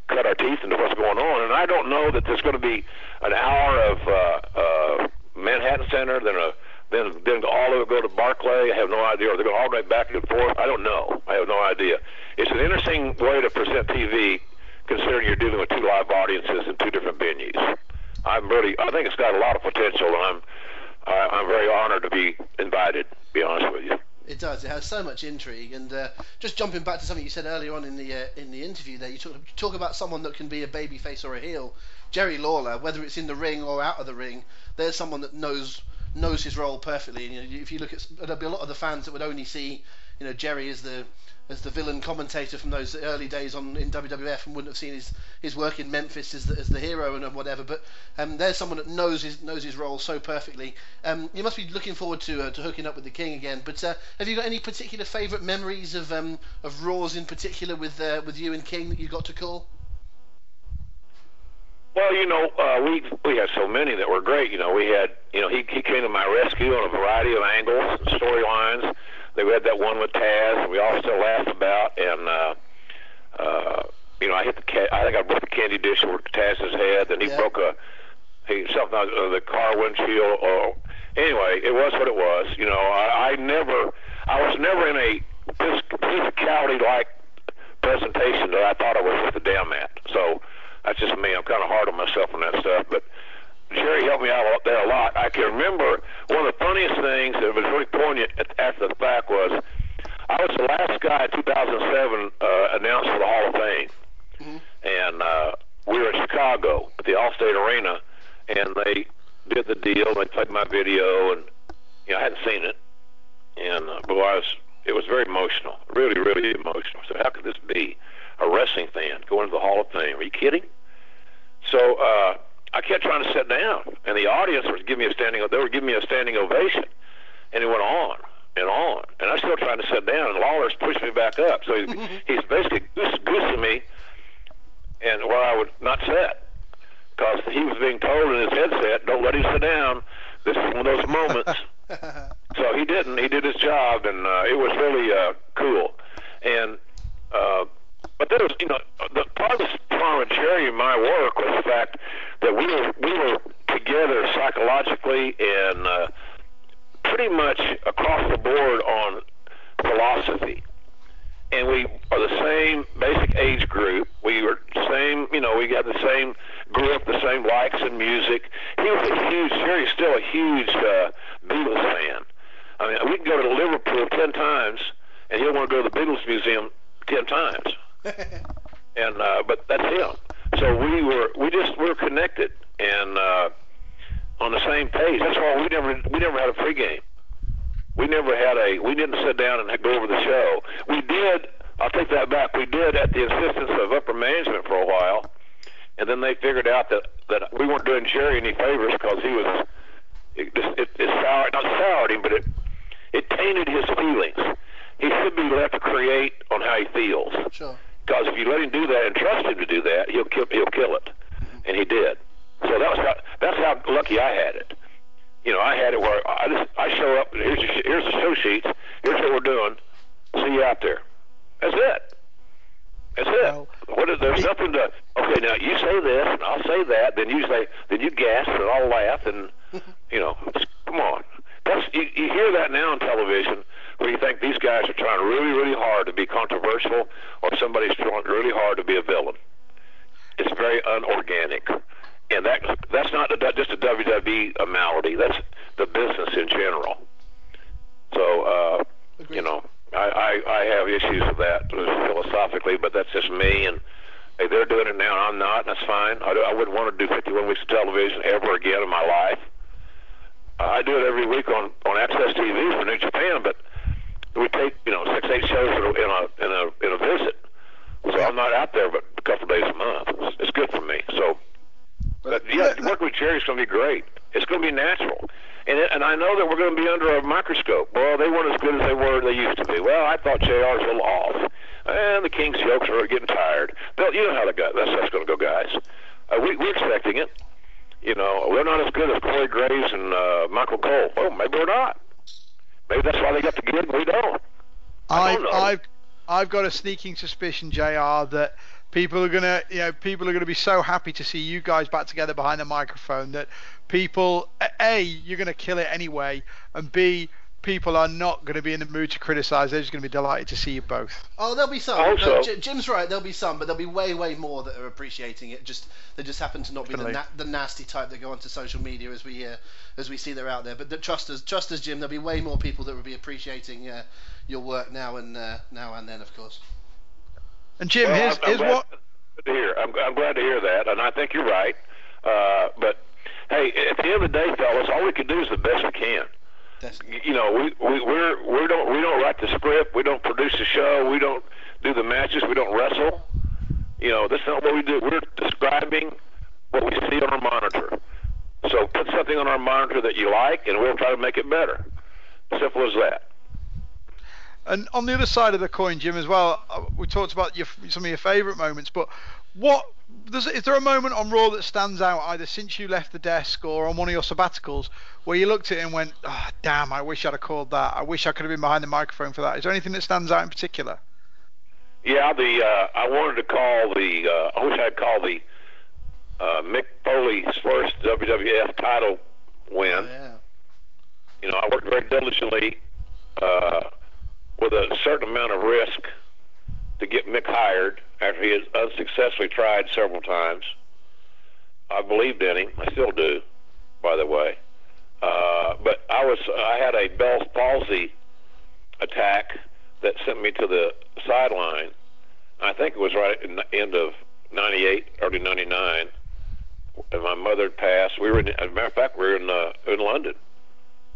cut our teeth into what's going on. And I don't know that there's going to be an hour of uh, uh, Manhattan Center, then a then then all of it go to Barclay. I have no idea. Or they're going to alternate back and forth. I don't know. I have no idea. It's an interesting way to present TV, considering you're dealing with two live audiences in two different venues. I'm really. I think it's got a lot of potential, and I'm I, I'm very honored to be invited. To be honest with you. It does. It has so much intrigue, and uh, just jumping back to something you said earlier on in the uh, in the interview, there you talk, talk about someone that can be a baby face or a heel. Jerry Lawler, whether it's in the ring or out of the ring, there's someone that knows knows his role perfectly. And, you know, if you look at, there'll be a lot of the fans that would only see, you know, Jerry as the as the villain commentator from those early days on in WWF and wouldn't have seen his, his work in Memphis as the, as the hero and whatever. But um, there's someone that knows his knows his role so perfectly. Um, you must be looking forward to uh, to hooking up with the King again. But uh, have you got any particular favourite memories of um, of Raws in particular with uh, with you and King that you got to call? Well, you know, uh, we we had so many that were great. You know, we had, you know, he he came to my rescue on a variety of angles and storylines. They had that one with Taz, and we all still laugh about. And uh, uh, you know, I hit the ca- I think I broke the candy dish over Taz's head, and he Yeah. broke a he something out of the car windshield. Or anyway, it was what it was. You know, I, I never, I was never in a physicality like presentation that I thought I was with the damn at. So that's just me. I'm kind of hard on myself on that stuff, but. Jerry helped me out there a lot. I can remember one of the funniest things that was really poignant after the fact was I was the last guy in 2007 uh, announced for the Hall of Fame, and uh, we were in Chicago at the Allstate Arena, and they did the deal. They played my video, and you know I hadn't seen it, and uh, boy, I was it was very emotional, really, really emotional. So how could this be? A wrestling fan going to the Hall of Fame? Are you kidding? So uh, I kept trying to sit down, and the audience was giving me a standing. They were giving me a standing ovation, and it went on and on, and I'm still trying to sit down, and Lawler's pushed me back up. So he's, <laughs> he's basically goose, goosing me, and where I would not sit, because he was being told in his headset, "Don't let him sit down. This is one of those moments." <laughs> so he didn't. He did his job, and uh, it was really uh, cool. And uh, but there was, you know, the part of Jerry and my work was the fact that we were we were together psychologically and uh, pretty much across the board on philosophy. And we are the same basic age group. We were same, you know, we got the same grew up the same likes in music. He was a huge, Jerry's still a huge uh, Beatles fan. I mean, we can go to Liverpool ten times, and he'll want to go to the Beatles Museum ten times and uh, but that's him. So we were we just we were connected and uh, on the same page. That's why we never we never had a pregame. We never had a we didn't sit down and go over the show. We did. I'll take that back. We did at the insistence of upper management for a while, and then they figured out that that we weren't doing Jerry any favors because he was it, it, it soured, not soured him, but it it tainted his feelings. He should be left to create on how he feels. Sure. Because if you let him do that and trust him to do that, he'll kill he'll kill it, and he did. So that was how, that's how lucky I had it. You know, I had it where I just I show up. Here's the, here's the show sheets. Here's what we're doing. See you out there. That's it. That's it. Well, what is, there's nothing to. Okay, now you say this and I'll say that. Then you say, then you gasp and I'll laugh and <laughs> you know, come on. That's you, you hear that now on television where you think these guys are trying really, really hard to be controversial, or somebody's trying really hard to be a villain. It's very unorganic, and that that's not a, just a WWE malady. That's the business in general. So, uh, Agreed. you know, I, I I have issues with that philosophically, but that's just me. And hey, they're doing it now, and I'm not. And that's fine. I, I wouldn't want to do 51 weeks of television ever again in my life. I do it every week on on AXS TV for New Japan, but we take you know six eight shows in a in a in a, in a visit. So I'm not out there but a couple days a month. It's, it's good for me. So, but yeah, working with Jerry's going to be great. It's going to be natural. And, it, and I know that we're going to be under a microscope. Well, they weren't as good as they were they used to be. Well, I thought JR's a little off. And the King's jokes are getting tired. They'll, you know how the guy, that's, that's going to go, guys. Uh, we, we're expecting it. You know, we're not as good as Corey Graves and uh, Michael Cole. Well, maybe we're not. Maybe that's why they got the and we don't. I know. I've, I've got a sneaking suspicion, Jr. That people are gonna, you know, people are gonna be so happy to see you guys back together behind the microphone that people, a, you're gonna kill it anyway, and b, people are not gonna be in the mood to criticise. They're just gonna be delighted to see you both. Oh, there'll be some. Also- No, J- Jim's right. There'll be some, but there'll be way, way more that are appreciating it. Just they just happen to not be the, na- the nasty type that go onto social media as we uh, as we see they're out there. But the, trust us, trust us, Jim. There'll be way more people that will be appreciating uh, your work now and uh, now and then, of course. And Jim, Well, here's, I'm, I'm here's glad what. to hear. I'm, I'm glad to hear that, and I think you're right. Uh, but hey, at the end of the day, fellas, all we can do is the best we can. Definitely. you know, we, we we're we don't we don't write the script, we don't produce the show, we don't do the matches, we don't wrestle. You know, that's not what we do. We're describing what we see on our monitor. So put something on our monitor that you like, and we'll try to make it better. Simple as that. And on the other side of the coin, Jim, as well, uh, we talked about your, some of your favourite moments, but what does, is there a moment on Raw that stands out either since you left the desk or on one of your sabbaticals where you looked at it and went, oh, damn, I wish I'd have called that. I wish I could have been behind the microphone for that. Is there anything that stands out in particular? Yeah, the uh, I wanted to call the uh, I wish I'd called the uh, Mick Foley's first WWF title win. Oh, yeah. You know, I worked very diligently uh, with a certain amount of risk to get Mick hired after he had unsuccessfully tried several times. I believed in him. I still do, by the way. Uh, but I was I had a Bell's palsy attack that sent me to the sideline. I think it was right in the end of '98, early '99, and my mother had passed. We were, in, as a matter of fact, we were in uh, in London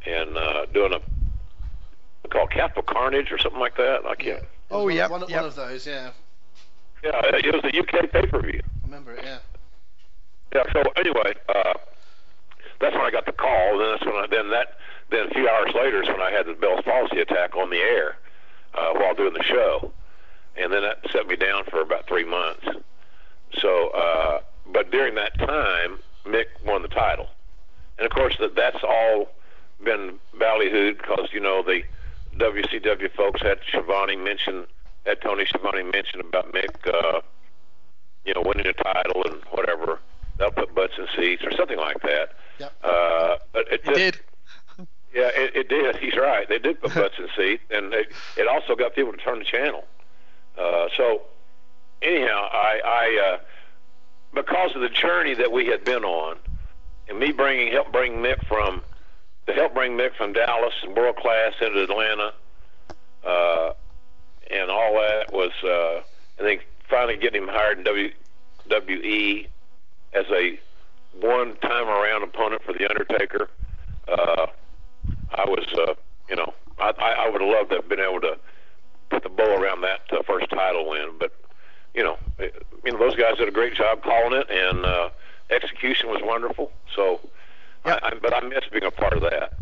and uh, doing a called Capital Carnage or something like that. I can't. It was Oh, one, yep, one, yep. one of those. Yeah, Yeah, it was a UK pay per view. Remember. Yeah. Yeah. So anyway, uh, that's when I got the call. Then that's when I then that then a few hours later is when I had the Bell's palsy attack on the air uh, while doing the show, and then that set me down for about three months. So, uh, but during that time, Mick won the title, and of course that that's all been ballyhooed because you know the WCW folks had Schiavone mention had Tony Schiavone mention about Mick, uh, you know, winning a title and whatever. They'll put butts in seats or something like that. Yep. Uh, but it He just, did. yeah, it, it did. He's right. They did put butts in <laughs> seats, and it, it also got people to turn the channel. Uh, so, anyhow, I, I uh, because of the journey that we had been on, and me bringing help bring Mick from to help bring Mick from Dallas and world class into Atlanta, uh, and all that was, uh, I think, finally getting him hired in WWE as a one-time around opponent for the Undertaker. Uh, I was, uh, you know, I, I, would have loved to have been able to put the bow around that uh, first title win, but you know, it, you know, those guys did a great job calling it, and uh, execution was wonderful. So, I, I, but I miss being a part of that.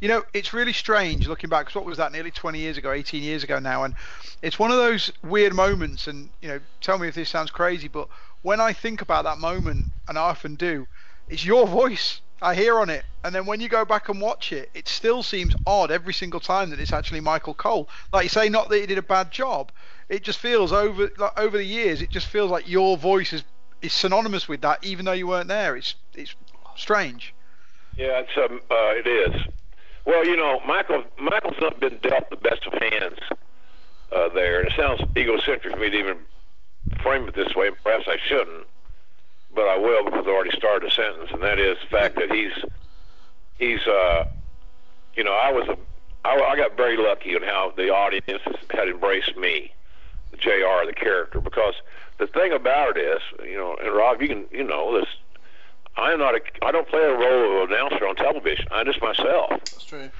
You know, it's really strange looking back. Cause what was that? Nearly 20 years ago, 18 years ago now, and it's one of those weird moments. And you know, tell me if this sounds crazy, but when I think about that moment, and I often do, it's your voice I hear on it, and then when you go back and watch it, it still seems odd every single time that it's actually Michael Cole. Like you say, not that he did a bad job. It just feels over like, over the years, it just feels like your voice is is synonymous with that, even though you weren't there. It's it's strange. Yeah, it's um, uh, it is. Well, you know, Michael Michael's not been dealt the best of hands uh, there, and it sounds egocentric for me to even frame it this way. Perhaps I shouldn't but I will because I've already started a sentence, and that is the fact that he's he's uh, you know I was a I, I got very lucky in how the audience had embraced me, Jr. the character, because the thing about it is, you know, and Rob, you can you know this. I am not a. I don't play a role of announcer on television. I'm just myself. That's true.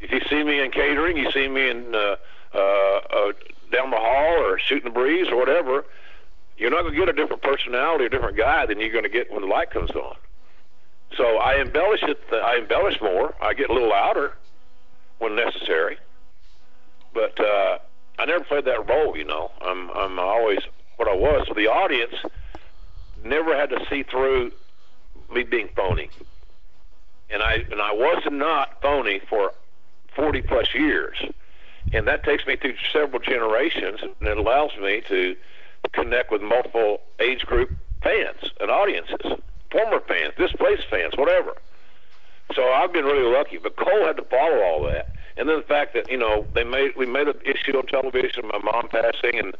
If you see me in catering, you see me in uh, uh, uh, down the hall or shooting the breeze or whatever you're not going to get a different personality, a different guy than you're going to get when the light comes on. So I embellish it. I embellish more. I get a little louder when necessary, but uh, I never played that role. You know, I'm I'm always what I was. So the audience never had to see through me being phony, and I and I was not phony for 40 plus years, and that takes me through several generations, and it allows me to connect with multiple age group fans and audiences, former fans, displaced fans, whatever. So I've been really lucky. But Cole had to follow all that, and then the fact that you know they made we made an issue on television, my mom passing, and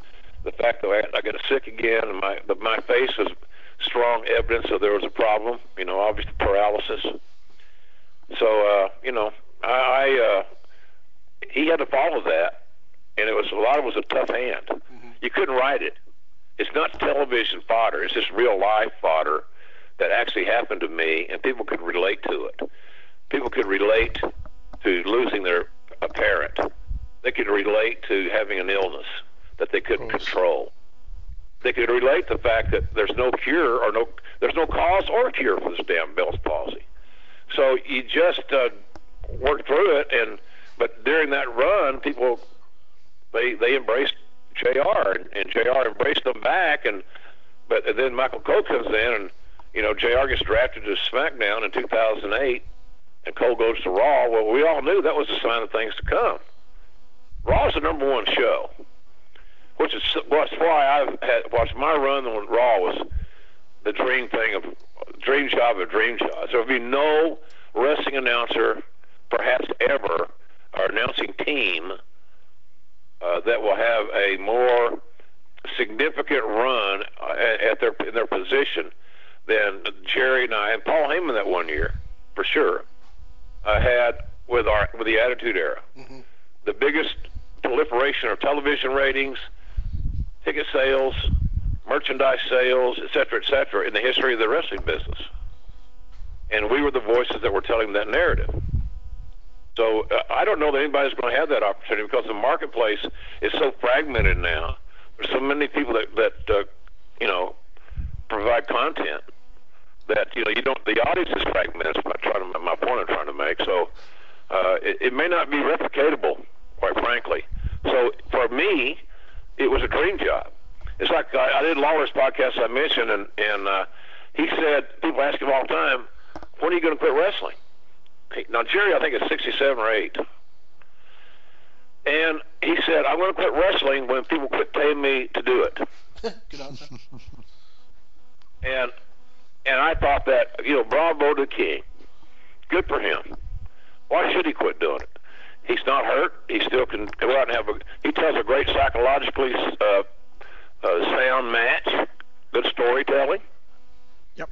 the fact that I, got sick again, and my my face was strong evidence that there was a problem. You know, obviously paralysis. So uh, you know, I, I uh, he had to follow that, and it was a lot of it was a tough hand. Mm-hmm. You couldn't write it. It's not television fodder. It's just real life fodder that actually happened to me, and people could relate to it. People could relate to losing their a parent. They could relate to having an illness that they couldn't control. They could relate the fact that there's no cure or no there's no cause or cure for this damn Bell's palsy. So you just uh, work through it, and but during that run, people they they embraced Jr. and, and Jr. embraced them back, and but and then Michael Cole comes in, and you know Jr. gets drafted to SmackDown in 2008, and Cole goes to Raw. Well, we all knew that was a sign of things to come. Raw is the number one show, which is that's why I've had watched my run on Raw was the dream thing of dream job of dream job. So there'll be no wrestling announcer, perhaps ever, or announcing team uh, that will have a more significant run at, at their in their position than Jerry and I and Paul Heyman that one year for sure uh, had with our with the Attitude Era. Mm-hmm. The biggest proliferation of television ratings, ticket sales, merchandise sales, et cetera, et cetera, in the history of the wrestling business. And we were the voices that were telling that narrative. So uh, I don't know that anybody's going to have that opportunity because the marketplace is so fragmented now. There's so many people that that uh, you know provide content that you know you don't. The audience is fragmented. That's my, trying to, my point I'm trying to make. So uh, it, it may not be replicatable, quite frankly. So for me, it was a dream job. It's like I, I did Lawler's podcast I mentioned, and and uh, he said people ask him all the time, "When are you going to quit wrestling?" Now, Jerry, I think is 67 or 8. And he said, I'm going to quit wrestling when people quit paying me to do it. <laughs> Good answer. and and I thought that, you know, bravo to King. Good for him. Why should he quit doing it? He's not hurt. He still can go out and have a. He tells a great psychologically uh, uh, sound match. Good storytelling. Yep.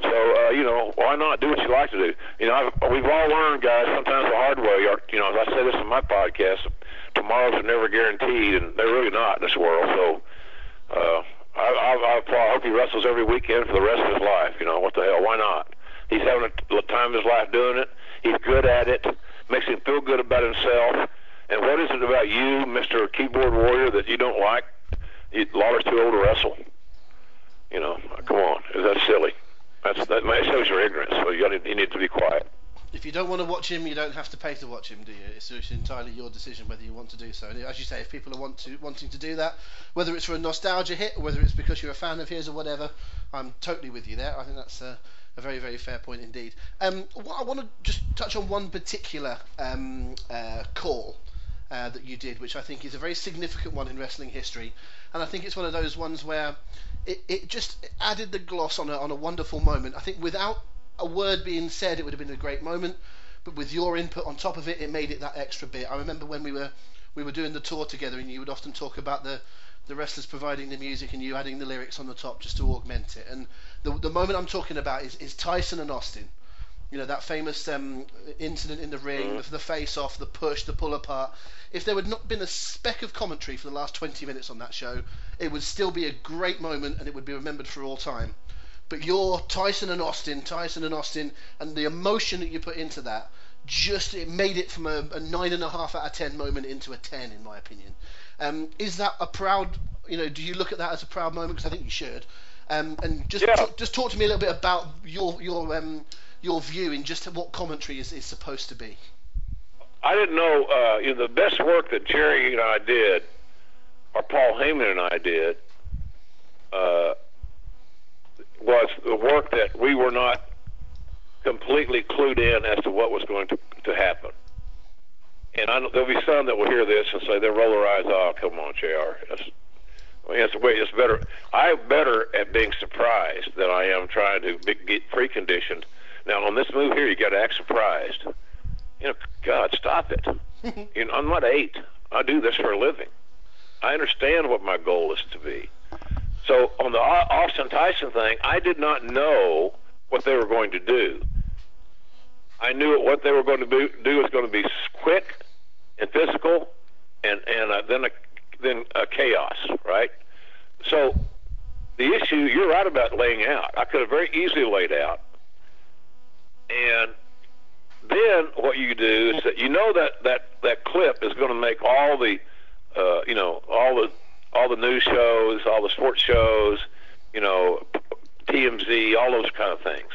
So uh, you know, why not do what you like to do? You know, I've, we've all learned, guys, sometimes the hard way. Or, you know, as I say this in my podcast, tomorrows are never guaranteed, and they're really not in this world. So uh, I, I, I hope he wrestles every weekend for the rest of his life. You know, what the hell? Why not? He's having a time of his life doing it. He's good at it. Makes him feel good about himself. And what is it about you, Mr. Keyboard Warrior, that you don't like? You, Lawler's too old to wrestle. You know, come on, is that silly? That's, that shows your ignorance. So you, gotta, you need to be quiet. If you don't want to watch him, you don't have to pay to watch him, do you? It's, entirely your decision whether you want to do so. And as you say, if people are want to, wanting to do that, whether it's for a nostalgia hit or whether it's because you're a fan of his or whatever, I'm totally with you there. I think that's a, a very, very fair point indeed. Um, what I want to just touch on one particular um, uh, call uh, that you did, which I think is a very significant one in wrestling history, and I think it's one of those ones where it, it just added the gloss on a, on a wonderful moment. I think without a word being said, it would have been a great moment, but with your input on top of it, it made it that extra bit. I remember when we were we were doing the tour together, and you would often talk about the the wrestlers providing the music and you adding the lyrics on the top just to augment it. And the, the moment I'm talking about is, is Tyson and Austin. You know, that famous um, incident in the ring, Mhm. the, the face off, the push, the pull apart. If there had not been a speck of commentary for the last 20 minutes on that show, it would still be a great moment and it would be remembered for all time. But your Tyson and Austin, Tyson and Austin, and the emotion that you put into that, just it made it from a, a nine and a half out of ten moment into a ten, in my opinion. Um, is that a proud? You know, do you look at that as a proud moment? Because I think you should. Um, and just Yeah. talk, just talk to me a little bit about your your um, your view in just what commentary is, is supposed to be. I didn't know, uh, you know, the best work that Jerry and I did, or Paul Heyman and I did, uh, was the work that we were not completely clued in as to what was going to, to happen. And I, there'll be some that will hear this and say, they'll roll their eyes, oh, come on, JR. That's, I mean, it's, way, it's better. I'm better at being surprised than I am trying to be, get preconditioned. Now, on this move here, you got to act surprised you know, God, stop it. <laughs> you know, I'm not eight. I do this for a living. I understand what my goal is to be. So on the Austin Tyson thing, I did not know what they were going to do. I knew what they were going to do, do was going to be quick and physical, and and uh, then a, then a chaos, right? So the issue you're right about laying out. I could have very easily laid out, and then what you do is that you know that that that clip is going to make all the uh, you know all the all the news shows, all the sports shows, you know TMZ, all those kind of things.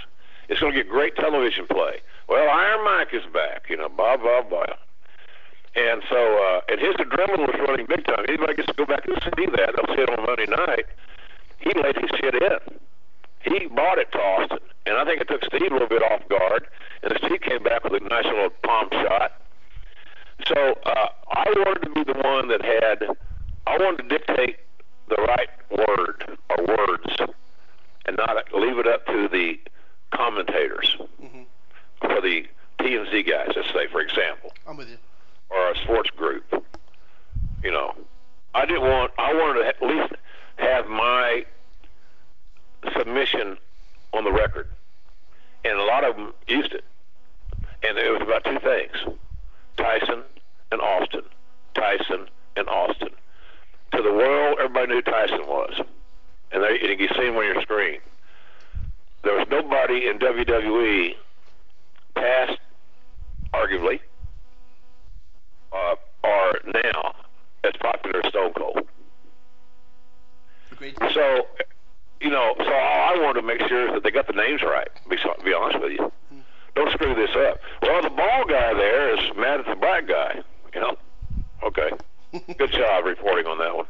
It's going to get great television play. Well, Iron Mike is back, you know, blah blah blah. And so, uh, and his adrenaline was running big time. Anybody gets to go back and see that, they'll see it on Monday night. He laid his shit in he bought it to Austin, and I think it took Steve a little bit off guard, and Steve came back with a nice little palm shot. So uh, I wanted to be the one that had, I wanted to dictate the right word or words, and not leave it up to the commentators Mhm. for the TMZ guys. Let's say, for example I'm with you. Or a sports group. You know, I didn't want. I wanted to at least have my submission on the record, and a lot of them used it. And it was about two things: Tyson and Austin. Tyson and Austin. To the world, everybody knew Tyson was, and, they, you can see him on your screen. There was nobody in WWE past, arguably, uh, are now as popular as Stone Cold. Agreed. So, you know, so I wanted to make sure that they got the names right. Be, be honest with you, don't screw this up. Well, the bald guy there is mad at the black guy. You know, okay, <laughs> good job reporting on that one.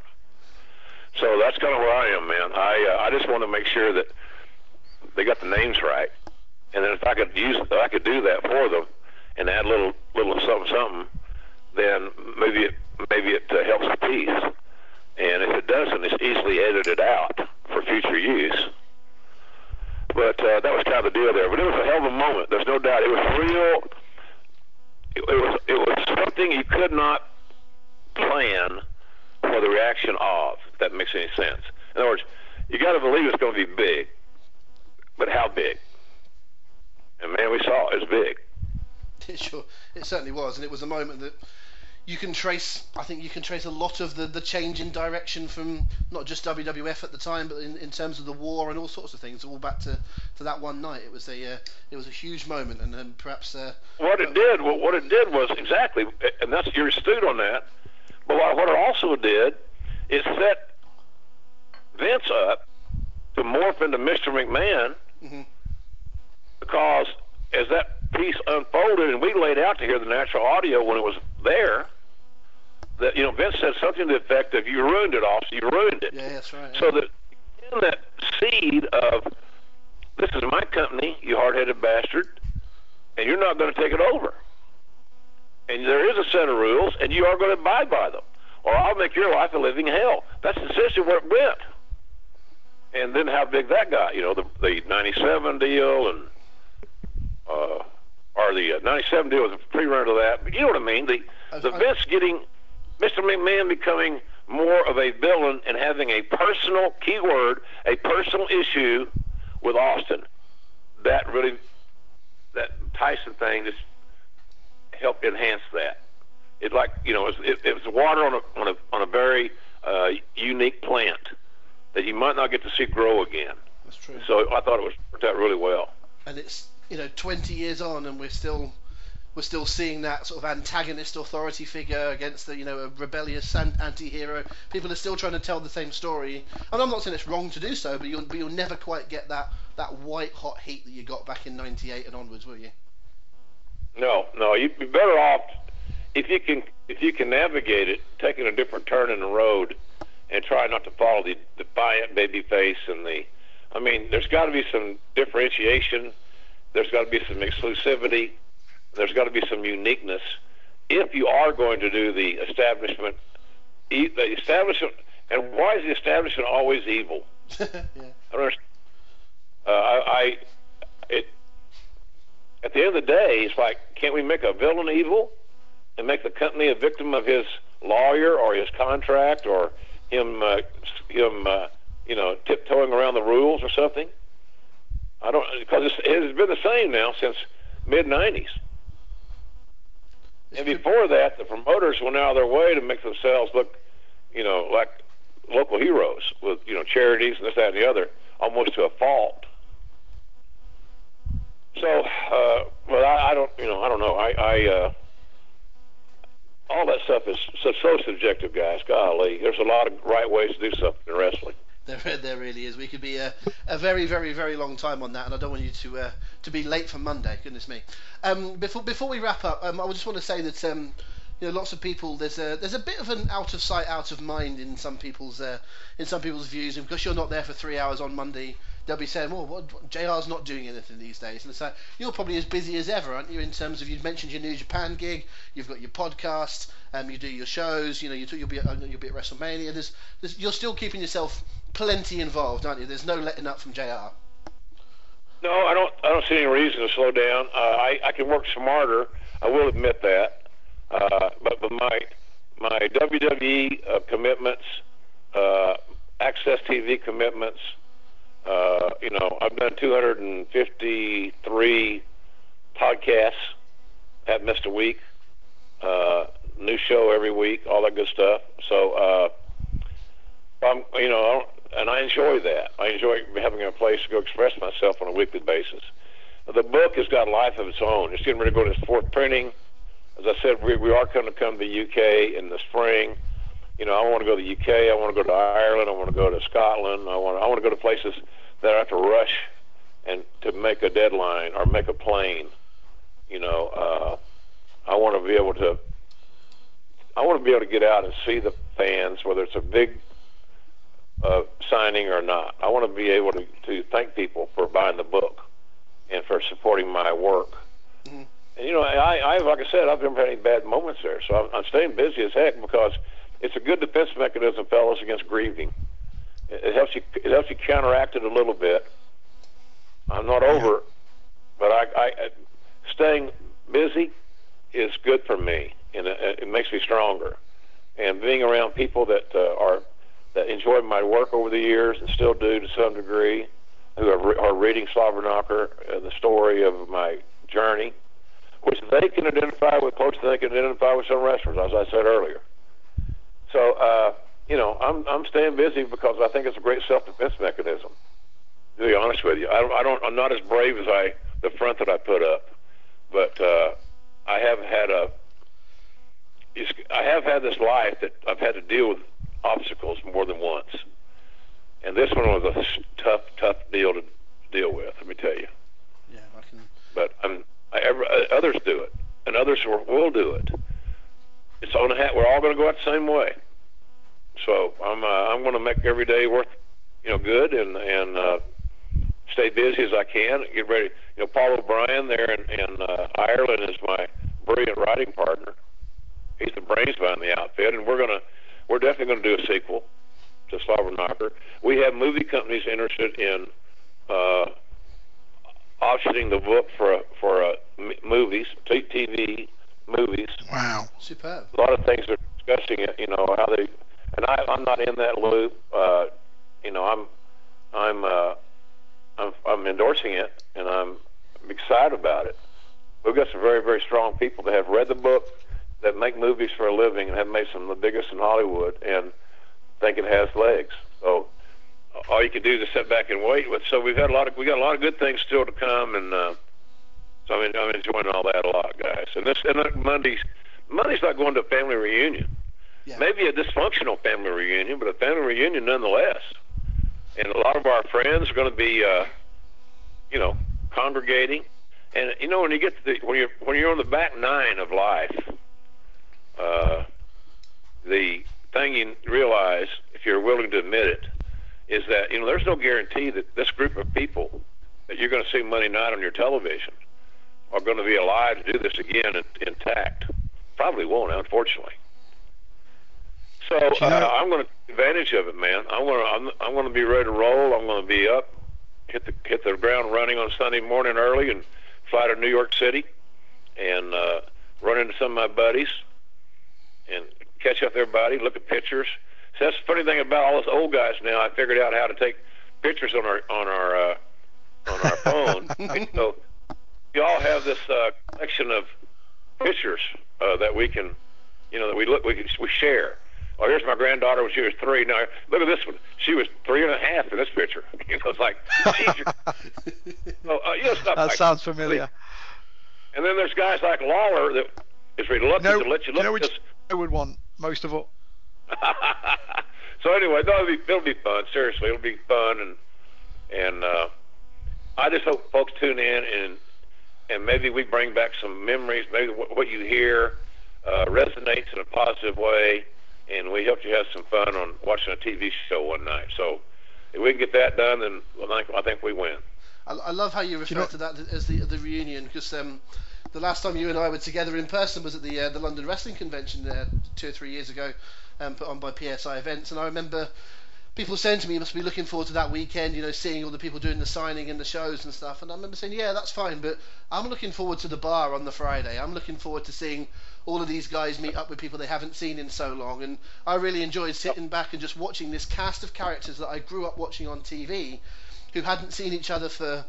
So that's kind of where I am, man. I uh, I just want to make sure that they got the names right, and then if I could use if I could do that for them and add a little little something something, then maybe it maybe it uh, helps the piece. And if it doesn't, it's easily edited out for future use. But uh, that was kind of the deal there. But it was a hell of a moment. There's no doubt. It was real. It, it was it was something you could not plan for the reaction of. If that makes any sense. In other words, you got to believe it's going to be big. But how big? And man, we saw it. It was big. <laughs> It sure, it certainly was, and it was a moment that you can trace. I think you can trace a lot of the, the change in direction from not just WWF at the time, but in, in terms of the war and all sorts of things, all back to, to that one night. It was a uh, it was a huge moment, and, and perhaps uh, What it did, what what it did was exactly, and that's you're astute on that. But what what it also did is set Vince up to morph into Mr. McMahon mhm. because as that piece unfolded and we laid out to hear the natural audio when it was there, that you know Vince said something to the effect of "You ruined it, Austin. You ruined it." Yeah, that's right. So that in that seed of this is my company, you hard-headed bastard, and you're not going to take it over. And there is a set of rules, and you are going to abide by them, or I'll make your life a living hell. That's essentially where it went. And then how big that got, you know, the the '97 deal and uh, or the uh, 97 deal was a pre-run to that. But you know what I mean? The the I- Vince getting Mr. McMahon becoming more of a villain and having a personal keyword, a personal issue with Austin. That really, that Tyson thing just helped enhance that. It like you know, it, was- it, it was water on a on a on a very uh, unique plant that you might not get to see grow again. That's true. So I thought it was worked out really well. and it's you know 20 years on and we're still we're still seeing that sort of antagonist authority figure against the you know a rebellious an- anti-hero people are still trying to tell the same story and i'm not saying it's wrong to do so but you'll but you'll never quite get that that white hot heat that you got back in 98 and onwards will you No, no, you'd be better off if you can if you can navigate it, taking a different turn in the road, and try not to follow the defiant baby face and the. I mean, there's got to be some differentiation. There's got to be some exclusivity. There's got to be some uniqueness. If you are going to do the establishment, e- the establishment, and why is the establishment always evil? <laughs> yeah I don't understand. Uh, I, I, it, at the end of the day, it's like, can't we make a villain evil and make the company a victim of his lawyer or his contract or him, uh, him, uh, you know, tiptoeing around the rules or something? I don't because it's, it's been the same now since mid '90s. And before that, the promoters went out of their way to make themselves look, you know, like local heroes with you know charities and this, that, and the other, almost to a fault. So, uh, well, I, I don't, you know, I don't know. I, I uh, all that stuff is so, so subjective, guys. Golly, there's a lot of right ways to do something in wrestling. There, <laughs> there really is. We could be a, a very, very, very long time on that, and I don't want you to uh, to be late for Monday. Goodness me. Um, before before we wrap up, um, I just want to say that um, you know lots of people there's a there's a bit of an out of sight, out of mind in some people's uh, in some people's views, and because you're not there for three hours on Monday. They'll be saying, "Well, what, JR's not doing anything these days," and it's like you're probably as busy as ever, aren't you? In terms of you've mentioned your New Japan gig, you've got your podcast, um, you do your shows, you know, you you'll be at, you'll be at WrestleMania. There's, there's you're still keeping yourself plenty involved, aren't you? There's no letting up from JR. No, I don't. I don't see any reason to slow down. Uh, I I can work smarter. I will admit that. Uh, but but my my WWE uh, commitments, uh, AXS TV commitments. Uh, you know, I've done 253 podcasts. Haven't missed a week. Uh, new show every week. All that good stuff. So. Uh, I'm, you know, I don't, and I enjoy that. I enjoy having a place to go express myself on a weekly basis. The book has got a life of its own. It's getting ready to go to its fourth printing. As I said, we, we are going to come to the UK in the spring. You know, I want to go to the UK. I want to go to Ireland. I want to go to Scotland. I want I want to go to places that I have to rush and to make a deadline or make a plane. You know, uh, I want to be able to. I want to be able to get out and see the fans, whether it's a big uh, signing or not. I want to be able to, to thank people for buying the book and for supporting my work. Mhm. And you know, I, I like I said, I've never had any bad moments there, so I'm, I'm staying busy as heck because it's a good defense mechanism, fellas, against grieving. It, it helps you. It helps you counteract it a little bit. I'm not over, it, but I, I staying busy is good for me, and it, it makes me stronger. And being around people that uh, are that enjoyed my work over the years and still do to some degree, who are, re- are reading Slobberknocker, uh, the story of my journey, which they can identify with to they can identify with some wrestlers, as I said earlier. So, uh, you know, I'm I'm staying busy because I think it's a great self-defense mechanism. To be honest with you, I don't, I don't I'm not as brave as I the front that I put up, but uh, I have had a I have had this life that I've had to deal with obstacles more than once, and this one was a tough, tough deal to deal with. Let me tell you. Yeah, I can. But I'm, I, ever, uh, others do it, and others will, do it. It's on the hat. We're all going to go out the same way. So I'm uh, I'm going to make every day worth you know good and and uh, stay busy as I can. Get ready. You know, Paul O'Brien there in, in uh, Ireland is my brilliant writing partner. He's the brains behind the outfit, and we're gonna we're definitely going to do a sequel to Slobberknocker. We have movie companies interested in uh, auctioning the book for for uh, movies, TV movies. Wow. Superb. A lot of things are discussing it. You know how they, and I, I'm not in that loop. Uh, you know, I'm I'm uh, I'm, I'm endorsing it, and I'm excited about it. We've got some very very strong people that have read the book, that make movies for a living, and have made some of the biggest in Hollywood, and think it has legs. So all you can do is sit back and wait. But so we've had a lot of we got a lot of good things still to come, and uh, so I'm, I'm enjoying all that a lot, guys. And this and Monday's Monday's not going to a family reunion. Yeah. Maybe a dysfunctional family reunion, but a family reunion nonetheless. And a lot of our friends are going to be, uh, you know, congregating. And you know, when you get to the when you're when you're on the back nine of life, uh, the thing you realize, if you're willing to admit it, is that you know there's no guarantee that this group of people that you're going to see Monday night on your television are going to be alive to do this again intact. Probably won't, unfortunately. So uh, I'm going to take advantage of it, man. I'm going to I'm, I'm going to be ready to roll. I'm going to be up, hit the hit the ground running on Sunday morning early, and fly to New York City, and uh, run into some of my buddies, and catch up everybody. Look at pictures. So that's the funny thing about all those old guys now. I figured out how to take pictures on our on our uh, on our phone. <laughs> so we all have this uh, collection of pictures uh, that we can, you know, that we look we can, we share. Oh, here's my granddaughter when she was three. Now look at this one. She was three and a half in this picture. <laughs> You know, it's like, geez, <laughs> oh, uh, you know, stuff That like sounds familiar. And then there's guys like Lawler that is reluctant to let you you look know at this. I would want most of all. <laughs> so anyway, no, it'll be, it'll be fun. Seriously, it'll be fun, and and uh, I just hope folks tune in and and maybe we bring back some memories. Maybe what, what you hear uh, resonates in a positive way, and we hope you have some fun on watching a TV show one night. So if we can get that done, then I think I think we win. I, I love how you refer know- to that as the the reunion because um, the last time you and I were together in person was at the uh, the London Wrestling Convention uh, two or three years ago, um, put on by PSI Events, and I remember people saying to me, "You must be looking forward to that weekend, you know, seeing all the people doing the signing and the shows and stuff." And I remember saying, "Yeah, that's fine, but I'm looking forward to the bar on the Friday. I'm looking forward to seeing." All of these guys meet up with people they haven't seen in so long, and I really enjoyed sitting back and just watching this cast of characters that I grew up watching on TV, who hadn't seen each other for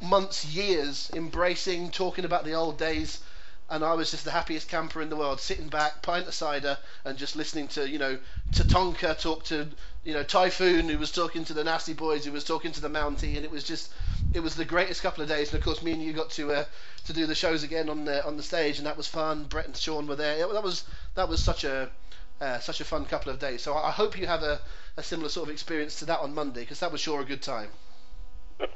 months, years, embracing, talking about the old days, and I was just the happiest camper in the world, sitting back, pint of cider, and just listening to you know Tatonka talk to you know Typhoon, who was talking to the Nasty Boys, who was talking to the Mountie, and it was just it was the greatest couple of days. And of course, me and you got to uh, to do the shows again on the on the stage, and that was fun. Bret and Shawn were there. It- that was that was such a uh, such a fun couple of days. So I hope you have a, a similar sort of experience to that on Monday, because that was sure a good time.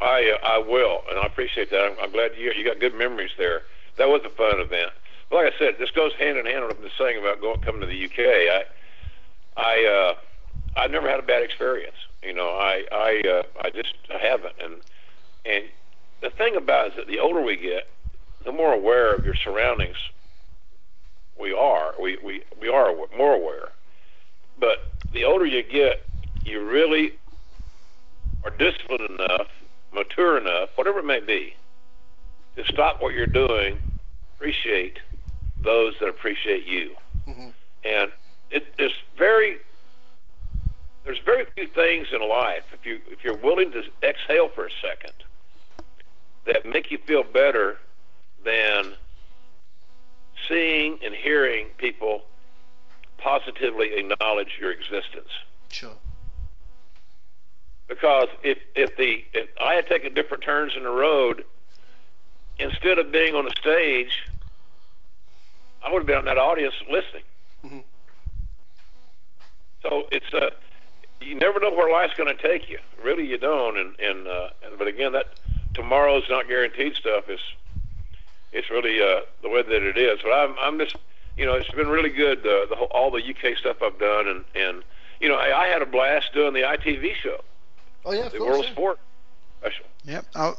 I uh, I will, and I appreciate that. I'm, I'm glad you you got good memories there. That was a fun event. But like I said, this goes hand in hand with what I've saying about going coming to the UK. I I uh, I've never had a bad experience. You know, I I uh, I just I haven't. And and the thing about it is that the older we get, the more aware of your surroundings we are. We we we are more aware. But the older you get, you really are disciplined enough, mature enough, whatever it may be, to stop what you're doing, appreciate those that appreciate you. Mhm. And it is very there's very few things in life if you if you're willing to exhale for a second that make you feel better than seeing and hearing people positively acknowledge your existence Sure. Because if if the if I had taken different turns in the road, instead of being on the stage, I would have been in that audience listening. Mhm. So it's uh, you never know where life's going to take you. Really, you don't. And and uh, and- but again, that tomorrow's not guaranteed stuff is it's really uh, the way that it is. But I'm I'm just you know it's been really good uh, the whole, all the UK stuff I've done and and you know I, I had a blast doing the ITV show. Oh yeah, the course. World yeah. Sport special. Yep. I,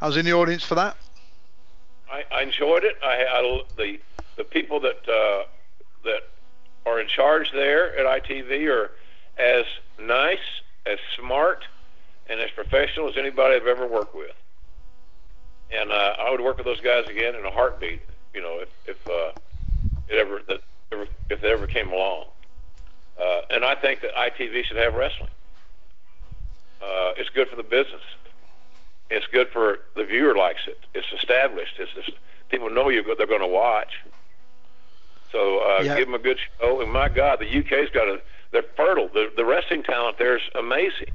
I was in the audience for that. I, I enjoyed it. I, I the the people that uh, that are in charge there at ITV are as nice, as smart, and as professional as anybody I've ever worked with. And uh, I would work with those guys again in a heartbeat. You know, if if uh, it ever that ever, if it ever came along. Uh, and I think that ITV should have wrestling. Uh, it's good for the business. It's good for the viewer likes it. It's established. It's just, people know you they're going to watch. So uh, Yeah. give them a good show. And my God, the UK's got a they're fertile. The, the wrestling talent there is amazing.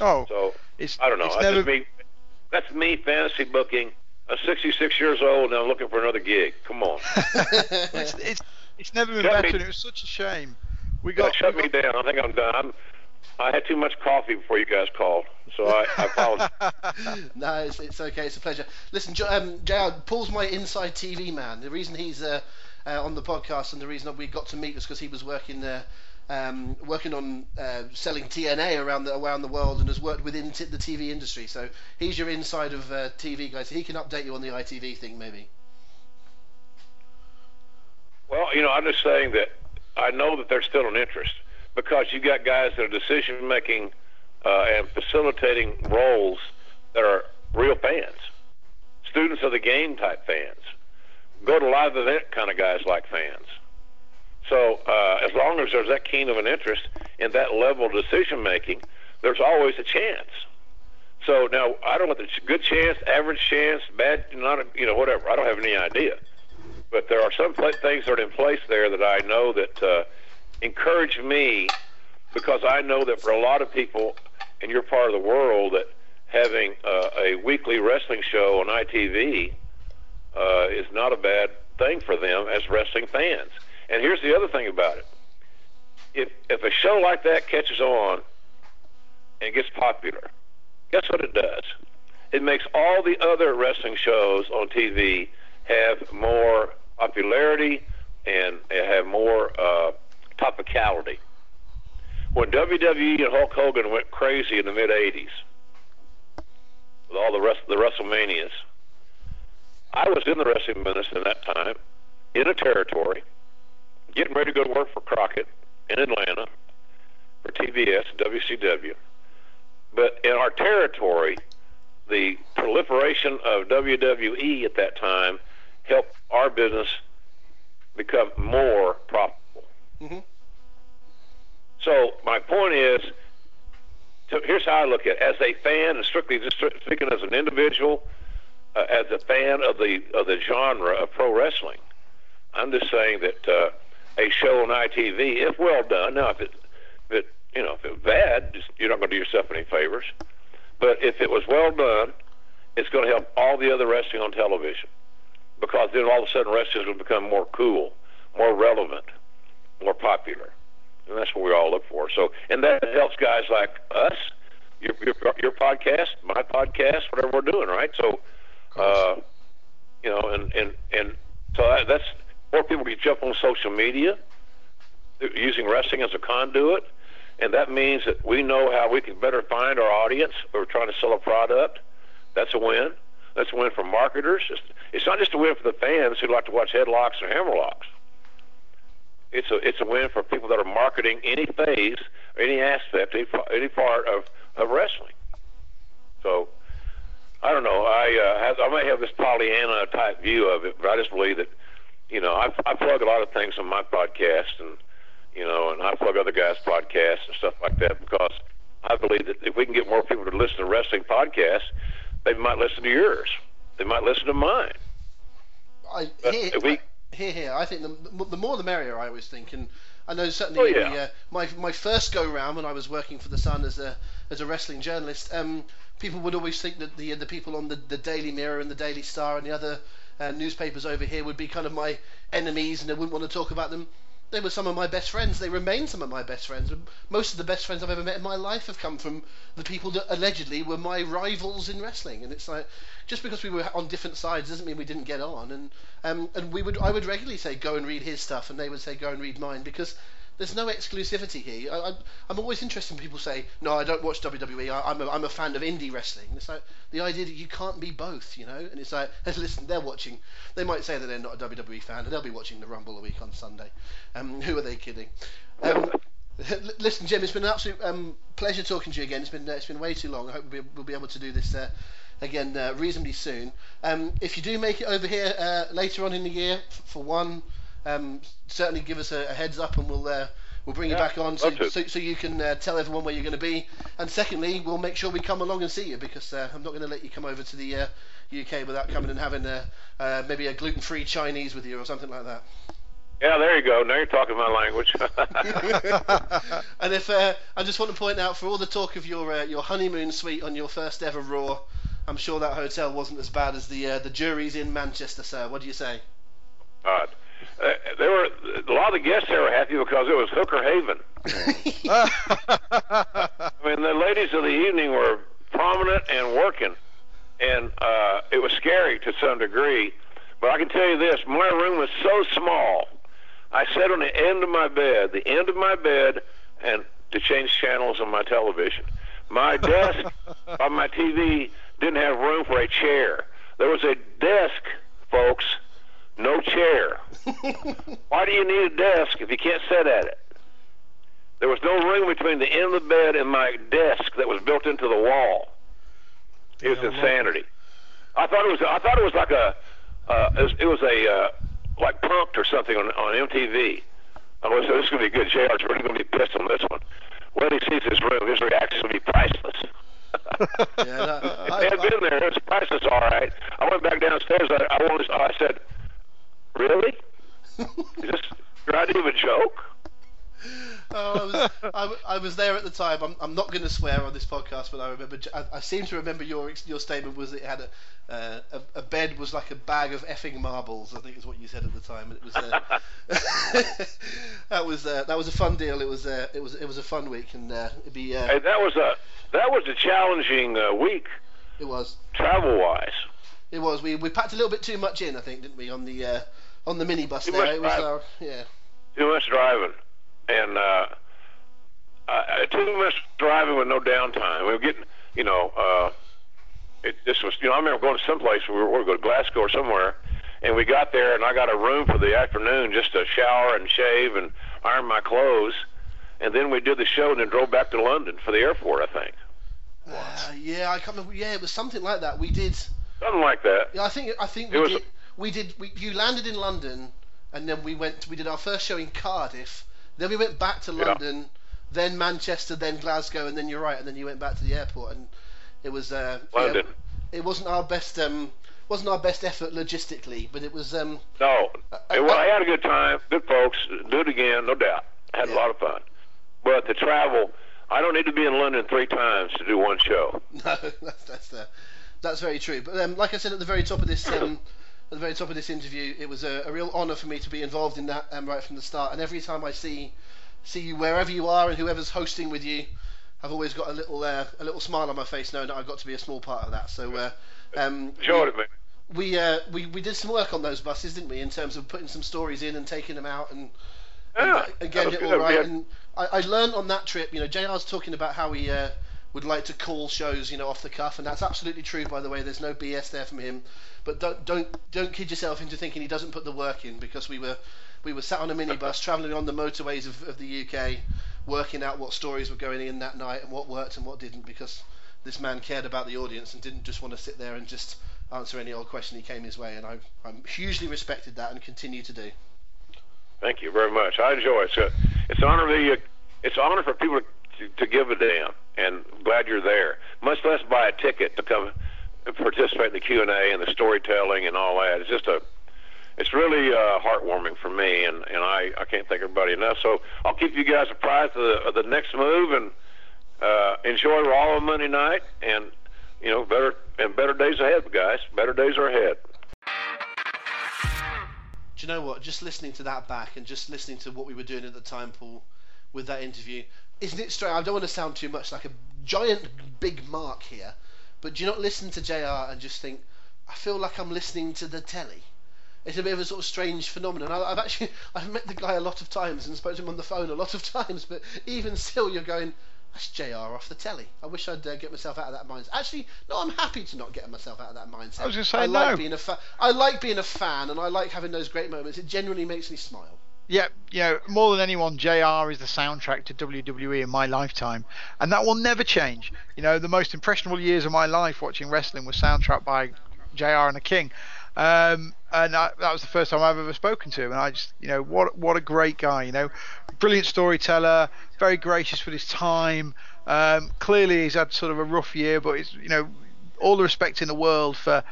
Oh, So it's I don't know. It's That's never, just me. That's me fantasy booking. I'm 66 years old and I'm looking for another gig. Come on, <laughs> it's, it's it's never been Shut better, me- it was such a shame. We God, got, shut we me down. I think I'm done. I'm, I had too much coffee before you guys called, so I, I apologize. <laughs> <laughs> no, it's, it's okay. It's a pleasure. Listen, Jo- um, JR, Paul's my inside TV man. The reason he's uh, uh, on the podcast and the reason that we got to meet was because he was working there, um, working on uh, selling TNA around the around the world and has worked within t- the TV industry. So he's your inside of uh, TV guy. So he can update you on the ITV thing, maybe. Well, you know, I'm just saying that I know that there's still an interest because you've got guys that are decision making uh, and facilitating roles that are real fans, students of the game type fans, go to live event kind of guys like fans. So uh, as long as there's that keen of an interest in that level of decision making, there's always a chance. So now I don't know it's good chance, average chance, bad, not a, you know whatever. I don't have any idea but there are some pla- things that are in place there that I know that uh, encourage me because I know that for a lot of people in your part of the world that having uh, a weekly wrestling show on ITV uh, is not a bad thing for them as wrestling fans. And here's the other thing about it: if if a show like that catches on and gets popular, guess what it does? It makes all the other wrestling shows on TV have more popularity and have more uh, topicality. When WWE and Hulk Hogan went crazy in the mid '80s with all the rest of the WrestleManias, I was in the wrestling business in that time, in a territory, getting ready to go to work for Crockett in Atlanta for TBS and WCW. But in our territory, the proliferation of WWE at that time helped our business become more profitable. Mhm. So my point is, so here's how I look at it. As a fan, and strictly just speaking as an individual, uh, as a fan of the of the genre of pro wrestling, I'm just saying that uh, a show on ITV, if well done, now if it, if it you know if it's bad, just, you're not going to do yourself any favors. But if it was well done, it's going to help all the other wrestling on television because then all of a sudden wrestling will become more cool, more relevant, more popular, and that's what we all look for. So, and that helps guys like us, your your, your podcast, my podcast, whatever we're doing, right? So, uh, you know, and and and so that, that's more people can jump on social media using wrestling as a conduit. And that means that we know how we can better find our audience. We're trying to sell a product. That's a win. That's a win for marketers. It's, it's not just a win for the fans who like to watch headlocks or hammerlocks. It's a it's a win for people that are marketing any phase, any aspect, any, any part of, of wrestling. So I don't know. I uh, have, I may have this Pollyanna type view of it, but I just believe that you know I, I plug a lot of things on my podcast, and you know, and I plug other guys' podcasts and stuff like that because I believe that if we can get more people to listen to wrestling podcasts, they might listen to yours. They might listen to mine. I, But here, we- here, here. I think the, the more the merrier. I always think, and I know Oh, certainly yeah. the, uh, my my first go round when I was working for the Sun as a as a wrestling journalist, um, people would always think that the the people on the, the Daily Mirror and the Daily Star and the other uh, newspapers over here would be kind of my enemies, and they wouldn't want to talk about them. They were some of my best friends. They remain some of my best friends. Most of the best friends I've ever met in my life have come from the people that allegedly were my rivals in wrestling. And it's like, just because we were on different sides doesn't mean we didn't get on. And um, and we would, I would regularly say, go and read his stuff, and they would say, go and read mine, because there's no exclusivity here. I, am always interested when people say, "No, I don't watch WWE. I, am a, I'm a fan of indie wrestling." it's like the idea that you can't be both, you know. And it's like, <laughs> listen, they're watching. They might say that they're not a WWE fan, and they'll be watching the Rumble a week on Sunday. Um, who are they kidding? Um, <laughs> listen, Jim, it's been an absolute um, pleasure talking to you again. It's been uh, it's been way too long. I hope we'll be, we'll be able to do this. Uh, again, uh, reasonably soon. Um, if you do make it over here uh, later on in the year, f- for one, um, certainly give us a, a, heads up and we'll uh, we'll bring yeah, you back on so, so, so, you can uh, tell everyone where you're going to be. And secondly, we'll make sure we come along and see you because uh, I'm not going to let you come over to the UK uh, without coming and having a, uh, maybe a gluten-free Chinese with you or something like that. Yeah, there you go. Now you're talking my language. <laughs> <laughs> and if uh, I just want to point out, for all the talk of your uh, your honeymoon suite on your first ever Raw, I'm sure that hotel wasn't as bad as the uh, the Jurys Inn Manchester, sir. What do you say? Uh, uh, there were a lot of the guests there were happy because it was Hooker Haven. <laughs> I mean, the ladies of the evening were prominent and working, and uh, it was scary to some degree. But I can tell you this: my room was so small. I sat on the end of my bed, the end of my bed, and to change channels on my television. My desk <laughs> on my TV didn't have room for a chair. There was a desk, folks, no chair. <laughs> Why do you need a desk if you can't sit at it? There was no room between the end of the bed and my desk that was built into the wall. It was insanity. I thought it was. I thought it was like a. Uh, it was, it was a uh, like punked or something on on MTV. I was this is going to be good. JR's really going to be pissed on this one. When he sees his room, his reaction will be priceless. <laughs> yeah, no, I, had been there. It's priceless, all right. I went back downstairs. I, I wanted. I said, Really? Is this your idea of a joke? Oh, I was I, I, was there at the time. I'm, I'm not going to swear on this podcast, but I remember I, I seem to remember your your statement was it had a, uh, a, a bed was like a bag of effing marbles. I think is what you said at the time, and it was uh, <laughs> that was uh, that was a fun deal. It was uh, it was it was a fun week, and uh, it'd be. Uh, hey, that was a that was a challenging week. It was travel wise. It was. We we packed a little bit too much in, I think, didn't we, on the uh, on the minibus too there. It was, uh, yeah. Too much driving, and uh, uh, too much driving with no downtime. We were getting, you know, uh, it this was, you know, I remember going to some place. We were, we were going to Glasgow or somewhere, and we got there, and I got a room for the afternoon just to shower and shave and iron my clothes, and then we did the show and then drove back to London for the airport. I think. Uh, yeah, I can't remember. Yeah, it was something like that. We did. Something like that. Yeah, I think I think we it did we did. We, you landed in London, and then we went. We did our first show in Cardiff. Then we went back to London, yeah. then Manchester, then Glasgow, and then you're right, and then you went back to the airport, and it was. Uh, London. Yeah, it wasn't our best. Um, wasn't our best effort logistically, but it was. Um, no, uh, well, I had a good time. Good folks. Do it again, no doubt. Had yeah. a lot of fun. But the travel, I don't need to be in London three times to do one show. <laughs> No, that's that's, uh, that's very true. But um, like I said at the very top of this um, <coughs> at the very top of this interview, it was a, a real honour for me to be involved in that um, right from the start. And every time I see see you wherever you are and whoever's hosting with you, I've always got a little uh, a little smile on my face knowing that I've got to be a small part of that. So uh, um, sure we, we, uh, we we did some work on those buses, didn't we? In terms of putting some stories in and taking them out and yeah, and, and getting it all right. And I, I learned on that trip. You know, JR's talking about how he uh, would like to call shows, you know, off the cuff, and that's absolutely true. By the way, there's no BS there from him. But don't don't don't kid yourself into thinking he doesn't put the work in because we were we were sat on a minibus <laughs> travelling on the motorways of, of the UK, working out what stories were going in that night and what worked and what didn't because this man cared about the audience and didn't just want to sit there and just answer any old question he came his way. And I I'm hugely respected that and continue to do. Thank you very much. I enjoy it. So it's an honor to, uh, it's an honor for people to, to give a damn, and glad you're there. Much less buy a ticket to come participate in the Q and A and the storytelling and all that. It's just a it's really uh, heartwarming for me, and and I I can't thank everybody enough. So I'll keep you guys apprised of the, of the next move and uh, enjoy Raw on Monday night, and you know better and better days ahead, guys. Better days are ahead. do you know what? Just listening to that back and just listening to what we were doing at the time, Paul, with that interview, isn't it strange? I don't want to sound too much like a giant big mark here, but do you not listen to JR and just think, I feel like I'm listening to the telly? It's a bit of a sort of strange phenomenon. I, I've actually <laughs> I've met the guy a lot of times and spoken to him on the phone a lot of <laughs> times, but even still, you're going, that's JR off the telly. I wish I'd uh, get myself out of that mindset. Actually, no, I'm happy to not get myself out of that mindset. I was going to say I like being a fa- I like being a fan, and I like having those great moments. It genuinely makes me smile. Yeah, you know, more than anyone, JR is the soundtrack to WWE in my lifetime, and that will never change. You know, the most impressionable years of my life watching wrestling was soundtracked by JR and the King, um, and I, that was the first time I've ever spoken to him. And I just, you know, what what a great guy. You know, brilliant storyteller, very gracious with his time. Um, clearly, he's had sort of a rough year, but he's, you know, all the respect in the world for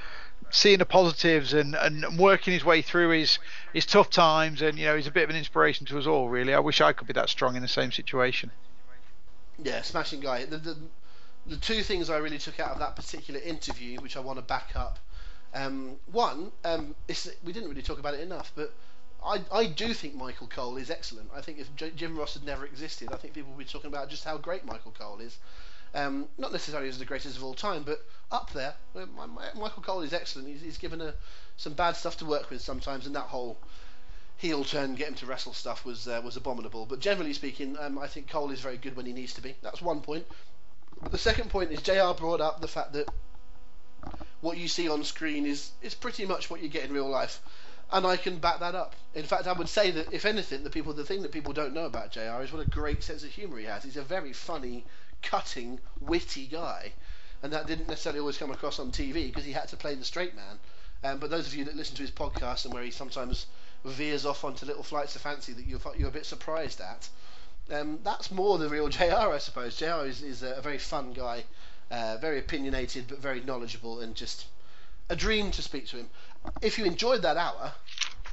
seeing the positives and, and working his way through his his tough times. And you know, he's a bit of an inspiration to us all. Really, I wish I could be that strong in the same situation. Yeah, smashing guy. The, the, the two things I really took out of that particular interview, which I want to back up. Um, one, um, we didn't really talk about it enough, but I, I do think Michael Cole is excellent. I think if J- Jim Ross had never existed, I think people would be talking about just how great Michael Cole is. Um, not necessarily as the greatest of all time, but up there. Uh, Michael Cole is excellent. He's, he's given a, some bad stuff to work with sometimes, and that whole heel turn, get him to wrestle stuff was uh, was abominable. But generally speaking, um, I think Cole is very good when he needs to be. That's one point. The second point is JR brought up the fact that what you see on screen is is pretty much what you get in real life, and I can back that up. In fact, I would say that if anything, the people the thing that people don't know about JR is what a great sense of humour he has. He's a very funny, cutting, witty guy, and that didn't necessarily always come across on TV because he had to play the straight man. Um, but those of you that listen to his podcast and where he sometimes veers off onto little flights of fancy that you're you're a bit surprised at. Um, that's more the real <laughs> JR, I suppose. JR is, is a very fun guy, uh, very opinionated, but very knowledgeable, and just a dream to speak to him. If you enjoyed that hour,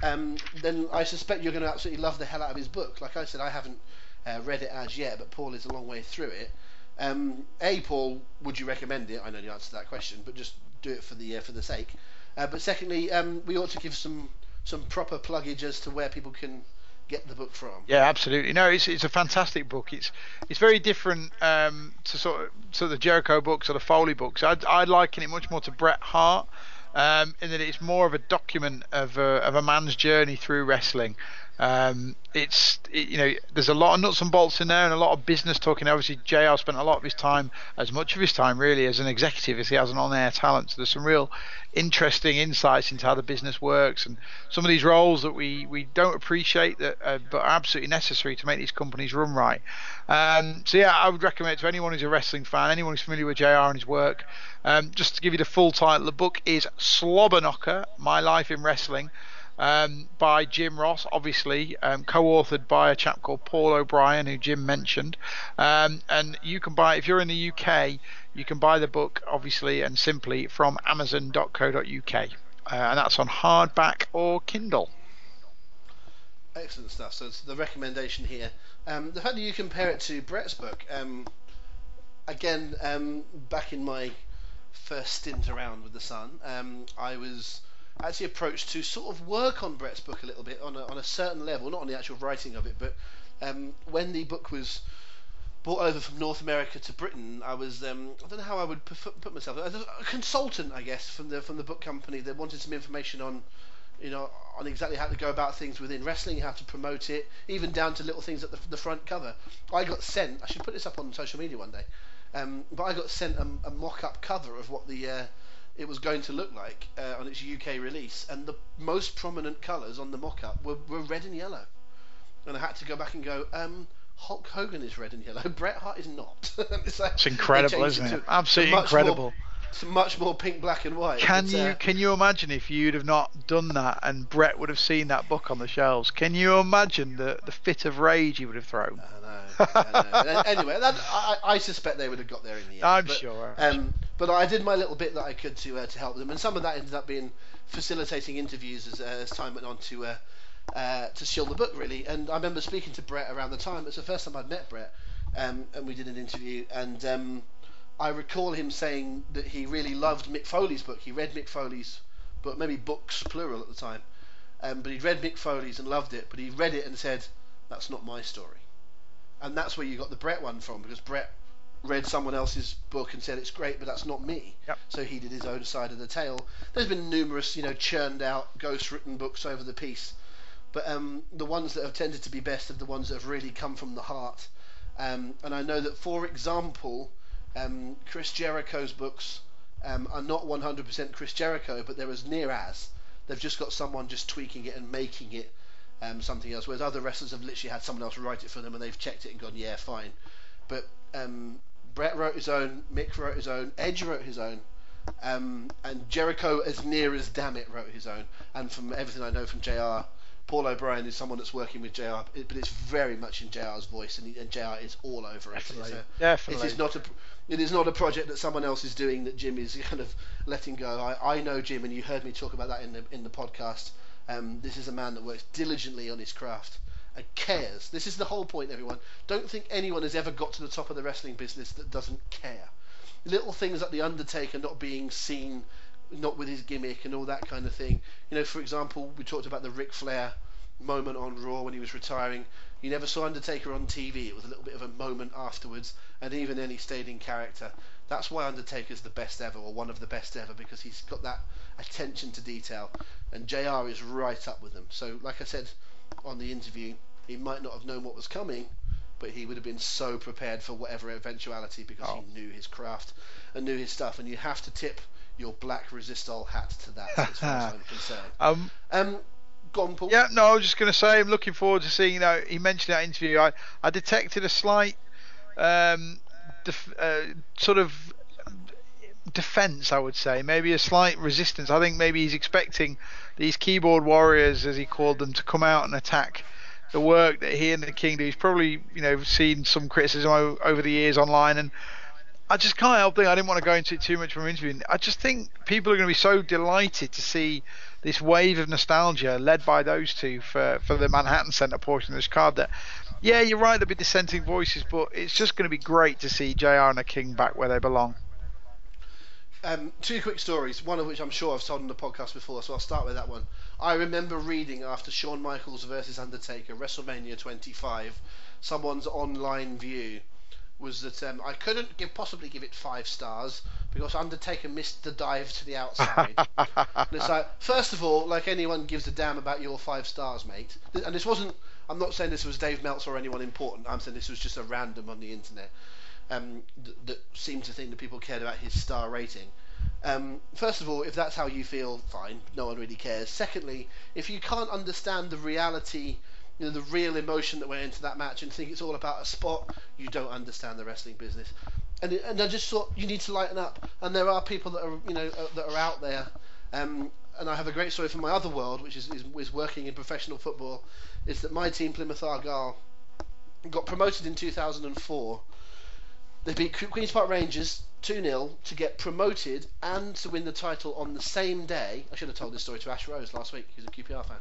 um, then I suspect you're going to absolutely love the hell out of his book. Like I said, I haven't uh, read it as yet, but Paul is a long way through it. Um, a, Paul, would you recommend it? I know the answer to that question, but just do it for the uh, for the sake. Uh, but secondly, um, we ought to give some some proper pluggage as to where people can get the book from. Yeah, absolutely. No, it's it's a fantastic book. It's it's very different um, to sort of to the Jericho books or the Foley books. I'd I'd liken it much more to Bret Hart. Um, in that it's more of a document of a, of a man's journey through wrestling. Um, it's it, you know there's a lot of nuts and bolts in there and a lot of business talking. Obviously, Jr. spent a lot of his time, as much of his time really, as an executive as he has an on-air talent. So there's some real interesting insights into how the business works and some of these roles that we, we don't appreciate that uh, but are absolutely necessary to make these companies run right. Um, so yeah, I would recommend to anyone who's a wrestling fan, anyone who's familiar with JR and his work. Um, just to give you the full title, the book is Slobberknocker: My Life in Wrestling. Um, by Jim Ross, obviously, um, co-authored by a chap called Paul O'Brien, who Jim mentioned. Um, and you can buy, if you're in the UK, you can buy the book, obviously and simply, from Amazon.co.uk, uh, and that's on hardback or Kindle. Excellent stuff. So the recommendation here. Um, the fact that you compare it to Bret's book, um, again, um, back in my first stint around with the Sun, I was actually approached to sort of work on Bret's book a little bit on a, on a certain level, not on the actual writing of it, but um, when the book was brought over from North America to Britain, I was um, I don't know how I would put, put myself as a consultant, I guess, from the from the book company that wanted some information on you know, on exactly how to go about things within wrestling, how to promote it, even down to little things at the, the front cover. I got sent. I should put this up on social media one day. Um, but I got sent a, a mock-up cover of what the uh, it was going to look like uh, on its UK release, and the most prominent colours on the mock-up were, were red and yellow. And I had to go back and go. Um, Hulk Hogan is red and yellow. <laughs> Bret Hart is not. <laughs> it's, like, it's incredible, isn't it? Absolutely incredible. More, it's much more pink, black, and white. Can but, you uh, can you imagine if you'd have not done that and Bret would have seen that book on the shelves? Can you imagine the, the fit of rage he would have thrown? I know. I know. <laughs> anyway, that, I, I suspect they would have got there in the end. I'm but, sure. Um, but I did my little bit that I could to uh, to help them, and some of that ended up being facilitating interviews as, uh, as time went on to. Uh, uh, to shield the book really, and I remember speaking to Bret around the time. It was the first time I'd met Bret, um, and we did an interview. And um, I recall him saying that he really loved Mick Foley's book. He read Mick Foley's book, maybe books plural at the time, um, but he'd read Mick Foley's and loved it. But he read it and said, "That's not my story," and that's where you got the Bret one from because Bret read someone else's book and said it's great, but that's not me. Yep. So he did his own side of the tale. There's been numerous, you know, churned out, ghost-written books over the piece, but um, the ones that have tended to be best are the ones that have really come from the heart. Um, and I know that, for example, um, Chris Jericho's books um, are not 100% Chris Jericho, but they're as near as. They've just got someone just tweaking it and making it um, something else. Whereas other wrestlers have literally had someone else write it for them and they've checked it and gone, yeah, fine. But um, Bret wrote his own, Mick wrote his own, Edge wrote his own, um, and Jericho, as near as damn it, wrote his own. And from everything I know from JR, Paul O'Brien is someone that's working with JR, but it's very much in JR's voice, and, he, and JR is all over it. It's a, Definitely. It is not a, it is not a project that someone else is doing that Jim is kind of letting go. I, I know Jim, and you heard me talk about that in the in the podcast. Um, this is a man that works diligently on his craft cares. This is the whole point, everyone. Don't think anyone has ever got to the top of the wrestling business that doesn't care. Little things like the Undertaker not being seen, not with his gimmick and all that kind of thing. You know, for example, we talked about the Ric Flair moment on Raw when he was retiring. You never saw Undertaker on TV. It was a little bit of a moment afterwards, and even then he stayed in character. That's why Undertaker's the best ever, or one of the best ever, because he's got that attention to detail, and JR is right up with them. So, like I said on the interview, he might not have known what was coming, but he would have been so prepared for whatever eventuality because Oh. he knew his craft and knew his stuff. And you have to tip your black resistol hat to that, as far as I'm concerned. Um, Um, on, yeah, no, I was just going to say I'm looking forward to seeing. You know, he mentioned that interview. I, I detected a slight, um, def, uh, sort of defense, I would say, maybe a slight resistance. I think maybe he's expecting these keyboard warriors, as he called them, to come out and attack the work that he and the King do. He's probably, you know, seen some criticism over the years online, and I just can't help thinking. I didn't want to go into it too much from interviewing. I just think people are going to be so delighted to see this wave of nostalgia led by those two for for the Manhattan Center portion of this card. That, yeah, you're right. There'll be dissenting voices, but it's just going to be great to see Jr. and the King back where they belong. Um, two quick stories, one of which I'm sure I've told on the podcast before, so I'll start with that one. I remember reading after Shawn Michaels versus Undertaker, WrestleMania 25, someone's online view was that um, I couldn't give, possibly give it five stars because Undertaker missed the dive to the outside. And it's like, first of all, like anyone gives a damn about your five stars, mate. And this wasn't. I'm not saying this was Dave Meltzer or anyone important. I'm saying this was just a random on the internet um, th- that seemed to think that people cared about his star rating. Um, first of all, if that's how you feel, fine. No one really cares. Secondly, if you can't understand the reality, you know, the real emotion that went into that match, and think it's all about a spot, you don't understand the wrestling business. And it, and I just thought you need to lighten up. And there are people that are you know uh, that are out there. Um, and I have a great story from my other world, which is, is is working in professional football. Is that my team Plymouth Argyle got promoted in 2004 they beat Queen's Park Rangers 2 0 to get promoted and to win the title on the same day. I should have told this story to Ash Rose last week, he's a QPR fan.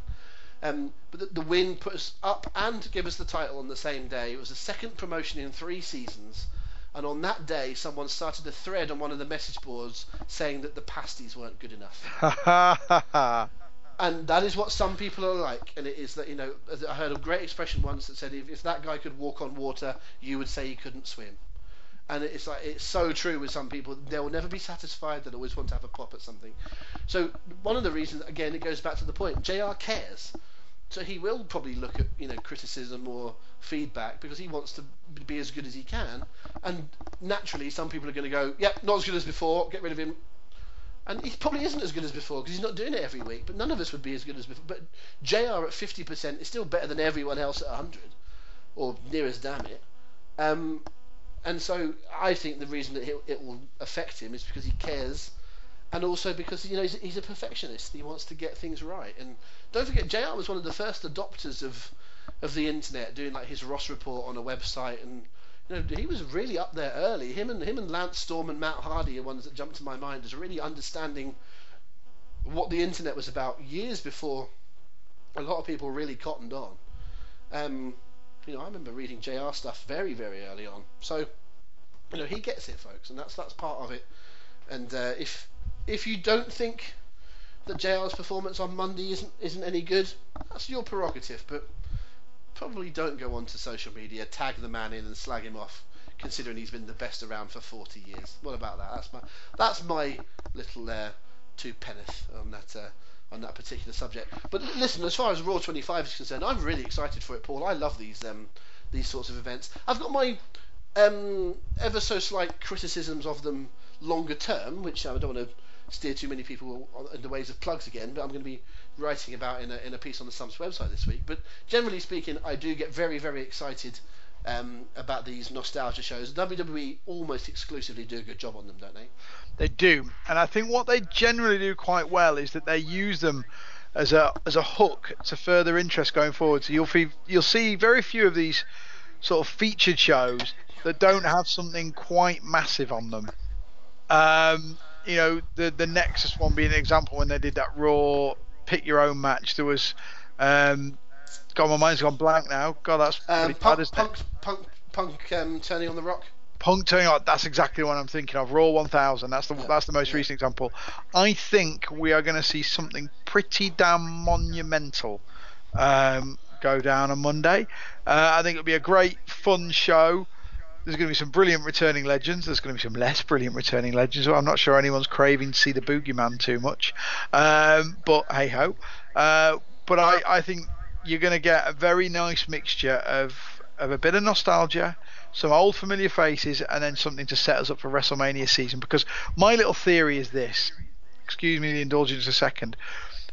Um, but the, the win put us up and gave us the title on the same day. It was the second promotion in three seasons. And on that day, someone started a thread on one of the message boards saying that the pasties weren't good enough <laughs> and that is what some people are like. And it is that you know, I heard a great expression once that said, if, if that guy could walk on water, you would say he couldn't swim. And it's like it's so true with some people. They will never be satisfied. They'll always want to have a pop at something. So one of the reasons, again, it goes back to the point. Jr. cares, so he will probably look at you know criticism or feedback because he wants to be as good as he can. And naturally, some people are going to go, "Yep, not as good as before. Get rid of him." And he probably isn't as good as before because he's not doing it every week. But none of us would be as good as before. But JR at 50% is still better than everyone else at 100, or near as damn it. Um, and so I think the reason that it, will affect him is because he cares, and also because you know he's, he's a perfectionist. He wants to get things right. And don't forget, JR was one of the first adopters of of the internet, doing like his Ross report on a website and you know, he was really up there early. Him and him and Lance Storm and Matt Hardy are ones that jumped to my mind as really understanding what the internet was about years before a lot of people really cottoned on. Um, you know, I remember reading JR stuff very, very early on. So, you know, he gets it, folks, and that's that's part of it. And uh, if if you don't think that JR's performance on Monday isn't isn't any good, that's your prerogative. But probably don't go onto social media, tag the man in, and slag him off, considering he's been the best around for 40 years. What about that? That's my that's my little uh, two penneth on that. Uh, on that particular subject, but listen. As far as Raw 25 is concerned, I'm really excited for it, Paul. I love these um, these sorts of events. I've got my um, ever so slight criticisms of them longer term, which I don't want to steer too many people in the ways of plugs again, but I'm going to be writing about in a, in a piece on the Sun's website this week. But generally speaking, I do get very, very excited um, about these nostalgia shows. WWE almost exclusively do a good job on them, don't they? They do, and I think what they generally do quite well is that they use them as a as a hook to further interest going forward. So you'll see, you'll see very few of these sort of featured shows that don't have something quite massive on them. Um, you know, the the Nexus one being an example when they did that Raw pick your own match. There was, um, God, my mind's gone blank now. God, that's Um, pretty punk, bad, isn't punk, it? punk, punk, um, turning on the rock. Punk turning. That's exactly what I'm thinking of. Raw 1000. That's the that's the most recent example. I think we are going to see something pretty damn monumental um, go down on Monday. Uh, I think it'll be a great, fun show. There's going to be some brilliant returning legends. There's going to be some less brilliant returning legends. I'm not sure anyone's craving to see the Boogeyman too much. Um, but hey ho. Uh, but I, I think you're going to get a very nice mixture of, of a bit of nostalgia, some old familiar faces, and then something to set us up for WrestleMania season. Because my little theory is this. Excuse me the indulgence a second.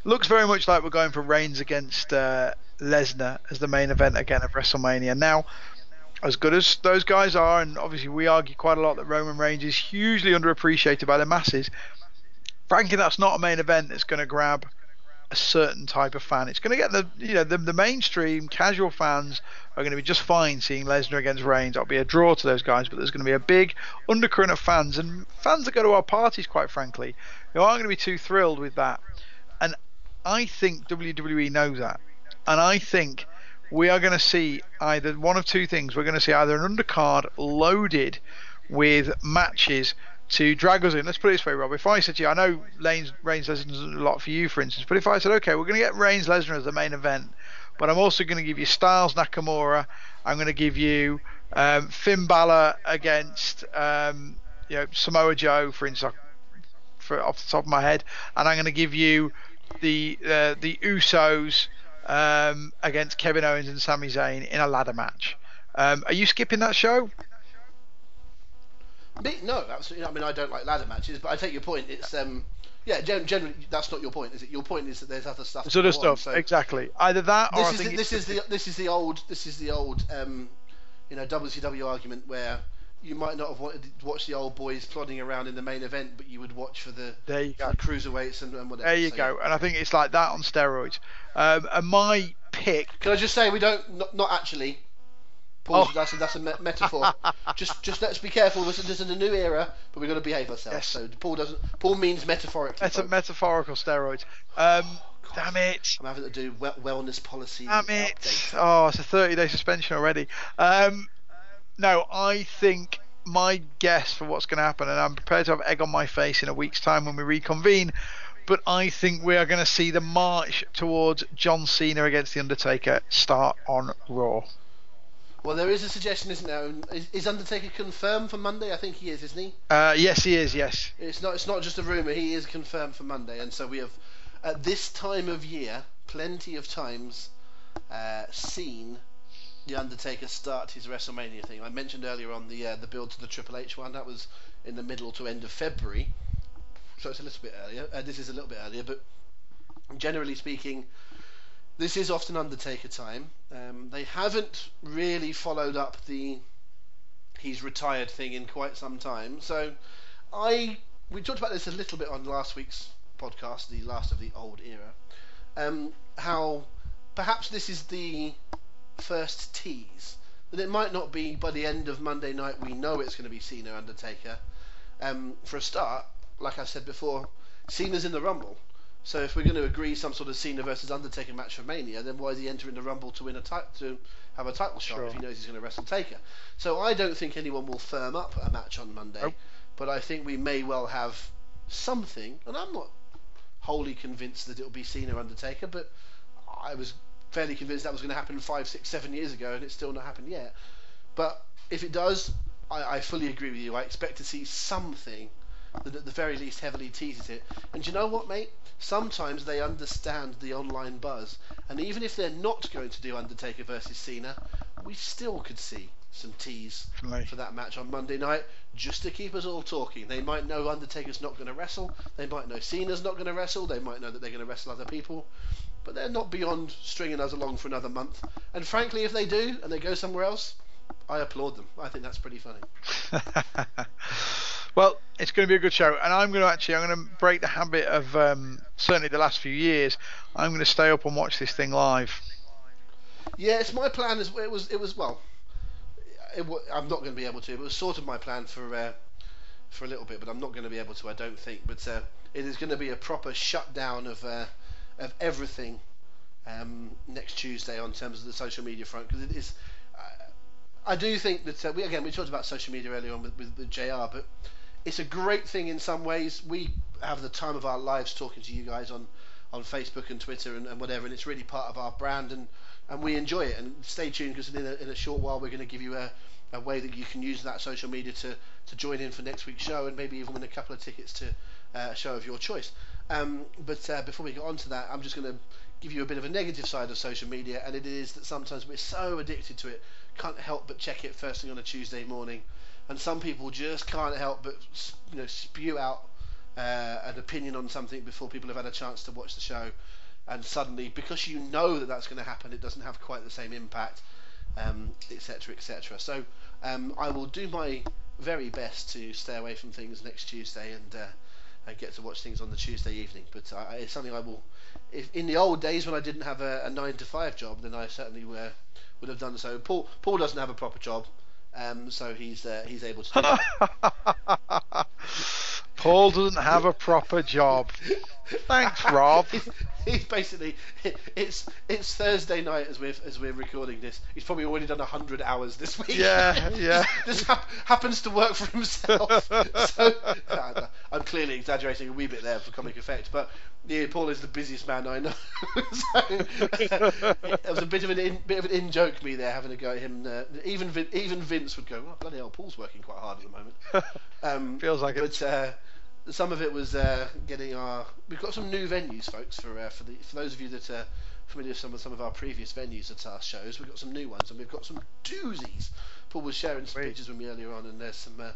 Looks very much like we're going for Reigns against uh, Lesnar as the main event again of WrestleMania. Now, as good as those guys are, and obviously we argue quite a lot that Roman Reigns is hugely underappreciated by the masses. Frankly, that's not a main event that's going to grab a certain type of fan. It's going to get the you know the, the mainstream casual fans are going to be just fine seeing Lesnar against Reigns. It'll be a draw to those guys, but there's going to be a big undercurrent of fans and fans that go to our parties, quite frankly, who aren't going to be too thrilled with that. And I think WWE knows that, and I think we are going to see either one of two things. We're going to see either an undercard loaded with matches to drag us in. Let's put it this way, Rob. If I said to you, I know Reigns, Reigns Lesnar does a lot for you, for instance, but if I said, okay, we're going to get Reigns Lesnar as the main event, but I'm also going to give you Styles Nakamura. I'm going to give you um, Finn Balor against um, you know Samoa Joe, for instance, for off the top of my head, and I'm going to give you the uh, the Usos um, against Kevin Owens and Sami Zayn in a ladder match. Um, are you skipping that show? Me, no, absolutely. I mean, I don't like ladder matches, but I take your point. It's um, yeah, gen- generally that's not your point, is it? Your point is that there's other stuff. to Sort of on, stuff, so exactly. Either that, or This is the, this is the this is the old this is the old um, you know WCW argument where you might not have wanted to watch the old boys plodding around in the main event, but you would watch for the, there you go. the cruiserweights and, and whatever. There you So, go. And I think it's like that on steroids. Um, and my pick Can I just say we don't not, not actually. Paul, Oh. that's a, that's a me- metaphor. <laughs> just just let's be careful. This is, a new era, but we've got to behave ourselves. Yes. So Paul doesn't. Paul means metaphorically. That's a metaphorical steroids. Um, damn it. I'm having to do wellness policy. Damn it. updates. Oh, it's a 30 day suspension already. Um, no, I think my guess for what's going to happen, and I'm prepared to have egg on my face in a week's time when we reconvene, but I think we are going to see the march towards John Cena against The Undertaker start on Raw. Well, there is a suggestion, isn't there? Is, is Undertaker confirmed for Monday? I think he is, isn't he? Uh, yes, he is, yes. It's not. It's not just a rumor. He is confirmed for Monday, and so we have, at this time of year, plenty of times, uh, seen the Undertaker start his WrestleMania thing. I mentioned earlier on the uh, the build to the Triple H one. That was in the middle to end of February, so it's a little bit earlier. Uh, this is a little bit earlier, but generally speaking, this is often Undertaker time. Um, they haven't really followed up the he's retired thing in quite some time, so I we talked about this a little bit on last week's podcast, the last of the old era. Um, how perhaps this is the first tease that it might not be by the end of Monday night. We know it's going to be Cena Undertaker. Um, for a start, like I said before, Cena's in the Rumble. So if we're going to agree some sort of Cena versus Undertaker match for Mania, then why is he entering the Rumble to win a ti- to have a title shot Sure. if he knows he's going to wrestle Taker? So I don't think anyone will firm up a match on Monday, but I think we may well have something, and I'm not wholly convinced that it'll be Cena Undertaker, but I was fairly convinced that was going to happen five, six, seven years ago, and it's still not happened yet. But if it does, I, I fully agree with you. I expect to see something that at the very least heavily teases it. And you know what, mate? Sometimes they understand the online buzz, and even if they're not going to do Undertaker versus Cena, we still could see some tease Definitely. for that match on Monday night, just to keep us all talking. They might know Undertaker's not going to wrestle, they might know Cena's not going to wrestle, they might know that they're going to wrestle other people, but they're not beyond stringing us along for another month. And frankly, if they do and they go somewhere else, I applaud them. I think that's pretty funny. <laughs> well, it's going to be a good show, and I'm going to actually I'm going to break the habit of um, certainly the last few years. I'm going to stay up and watch this thing live. Yeah, it's my plan. As it was, it was well. It, I'm not going to be able to. It was sort of my plan for uh, for a little bit, but I'm not going to be able to. I don't think. But uh, it is going to be a proper shutdown of uh, of everything um, next Tuesday on terms of the social media front because it is. I do think that uh, we again we talked about social media earlier on with, with, with JR, but it's a great thing in some ways. We have the time of our lives talking to you guys on on Facebook and Twitter and, and whatever, and it's really part of our brand and and we enjoy it. And stay tuned because in a, in a short while we're going to give you a, a way that you can use that social media to, to join in for next week's show and maybe even win a couple of tickets to uh, a show of your choice. Um, but uh, before we get on to that, I'm just going to give you a bit of a negative side of social media, and it is that sometimes we're so addicted to it, can't help but check it first thing on a Tuesday morning. And some people just can't help but you know spew out uh, an opinion on something before people have had a chance to watch the show. And suddenly because you know that that's going to happen it doesn't have quite the same impact etc etc so um, I will do my very best to stay away from things next Tuesday and uh, get to watch things on the Tuesday evening. But I, it's something I will if in the old days when I didn't have a, a 9 to 5 job then I certainly were, would have done so. Paul Paul doesn't have a proper job um, so he's uh, he's able to do. <laughs> Paul doesn't have a proper job. Thanks, <laughs> Rob. he's, he's basically it's it's Thursday night as we're as we're recording this. He's probably already done hundred hours this week. Yeah, <laughs> yeah. this hap- happens to work for himself. so I'm clearly exaggerating a wee bit there for comic effect, but yeah, Paul is the busiest man I know. <laughs> so it was a bit of an in, bit of an in joke me there having a go at him. Uh, even Vin, even Vince would go, oh, bloody hell, Paul's working quite hard at the moment. <laughs> Um, Feels like it. but, uh, some of it was uh, getting our. We've got some new venues, folks. For uh, for the for those of you that are familiar with some of some of our previous venues at our shows, we've got some new ones, and we've got some doozies. Paul was sharing some Sweet. pictures with me earlier on, and there's some uh,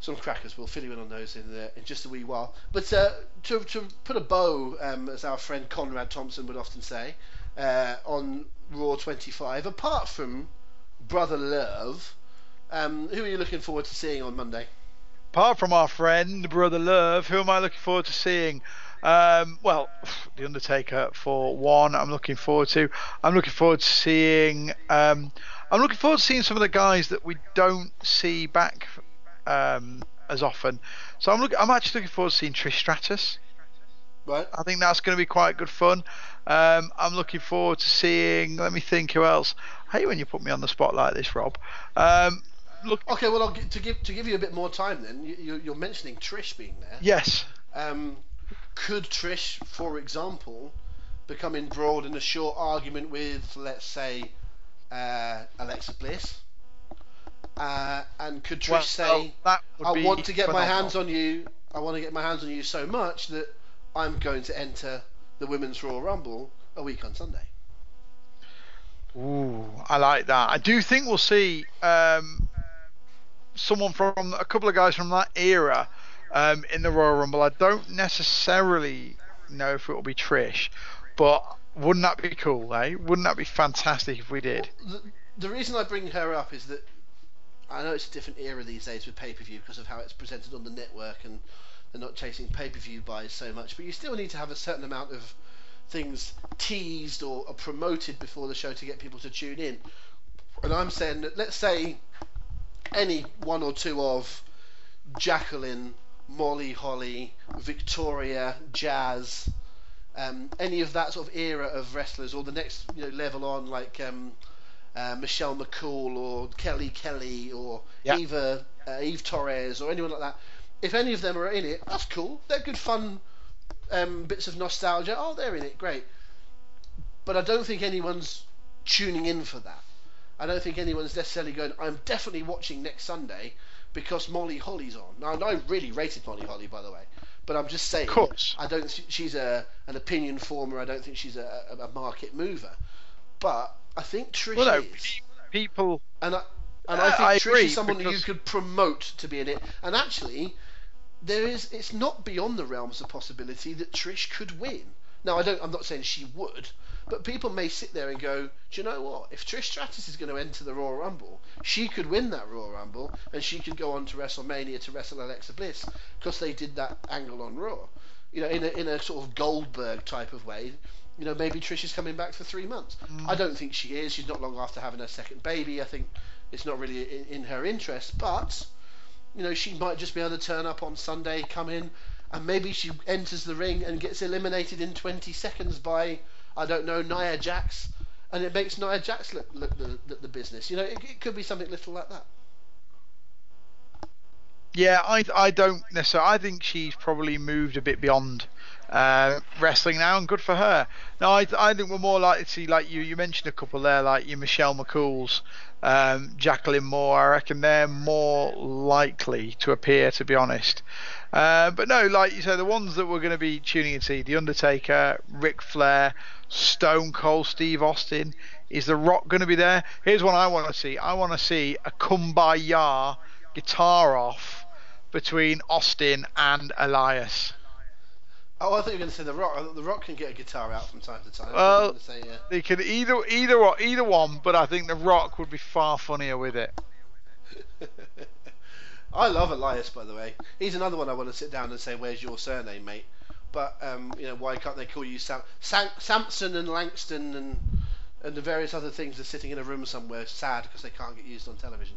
some crackers. We'll fill you in on those in in just a wee while. But uh, to to put a bow, um, as our friend Conrad Thompson would often say, uh, on Raw 25. Apart from Brother Love, um, who are you looking forward to seeing on Monday? Apart from our friend, Brother Love, who am I looking forward to seeing? Um, well, <sighs> The Undertaker for one, I'm looking forward to. I'm looking forward to seeing. Um, I'm looking forward to seeing some of the guys that we don't see back um, as often. So I'm look, I'm actually looking forward to seeing Trish Stratus. Right. I think that's going to be quite good fun. Um, I'm looking forward to seeing. Let me think who else. I hate when you put me on the spot like this, Rob. Um, look, Okay, well, I'll, to give to give you a bit more time, then you, you- you're mentioning Trish being there. yes, Um, could Trish, for example, become embroiled in a short argument with, let's say, uh, Alexa Bliss? Uh, and could Trish well, say, that would "I want to get my hands on you. I want to get my hands on you so much that I'm going to enter the Women's Royal Rumble a week on Sunday." Ooh, I like that. I do think we'll see um, someone from a couple of guys from that era um, in the Royal Rumble. I don't necessarily know if it will be Trish, but wouldn't that be cool, eh? Wouldn't that be fantastic if we did? the, the reason I bring her up is that I know it's a different era these days with pay per view because of how it's presented on the network and they're not chasing pay per view buys so much. But you still need to have a certain amount of things teased or, promoted before the show to get people to tune in. And I'm saying that let's say any one or two of Jacqueline, Molly, Holly, Victoria, Jazz, um, any of that sort of era of wrestlers, or the next you know level on like um, uh, Michelle McCool or Kelly Kelly or Yeah. Eva uh, Eve Torres or anyone like that. If any of them are in it, that's cool. They're good fun um, bits of nostalgia. Oh, they're in it, great. But I don't think anyone's tuning in for that. I don't think anyone's necessarily going. I'm definitely watching next Sunday because Molly Holly's on. Now, I really rated Molly Holly, by the way, but I'm just saying. Of course. I don't. She's a an opinion former. I don't think she's a, a market mover. But I think Trish Well, no, is. people. And I, and I think I Trish is someone that you could promote to be in it. And actually, there is. It's not beyond the realms of possibility that Trish could win. Now, I don't. I'm not saying she would, but people may sit there and go, "Do you know what? If Trish Stratus is going to enter the Royal Rumble, she could win that Royal Rumble, and she could go on to WrestleMania to wrestle Alexa Bliss because they did that angle on Raw. You know, in a in a sort of Goldberg type of way." You know, maybe Trish is coming back for three months. Mm. I don't think she is. She's not long after having her second baby. I think it's not really in, in her interest. But you know, she might just be able to turn up on Sunday, come in, and maybe she enters the ring and gets eliminated in 20 seconds by, I don't know, Nia Jax, and it makes Nia Jax look, look the, the, the business. You know, it, it could be something little like that. Yeah, I, I don't necessarily. I think she's probably moved a bit beyond uh, wrestling now, and good for her. No, I, I think we're more likely to see, like you, you mentioned a couple there, like your Michelle McCool's, um, Jacqueline Moore. I reckon they're more likely to appear, to be honest. Uh, but no, like you said, the ones that we're going to be tuning in to see: The Undertaker, Ric Flair, Stone Cold, Steve Austin. Is The Rock going to be there? Here's what I want to see. I want to see a Kumbaya guitar off between Austin and Elias. Oh, I thought you were going to say The Rock. I thought The Rock can get a guitar out from time to time. Well- thought you were say, uh, They could either either or, either one, but I think The Rock would be far funnier with it. <laughs> I love Elias, by the way. He's another one I want to sit down and say, "Where's your surname, mate?" But um, you know, why can't they call you Sam, Sam, Samson and Langston and and the various other things are sitting in a room somewhere, sad because they can't get used on television.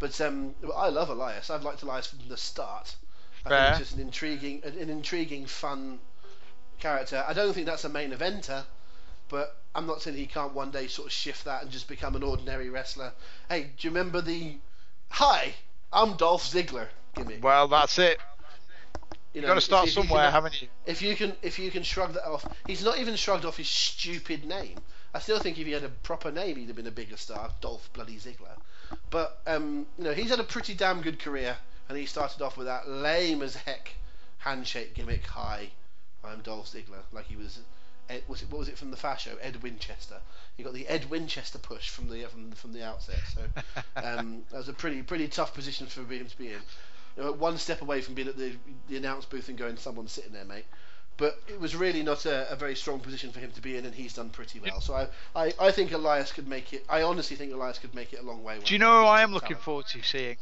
But um, I love Elias. I've liked Elias from the start. I think Fair. he's just an intriguing, an, intriguing, fun character. I don't think that's a main eventer, but I'm not saying he can't one day sort of shift that and just become an ordinary wrestler. Hey, do you remember the "Hi, I'm Dolph Ziggler" gimmick? Well, that's it. You You've got to start if- if somewhere, can- haven't you? if you can if you can shrug that off he's not even shrugged off his stupid name I still think if he had a proper name he'd have been a bigger star Dolph bloody Ziggler but um, you know he's had a pretty damn good career and he started off with that lame as heck handshake gimmick hi I'm Dolph Ziggler like he was Ed, was it what was it from the Fast Show Ed Winchester he got the Ed Winchester push from the from, from the outset so <laughs> um, that was a pretty pretty tough position for him to be in you know, one step away from being at the the announce booth and going, "Someone's sitting there, mate." But it was really not a, a very strong position for him to be in, and he's done pretty well. So I, I, I think Elias could make it. I honestly think Elias could make it a long way. Do you know who I am looking talent. forward to seeing?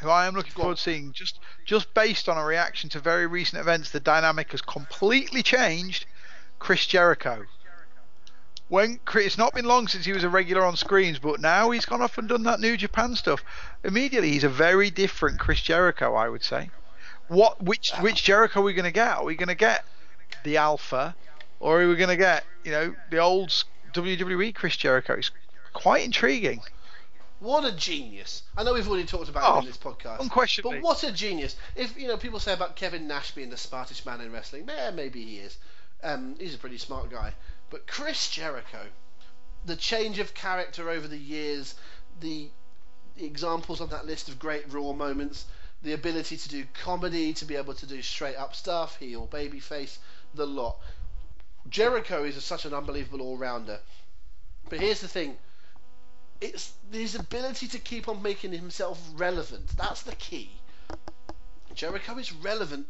Who I am looking forward to seeing, just just based on a reaction to very recent events, the dynamic has completely changed. Chris Jericho. When it's not been long since he was a regular on screens, but now he's gone off and done that New Japan stuff. Immediately, he's a very different Chris Jericho, I would say. What which which Jericho are we going to get? Are we going to get the Alpha, or are we going to get you know the old WWE Chris Jericho? It's quite intriguing. What a genius! I know we've already talked about Oh, him in this podcast, unquestionably. but what a genius! If you know, people say about Kevin Nash being the smartest man in wrestling. Yeah, maybe he is. Um, he's a pretty smart guy. But Chris Jericho, the change of character over the years, the examples on that list of great Raw moments, the ability to do comedy, to be able to do straight up stuff, heel, babyface, the lot. Jericho is such an unbelievable all rounder. But here's the thing it's his ability to keep on making himself relevant. That's the key. Jericho is relevant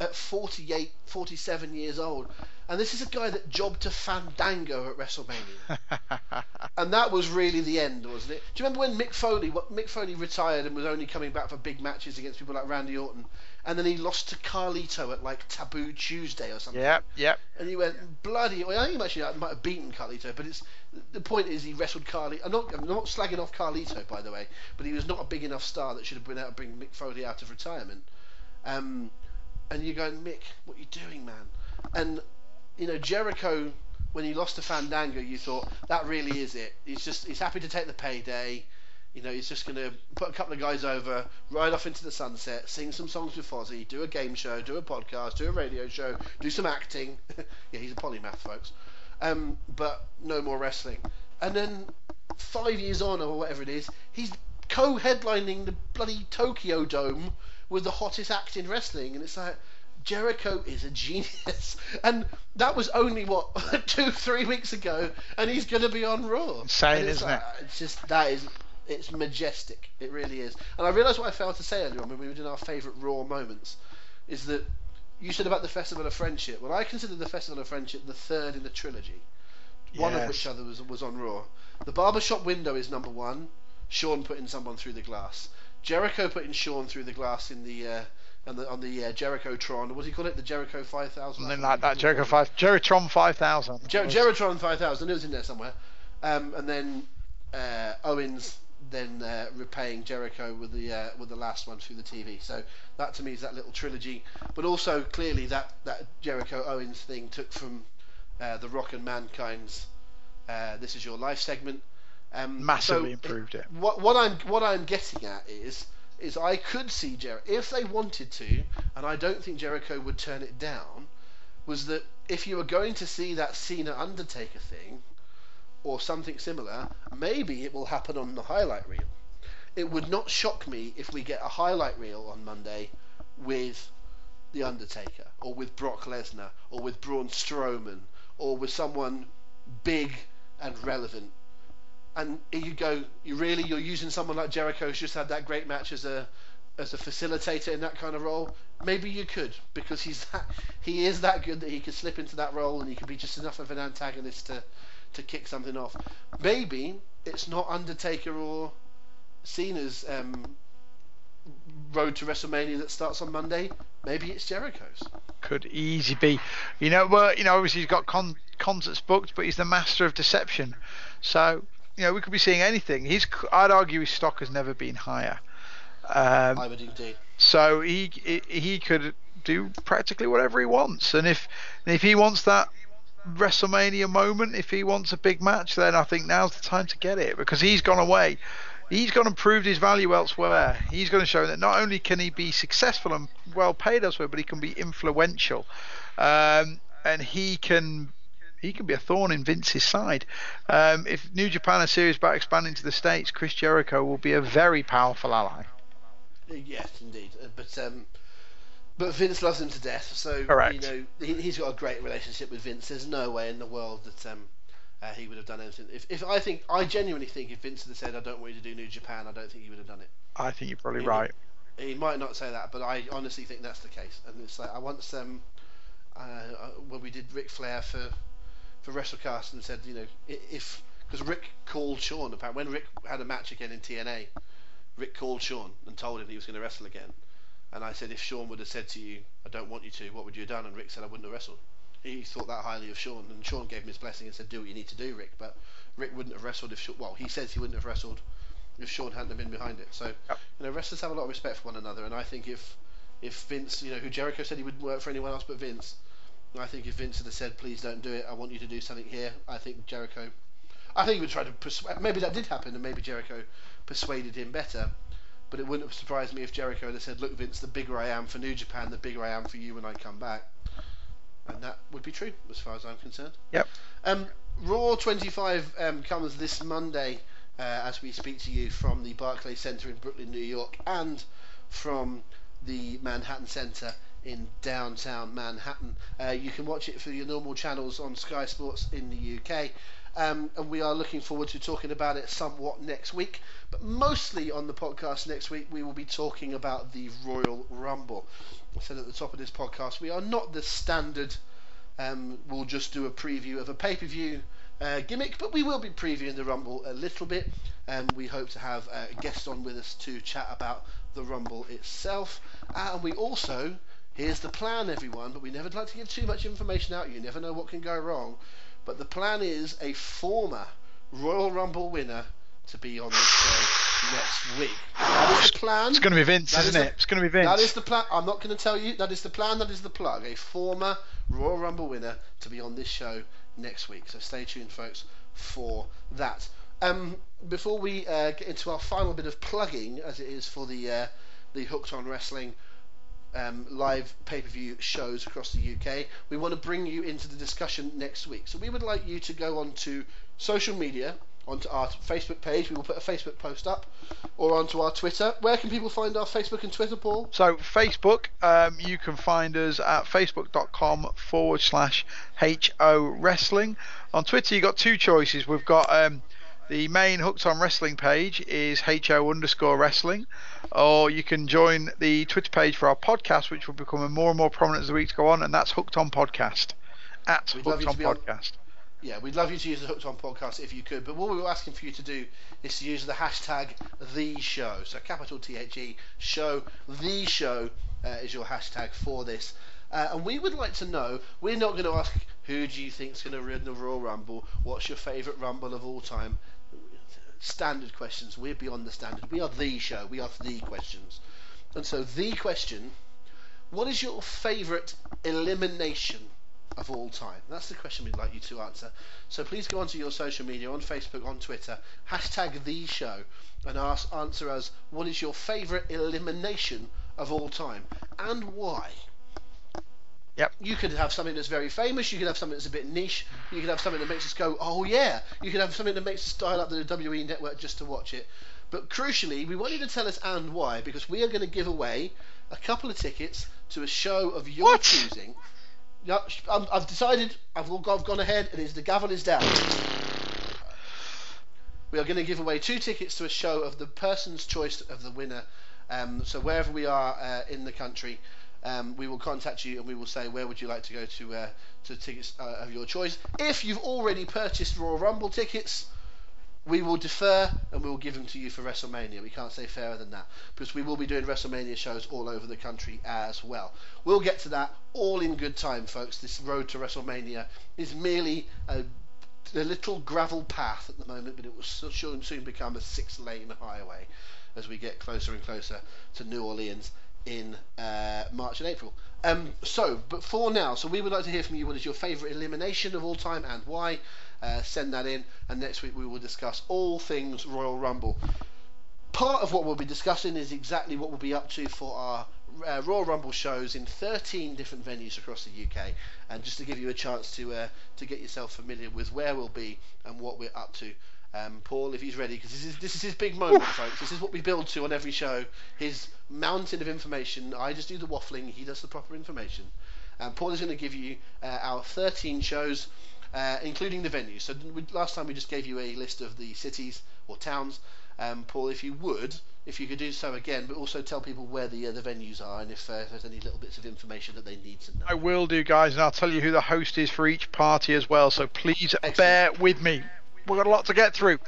at 48, 47 years old. And this is a guy that jobbed to Fandango at WrestleMania. <laughs> and that was really the end, wasn't it? Do you remember when Mick Foley, what, Mick Foley retired and was only coming back for big matches against people like Randy Orton? And then he lost to Carlito at like Taboo Tuesday or something. Yep, yep. And he went bloody. Well, I think he actually uh, might have beaten Carlito, but it's the point is he wrestled Carlito. I'm not, I'm not slagging off Carlito, by the way, but he was not a big enough star that should have been able to bring Mick Foley out of retirement. Um, and you're going, Mick, what are you doing, man? And you know Jericho, when he lost to Fandango, you thought that really is it. He's just he's happy to take the payday. You know, he's just going to put a couple of guys over, ride off into the sunset, sing some songs with Fozzy, do a game show, do a podcast, do a radio show, do some acting. <laughs> yeah, he's a polymath, folks. Um, but no more wrestling. And then five years on, or whatever it is, he's co-headlining the bloody Tokyo Dome with the hottest act in wrestling, and it's like Jericho is a genius, <laughs> and that was only what <laughs> two, three weeks ago, and he's going to be on Raw. Insane, isn't like, it? It's just that is. It's majestic. It really is. And I realised what I failed to say earlier on when we were doing our favourite Raw moments, is that you said about the Festival of Friendship. Well, I consider the Festival of Friendship the third in the trilogy. One of which other was, was on Raw. The barbershop window is number one. Shawn putting someone through the glass. Jericho putting Shawn through the glass in the uh, on the on the uh, Jericho Tron. What do you call it? The Jericho Five Thousand. Something like that. Jericho five, Jeritron five thousand. Jer- Jeritron 5000, it was in there somewhere. Um, and then uh, Owens then uh, repaying Jericho with the uh, with the last one through the TV. So that to me is that little trilogy. But also clearly that, that Jericho Owens thing took from uh, the Rock and Mankind's uh, This Is Your Life segment. Um, Massively so improved it. What, what I'm what I'm getting at is is I could see Jericho if they wanted to, and I don't think Jericho would turn it down was that if you were going to see that Cena Undertaker thing or something similar, maybe it will happen on the highlight reel. It would not shock me if we get a highlight reel on Monday with the Undertaker or with Brock Lesnar or with Braun Strowman or with someone big and relevant. And you go, you really you're using someone like Jericho who's just had that great match as a as a facilitator in that kind of role, maybe you could because he's that he is that good that he could slip into that role and he could be just enough of an antagonist to to kick something off. Maybe it's not Undertaker or Cena's um, road to WrestleMania that starts on Monday. Maybe it's Jericho's. Could easy be. You know, well, you know, obviously he's got con- concerts booked, but he's the master of deception. So, you know, we could be seeing anything. He's, I'd argue his stock has never been higher. Um, I would indeed. So he he- he could do practically whatever he wants, and if if he wants that WrestleMania moment, if he wants a big match, then I think now's the time to get it because he's gone away. He's gone and proved his value elsewhere. He's going to show that not only can he be successful and well paid elsewhere, but he can be influential, um, and he can he can be a thorn in Vince's side. Um, if New Japan are serious about expanding to the states, Chris Jericho will be a very powerful ally. Yes, indeed. Uh, But um, but Vince loves him to death. So Correct. you know he, he's got a great relationship with Vince. There's no way in the world that um, uh, he would have done anything. If, if I think I genuinely think if Vince had said I don't want you to do New Japan, I don't think he would have done it. I think you're probably Yeah. right. He might not say that, but I honestly think that's the case. And it's like I once um, uh, uh, when we did Ric Flair for for WrestleCast and said you know if because Ric called Shawn apparently when Ric had a match again in TNA, Ric called Shawn and told him he was going to wrestle again. And I said, if Shawn would have said to you, I don't want you to, what would you have done? And Ric said, I wouldn't have wrestled. He thought that highly of Shawn, and Shawn gave him his blessing and said, do what you need to do, Ric. But Ric wouldn't have wrestled if Shawn, well, he says he wouldn't have wrestled if Shawn hadn't have been behind it. So, Yep. you know, wrestlers have a lot of respect for one another, and I think if if Vince, you know, who Jericho said he wouldn't work for anyone else but Vince, I think if Vince had said, please don't do it, I want you to do something here, I think Jericho, I think he would try to persuade, maybe that did happen, and maybe Jericho persuaded him better. But it wouldn't have surprised me if Jericho had said, "Look, Vince, the bigger I am for New Japan, the bigger I am for you when I come back," and that would be true as far as I'm concerned. Yep. Um, Raw 25 um, comes this Monday uh, as we speak to you from the Barclays Center in Brooklyn, New York, and from the Manhattan Center in downtown Manhattan. Uh, you can watch it through your normal channels on Sky Sports in the UK. Um, and we are looking forward to talking about it somewhat next week. But mostly on the podcast next week, we will be talking about the Royal Rumble. I said at the top of this podcast, we are not the standard um, we'll just do a preview of a pay-per-view uh, gimmick, but we will be previewing the Rumble a little bit, and we hope to have uh, a guest on with us to chat about the Rumble itself. Uh, and we also, here's the plan, everyone, but we never like to give too much information out. You never know what can go wrong. But the plan is a former Royal Rumble winner to be on this show next week. That is the plan. It's going to be Vince, That is isn't the- it? It's going to be Vince. That is the plan. I'm not going to tell you. That is the plan. That is the plug. A former Royal Rumble winner to be on this show next week. So stay tuned, folks, for that. Um, before we uh, get into our final bit of plugging, as it is for the uh, the Hooked on Wrestling um, live pay per view shows across the UK, we want to bring you into the discussion next week. So we would like you to go on to social media, onto our Facebook page. We will put a Facebook post up, or onto our Twitter. Where can people find our Facebook and Twitter, Paul? So Facebook, um, you can find us at facebook.com forward slash HO Wrestling. On Twitter, you've got two choices. We've got um, the main Hooked on Wrestling page is HO underscore wrestling, or you can join the Twitter page for our podcast, which will become more and more prominent as the weeks go on, and that's Hooked on Podcast. At We'd Hooked on be on- Podcast. Yeah, we'd love you to use the Hooked On podcast if you could, but what we were asking for you to do is to use the hashtag the show. So capital T H E show the show uh, is your hashtag for this. Uh, and we would like to know. We're not going to ask who do you think's going to win the Royal Rumble. What's your favourite Rumble of all time? Standard questions. We're beyond the standard. We are the show. We are the questions. And so the question: What is your favourite elimination of all time? That's the question we'd like you to answer. So please go onto your social media, on Facebook, on Twitter, hashtag the show, and ask, answer us what is your favourite elimination of all time and why. Yep. You could have something that's very famous. You could have something that's a bit niche. You could have something that makes us go, oh yeah. You could have something that makes us dial up the WE network just to watch it. But crucially, we want you to tell us and why because we are going to give away a couple of tickets to a show of your What? choosing. Yeah, um, I've decided. I've, I've gone ahead, and it's the gavel is down. We are going to give away two tickets to a show of the person's choice of the winner. Um, so wherever we are uh, in the country, um, we will contact you and we will say where would you like to go to uh, to tickets uh, of your choice. If you've already purchased Royal Rumble tickets, we will defer and we will give them to you for WrestleMania. We can't say fairer than that because we will be doing WrestleMania shows all over the country as well. We'll get to that all in good time, folks. This road to WrestleMania is merely a, a little gravel path at the moment, but it will soon soon become a six-lane highway as we get closer and closer to New Orleans in uh, March and April. Um, so, but for now, so we would like to hear from you. What is your favourite elimination of all time and why? Uh, send that in, and next week we will discuss all things Royal Rumble. Part of what we'll be discussing is exactly what we'll be up to for our uh, Royal Rumble shows in 13 different venues across the UK, and just to give you a chance to uh, to get yourself familiar with where we'll be and what we're up to. Um, Paul, if he's ready, because this is this is his big moment, folks. This is what we build to on every show. His mountain of information. I just do the waffling. He does the proper information. Um, Paul is going to give you uh, our 13 shows, uh, including the venues. So we, last time we just gave you a list of the cities or towns. Um, Paul, if you would, if you could do so again, but also tell people where the uh, the venues are and if uh, there's any little bits of information that they need to know. I will do, guys, and I'll tell you who the host is for each party as well. So please Excellent. bear with me. We've got a lot to get through.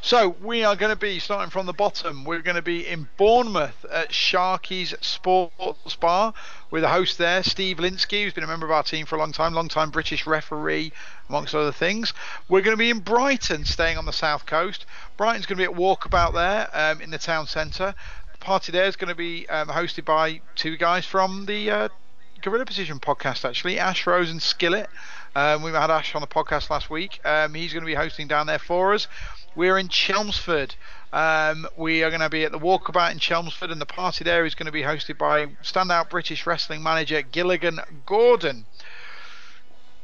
So we are going to be starting from the bottom. We're going to be in Bournemouth at Sharky's Sports Bar with a host there, Steve Linsky, who's been a member of our team for a long time, long time British referee, amongst other things. We're going to be in Brighton, staying on the south coast. Brighton's going to be at Walkabout there um, in the town centre. The party there is going to be um, hosted by two guys from the uh, Gorilla Position podcast, actually, Ash Rose and Skillet. Um, we had Ash on the podcast last week. Um, he's going to be hosting down there for us. We're in Chelmsford. Um, we are going to be at the Walkabout in Chelmsford, and the party there is going to be hosted by standout British wrestling manager Gilligan Gordon.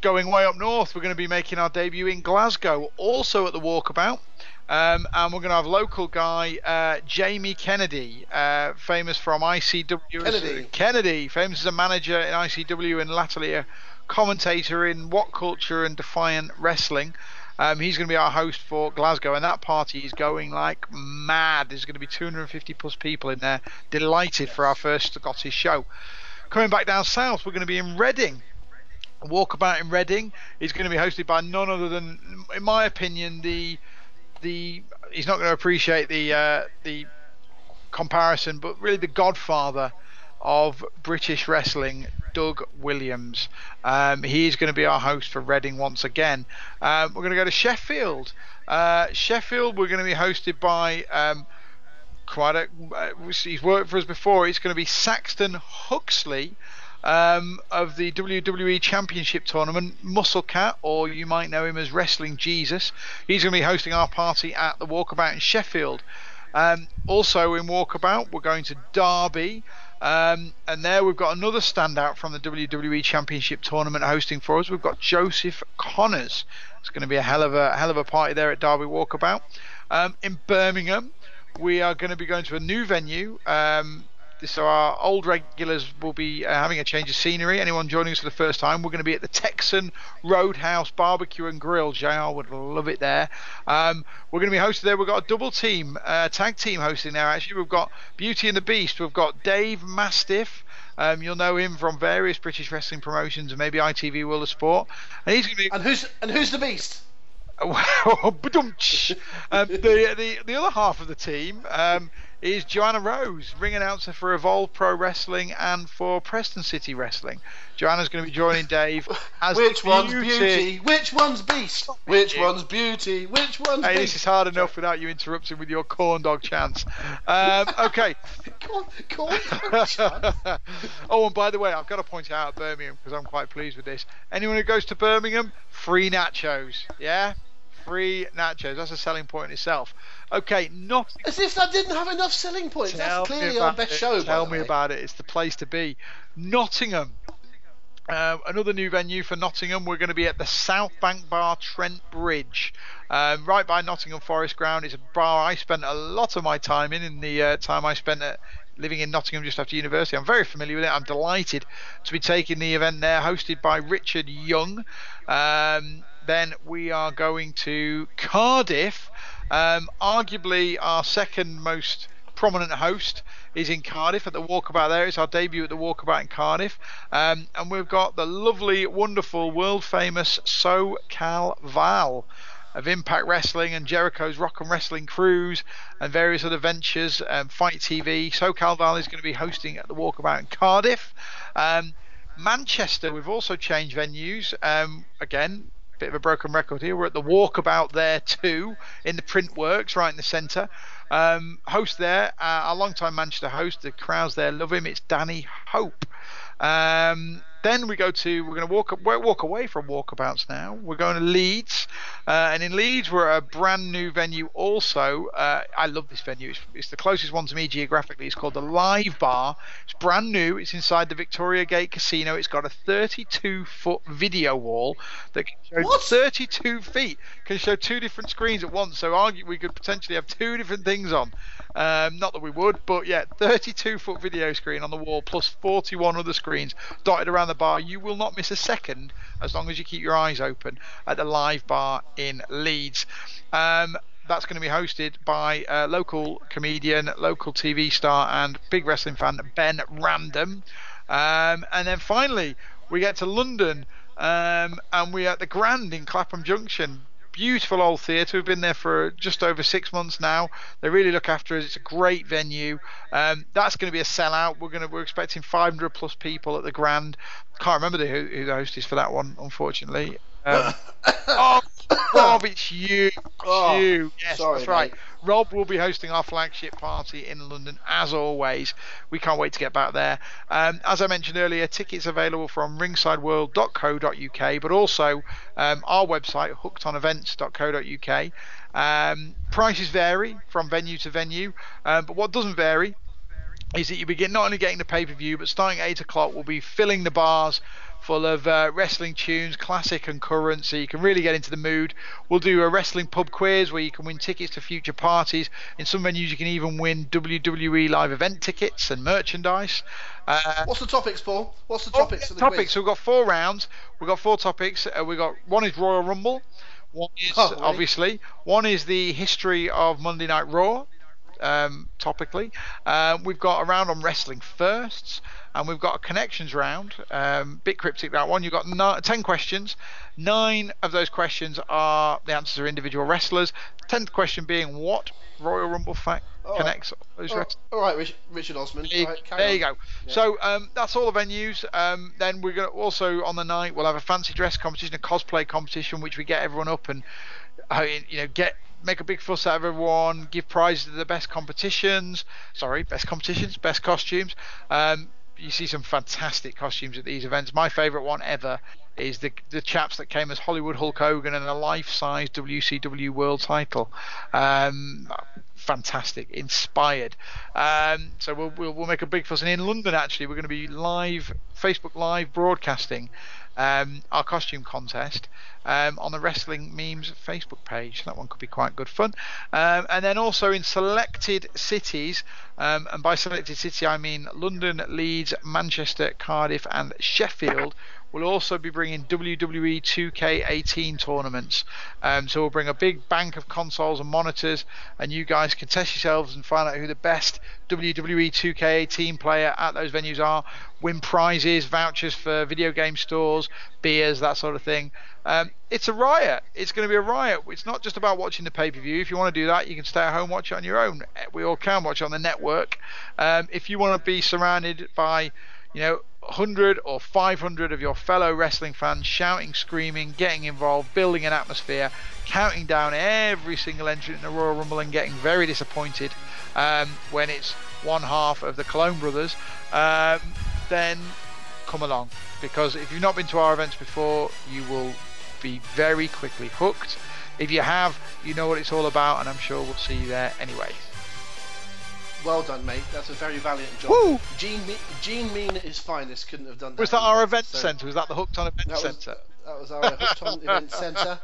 Going way up north, we're going to be making our debut in Glasgow, also at the Walkabout. Um, and we're going to have local guy uh, Jamie Kennedy, uh, famous from ICW. Kennedy. Kennedy, famous as a manager in ICW and latterly a commentator in What Culture and Defiant Wrestling. Um, he's going to be our host for Glasgow, and that party is going like mad. There's going to be 250 plus people in there, delighted for our first Scottish show. Coming back down south, we're going to be in Reading. Walkabout in Reading is going to be hosted by none other than, in my opinion, the the he's not going to appreciate the uh, the comparison, but really the godfather of British wrestling, Doug Williams. Um, he's going to be our host for Reading once again. Um, we're going to go to Sheffield. Uh, Sheffield, we're going to be hosted by. Um, Quite a, uh, he's worked for us before. It's going to be Saxton Huxley, um, of the WWE Championship Tournament, Muscle Cat, or you might know him as Wrestling Jesus. He's going to be hosting our party at the Walkabout in Sheffield. Um, also in Walkabout, we're going to Derby. Um, and there we've got another standout from the WWE Championship Tournament hosting for us. We've got Joseph Connors. It's going to be a hell of a hell of a party there at Derby Walkabout. Um, in Birmingham, we are going to be going to a new venue. Um, so our old regulars will be uh, having a change of scenery. Anyone joining us for the first time, we're going to be at the Texan Roadhouse Barbecue and Grill. JR would love it there. Um, we're going to be hosted there. We've got a double team, uh, tag team hosting there. Actually, we've got Beauty and the Beast. We've got Dave Mastiff. Um, you'll know him from various British wrestling promotions and maybe ITV World of Sport. And he's going to be. And who's and who's the Beast? <laughs> um, the, the the other half of the team um, is Joanna Rose, ring announcer for Evolve Pro Wrestling and for Preston City Wrestling. Joanna's going to be joining Dave as Which beauty. one's beauty? Which one's beast? Which one's beauty? Which one's Hey, beast? this is hard enough without you interrupting with your corn dog chants. Um, okay. Go on, go on. oh, and by the way, I've got to point out Birmingham because I'm quite pleased with this. Anyone who goes to Birmingham, free nachos. Yeah, free nachos. That's a selling point in itself. Okay, not As if that didn't have enough selling points. Tell That's clearly our best it. show. Tell me way. about it. It's the place to be. Nottingham. Uh, another new venue for Nottingham. We're going to be at the South Bank Bar, Trent Bridge, um, right by Nottingham Forest Ground. It's a bar I spent a lot of my time in. In the uh, time I spent at, living in Nottingham just after university, I'm very familiar with it. I'm delighted to be taking the event there, hosted by Richard Young. Um, then we are going to Cardiff. Um, arguably our second most prominent host is in Cardiff at the Walkabout there. It's our debut at the Walkabout in Cardiff. Um, and we've got the lovely, wonderful, world famous SoCal Val of Impact Wrestling and Jericho's Rock and Wrestling Cruise and various other ventures, um, Fight TV. SoCal Val is going to be hosting at the Walkabout in Cardiff. Um, Manchester, we've also changed venues. Um, again, bit of a broken record here. We're at the Walkabout there too, in the Print Works, right in the centre. Um, host there, uh, long-time Manchester host. The crowds there love him. It's Danny Hope. Um, then we go to we're going to walk walk away from walkabouts now. We're going to Leeds, uh, and in Leeds we're at a brand new venue. Also, uh, I love this venue. It's, it's the closest one to me geographically. It's called the Live Bar. It's brand new. It's inside the Victoria Gate Casino. It's got a 32 foot video wall that can show What? 32 feet can show two different screens at once. So argue we could potentially have two different things on. Um, not that we would, but yeah, 32 foot video screen on the wall plus 41 other screens dotted around the bar. You will not miss a second as long as you keep your eyes open at the live bar in Leeds. Um, that's going to be hosted by uh, local comedian, local TV star, and big wrestling fan Ben Random. Um, and then finally, we get to London, um, and we're at the Grand in Clapham Junction. Beautiful old theatre. We've been there for just over six months now. They really look after us. It's a great venue. Um, that's going to be a sellout. We're going to we're expecting 500 plus people at the Grand. Can't remember the, who, who the host is for that one, unfortunately. <laughs> Um, oh, Rob, it's you. It's Oh, you. Yes, sorry, that's right. mate. Rob will be hosting our flagship party in London as always. We can't wait to get back there. Um, as I mentioned earlier, tickets available from ringsideworld.co.uk, but also um, our website, hookedonevents.co.uk. Um, prices vary from venue to venue, um, but what doesn't vary is that you begin not only getting the pay per view, but starting at 8 o'clock, we'll be filling the bars full of uh, wrestling tunes, classic and current, so you can really get into the mood. We'll do a wrestling pub quiz where you can win tickets to future parties. In some venues, you can even win WWE live event tickets and merchandise. Uh, What's the topics, Paul? What's the Oh, topics the topics. quiz? So we've got four rounds. We've got four topics. Uh, we got one is Royal Rumble. One is Oh, really? obviously one is the history of Monday Night Raw. Um, topically, uh, we've got a round on wrestling firsts, and we've got a connections round. Um, bit cryptic that one. You've got ten questions. Nine of those questions are the answers are individual wrestlers. Tenth question being what Royal Rumble fact All connects those All wrestlers. right, all right, Rich, Richard Osman. There, right, there you go. So um, that's all the venues. Um, then we're going to also on the night we'll have a fancy dress competition, a cosplay competition, which we get everyone up and uh, you know get make a big fuss out of everyone, give prizes to the best competitions. Sorry, best competitions, best costumes. Um, you see some fantastic costumes at these events. My favourite one ever is the the chaps that came as Hollywood Hulk Hogan and a life-size WCW World Title. Um, fantastic, inspired. Um, so we'll, we'll, we'll make a big fuss. And in London, actually, we're going to be live Facebook Live broadcasting um, our costume contest um, on the Wrestling Memes Facebook page. That one could be quite good fun. Um, and then also in selected cities, um, and by selected city I mean London, Leeds, Manchester, Cardiff, and Sheffield. We'll also be bringing WWE 2K18 tournaments. Um, so we'll bring a big bank of consoles and monitors, and you guys can test yourselves and find out who the best WWE 2K18 player at those venues are. Win prizes, vouchers for video game stores, beers, that sort of thing. Um, it's a riot. It's going to be a riot. It's not just about watching the pay per view. If you want to do that, you can stay at home watch it on your own. We all can watch it on the network. Um, if you want to be surrounded by, you know, 100 or 500 of your fellow wrestling fans shouting, screaming, getting involved, building an atmosphere, counting down every single entrant in the Royal Rumble and getting very disappointed um, when it's one half of the Colón brothers, um, then come along. Because if you've not been to our events before, you will be very quickly hooked. If you have, you know what it's all about, and I'm sure we'll see you there anyway. Well done, mate. That's a very valiant job. Woo! Gene, Gene Mean at his finest couldn't have done that. Was that our event So centre? Was that the Hooked On Event that was, Centre? that was our Hooked On <laughs> event centre.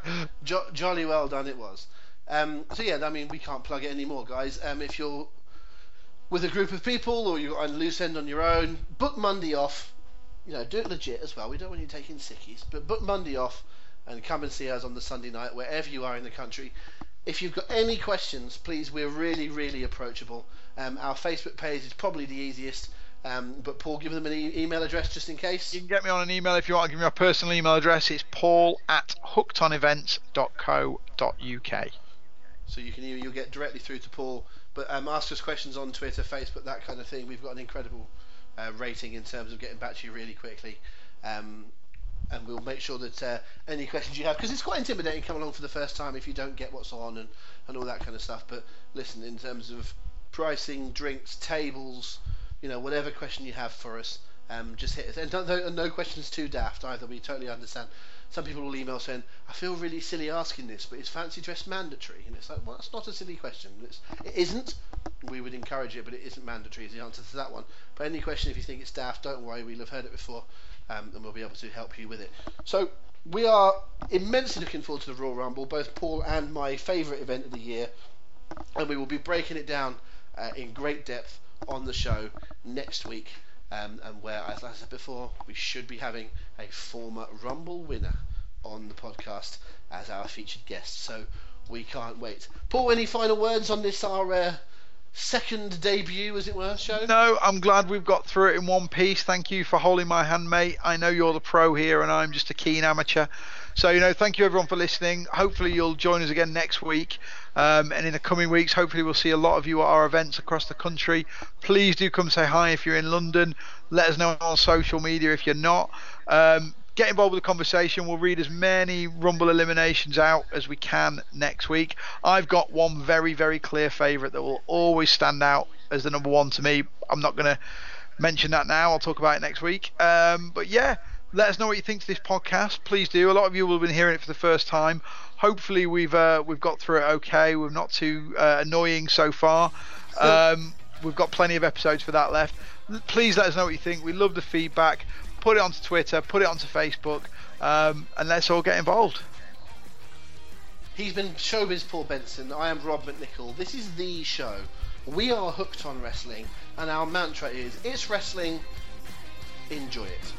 Jo- jolly well done it was. Um, so yeah, I mean we can't plug it anymore, guys. Um, if you're with a group of people or you're on loose end on your own, book Monday off. You know, do it legit as well. We don't want you taking sickies, but book Monday off and come and see us on the Sunday night wherever you are in the country. If you've got any questions, please, we're really, really approachable. Um, our Facebook page is probably the easiest. Um, but Paul, give them an e- email address just in case. You can get me on an email if you want to give me my personal email address. It's paul at hookedonevents.co.uk. So you can you'll get directly through to Paul. But um, ask us questions on Twitter, Facebook, that kind of thing. We've got an incredible uh, rating in terms of getting back to you really quickly. Um, and we'll make sure that uh, any questions you have, because it's quite intimidating coming along for the first time if you don't get what's on and, and all that kind of stuff. But listen, in terms of pricing, drinks, tables, you know, whatever question you have for us, um, just hit us. And don't, don't, no questions too daft either. We totally understand. Some people will email saying, "I feel really silly asking this, but is fancy dress mandatory?" And it's like, well, that's not a silly question. It's, it isn't. We would encourage it, but it isn't mandatory. Is the answer to that one. But any question, if you think it's daft, don't worry. We'll have heard it before, um, and we'll be able to help you with it. So we are immensely looking forward to the Royal Rumble, both Paul and my favourite event of the year, and we will be breaking it down uh, in great depth on the show next week. Um, and where, as I said before, we should be having a former Rumble winner on the podcast as our featured guest. So we can't wait. Paul, any final words on this, our uh, second debut, as it were, show? No, I'm glad we've got through it in one piece. Thank you for holding my hand, mate. I know you're the pro here, and I'm just a keen amateur. So, you know, thank you everyone for listening. Hopefully, you'll join us again next week. Um, and in the coming weeks, hopefully, we'll see a lot of you at our events across the country. Please do come say hi if you're in London. Let us know on social media if you're not. Um, get involved with the conversation. We'll read as many Rumble eliminations out as we can next week. I've got one very, very clear favourite that will always stand out as the number one to me. I'm not going to mention that now. I'll talk about it next week. Um, but yeah, let us know what you think to this podcast. Please do. A lot of you will have been hearing it for the first time. Hopefully, we've uh, we've got through it okay. We're not too uh, annoying so far. Um, we've got plenty of episodes for that left. Please let us know what you think. We love the feedback. Put it onto Twitter. Put it onto Facebook. Um, and let's all get involved. He's been Showbiz Paul Benson. I am Rob McNichol. This is the show. We are hooked on wrestling, and our mantra is: it's wrestling. Enjoy it.